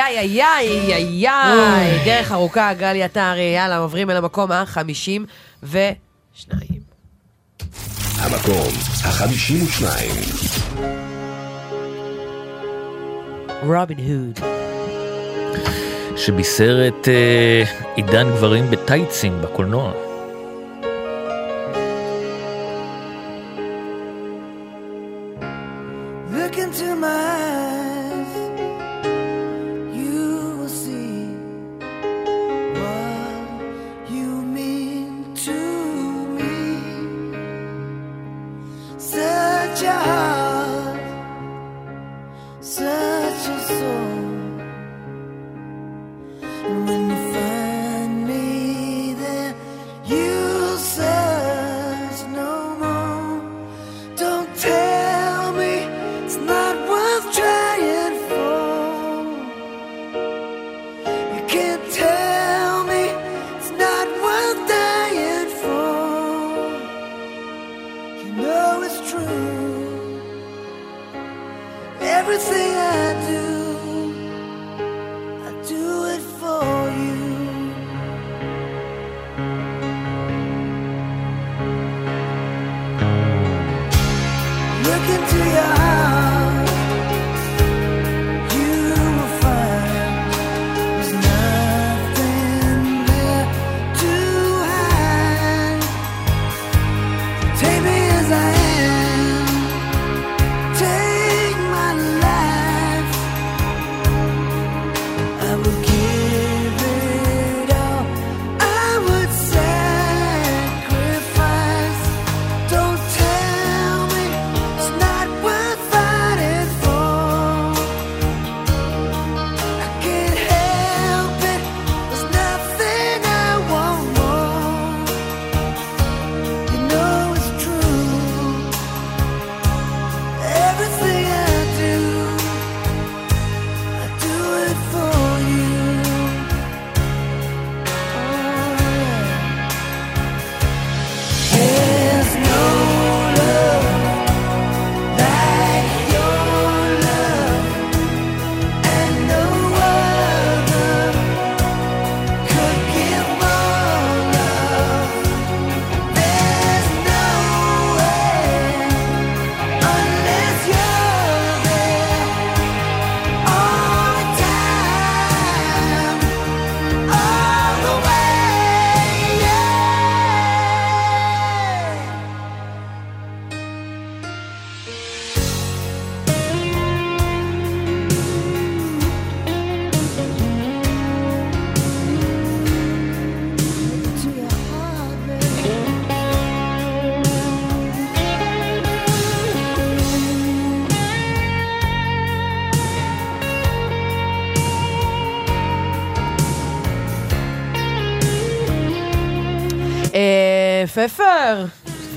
איי, איי, איי, איי, איי. דרך ארוכה, גלי עטרי, יאללה, עוברים אל המקום החמישים ושניים. המקום החמישים ושניים. רובין הוד. שבישר את אה, עידן גברים בטייצים בקולנוע.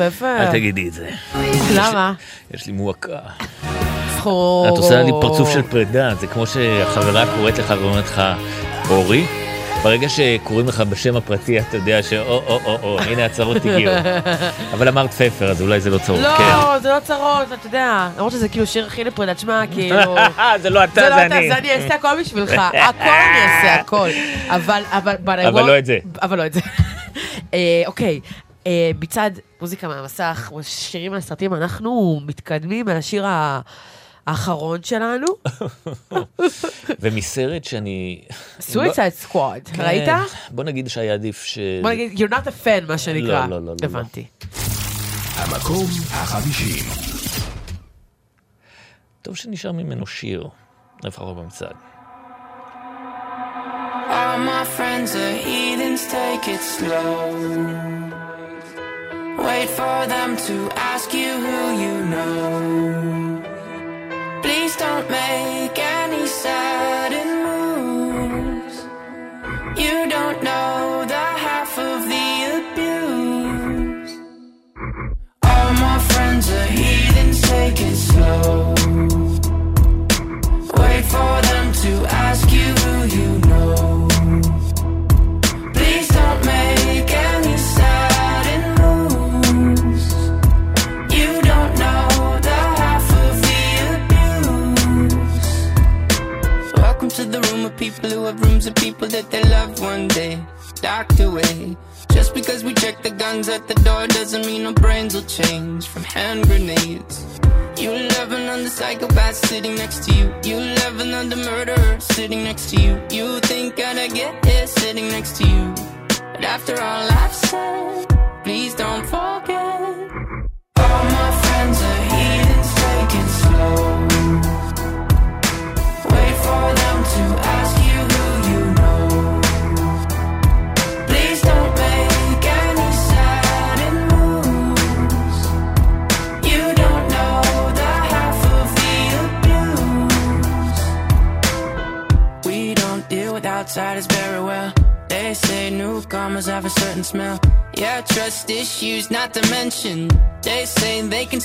פפר. אל תגידי את זה. למה? יש לי מועקה. זכור. את עושה לי פרצוף של פרידה, זה כמו שהחברה קוראת לך ואומרת לך, אורי. ברגע שקוראים לך בשם הפרטי, אתה יודע שאו, או, או, או, הנה הצרות הגיעו. [laughs] אבל אמרת פפר, אז אולי זה לא צרות, כן. לא, זה לא צרות, אתה יודע. למרות שזה כאילו שיר הכי לפרידת שמע, [laughs] כאילו... זה לא אתה, זה לא זה אתה, אני. זה אני אעשה הכל בשבילך. [laughs] הכל אני אעשה, הכל. אבל, אבל... אבל לא את זה. אבל לא את זה. אה, אוקיי, אה, מצד מוזיקה מהמסך, שירים מהסרטים, אנחנו מתקדמים מהשיר ה- האחרון שלנו, [laughs] ומסרט שאני... סוויצייד סקוואד. כן, ראית? בוא נגיד שהיה עדיף ש... בוא נגיד, you're not a fan, מה שנקרא. לא, לא, לא, לא. הבנתי. המקום החמישים. טוב שנשאר ממנו שיר, לפחות במצעד. All my friends are heathens, take it slow. Wait for them to ask you who you know. Please don't make any sudden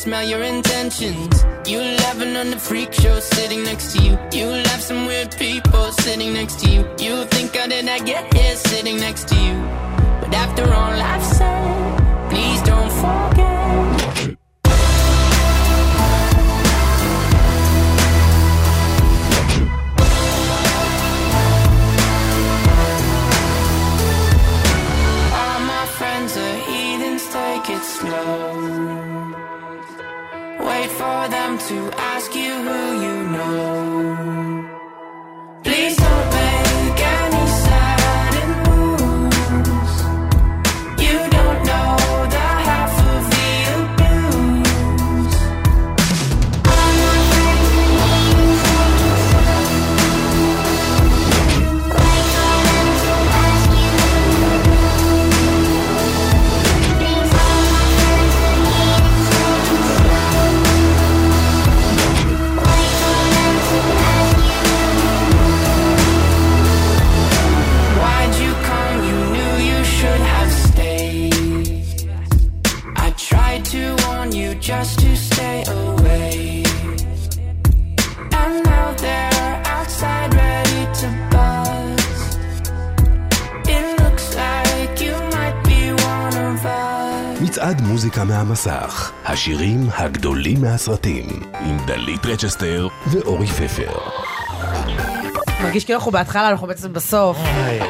smell your intentions. You laughing on the freak show sitting next to you. השירים הגדולים מהסרטים, עם דלית רצ'סטר ואורי פפר. מרגיש כאילו אנחנו בהתחלה, אנחנו בעצם בסוף.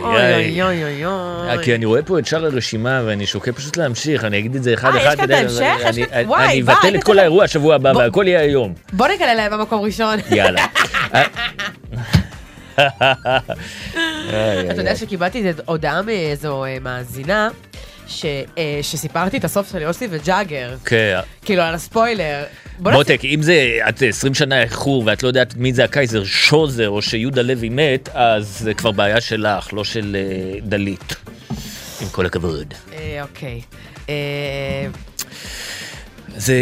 אוי איי. אוי אוי אוי. אה, כי אני רואה פה את שאר הרשימה ואני שוקל פשוט להמשיך, אני אגיד את זה אחד אה, יש אחד. כאן את ההמשך? אני- יש כאן- אבטל את כל האירוע השבוע הבא והכל יהיה היום. בוא נגלה להם במקום ראשון. יאללה. [laughs] אתה יודע שקיבלתי הודעה מאיזו אה, מאזינה, ש- אה, שסיפרתי את הסוף של יוסי וג'אגר, כן. כאילו על הספוילר. מותק, אם זה את 20 שנה איחור ואת לא יודעת מי זה הקייזר שוזר או שיהודה לוי מת, אז זה כבר בעיה שלך, לא של אה, דלית. עם כל הכבוד. אה, אוקיי. אה, זה,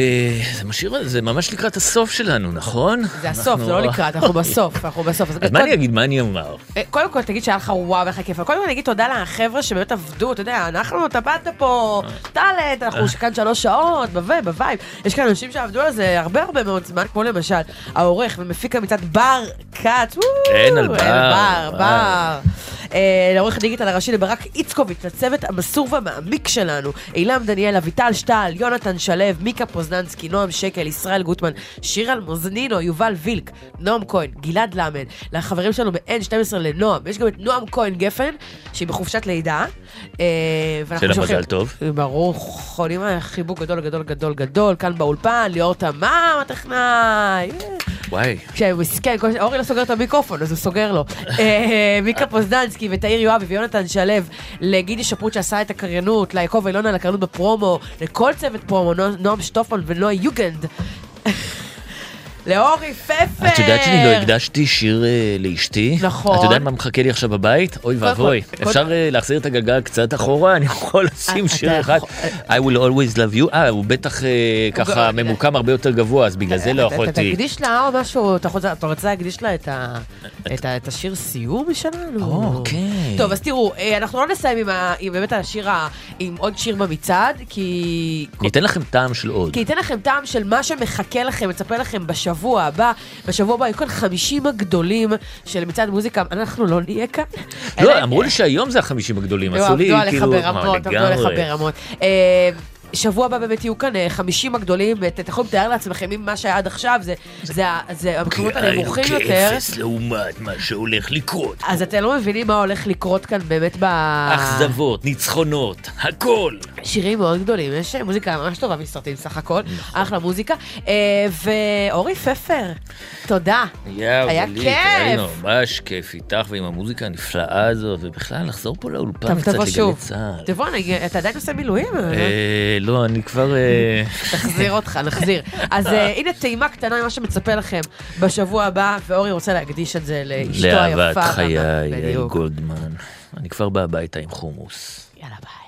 זה משאיר, זה ממש לקראת הסוף שלנו, נכון? זה הסוף, זה לא אנחנו- לקראת, אנחנו בסוף, אנחנו בסוף. אז מה אני אגיד, מה אני אומר? אה, קודם כל תגיד שהיה לך וואו, איזה כיף. קודם כל נגיד תודה לחבר'ה שבאמת עבדו, אתה יודע, אנחנו, אתה באת פה, טאלנט, אנחנו כאן שלוש שעות, ב vibe, ב vibe. יש כאן אנשים שעבדו על זה הרבה הרבה מאוד זמן, כמו למשל העורך ומפיק המצעד בר כץ. אין על בר, בר. בר. אה, לעורך הדיגיטל הראשי לברק איצקוביץ', לצוות המסור והמעמיק שלנו, אילם דניאל, אביטל שטל, יונתן שלו, מיקה פוזננסקי, נועם שקל, ישראל גוטמן, שיר אלמוזנינו, יובל וילק, נועם כהן, גלעד למד, לחברים שלנו ב-N12 לנועם, יש גם את נועם כהן גפן, שהיא בחופשת לידה. אה, ואנחנו שיהיה לה שולחים- מזל טוב. ברור, חולים עליי חיבוק גדול גדול גדול גדול, כאן באולפן, ליאור תמם הטכנאי. וואי. כשמסכן, כל- אורי לא סוגר את המיקרופון, אז הוא סוגר לו. אה, מיקה פוזננסקי ותאיר יואבי ויונתן שלו, לגידי שפרוט שעשה את הקריינות, ליעקב אילון על הקריינות בפרומו, לכל צוות פרומו, נו- נועם שטופמן ונועה יוגנד. לאורי פפר! את יודעת שאני לא הקדשתי שיר אה, לאשתי? נכון. את יודעת מה מחכה לי עכשיו בבית? אוי ואבוי. אפשר אה, להחזיר את הגלגל קצת אחורה? אני יכול לשים שיר אחד. I will always love you. אה, הוא בטח אה, ככה ממוקם הרבה יותר גבוה, אז בגלל זה לא יכולתי. תקדיש לה או משהו, אתה רוצה- אתה רוצה להקדיש לה את השיר סיום שלנו? אוקיי. טוב, אז תראו, אה, אנחנו לא נסיים עם באמת השיר, עם עוד שיר במצעד, כי... ניתן לכם טעם של עוד. כי ייתן לכם טעם של מה שמחכה לכם, מצפה לכם בשבוע הבא. בשבוע הבא יהיו כאן 50 הגדולים של מצעד מוזיקה, אנחנו לא נהיה כאן. לא, אמרו לי שהיום זה החמישים הגדולים, לא, עשו לי עבדו עליך כאילו... ברמות, עבדו עליך. ברמות. אה, שבוע הבא באמת יהיו כאן 50 הגדולים, אה, ואתם יכולים לתאר לעצמכם אם מה שהיה עד עכשיו זה, זה, זה המקומות הנמוכים יותר. כאפס לעומת מה שהולך לקרות. אז אתם לא מבינים מה הולך לקרות כאן באמת ב... אכזבות, ניצחונות, הכל. שירים מאוד גדולים, יש אה, מוזיקה ממש טובה מסרטים סך הכל, נכון. אחלה מוזיקה. אה, ואורי פפר, תודה. יאו, היה בלי, כיף. היה ממש כיף איתך ועם המוזיקה הנפלאה הזאת, ובכלל לחזור פה לאולפן קצת לגלי צה"ל. תבוא, אני, אתה עדיין עושה מילואים? לא, אני כבר... אה, נחזיר אותך, נחזיר. אז אה, הנה טעימה קטנה ממה שמצפה לכם בשבוע הבא, ואורי רוצה להקדיש את זה לאשתו היפה. לאהבת חיי, אה, יאיר גולדמן. אני כבר בא הביתה עם חומוס. יאללה, ביי.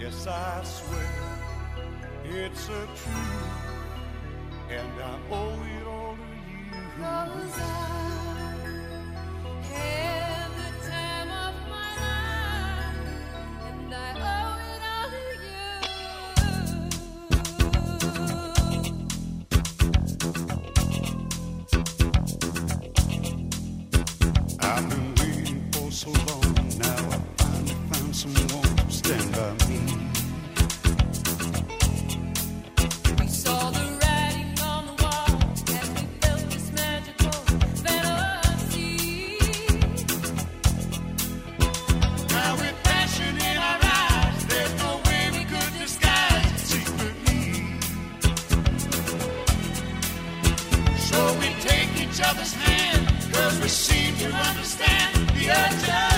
Yes, I swear it's a truth. and I owe it all to you. such a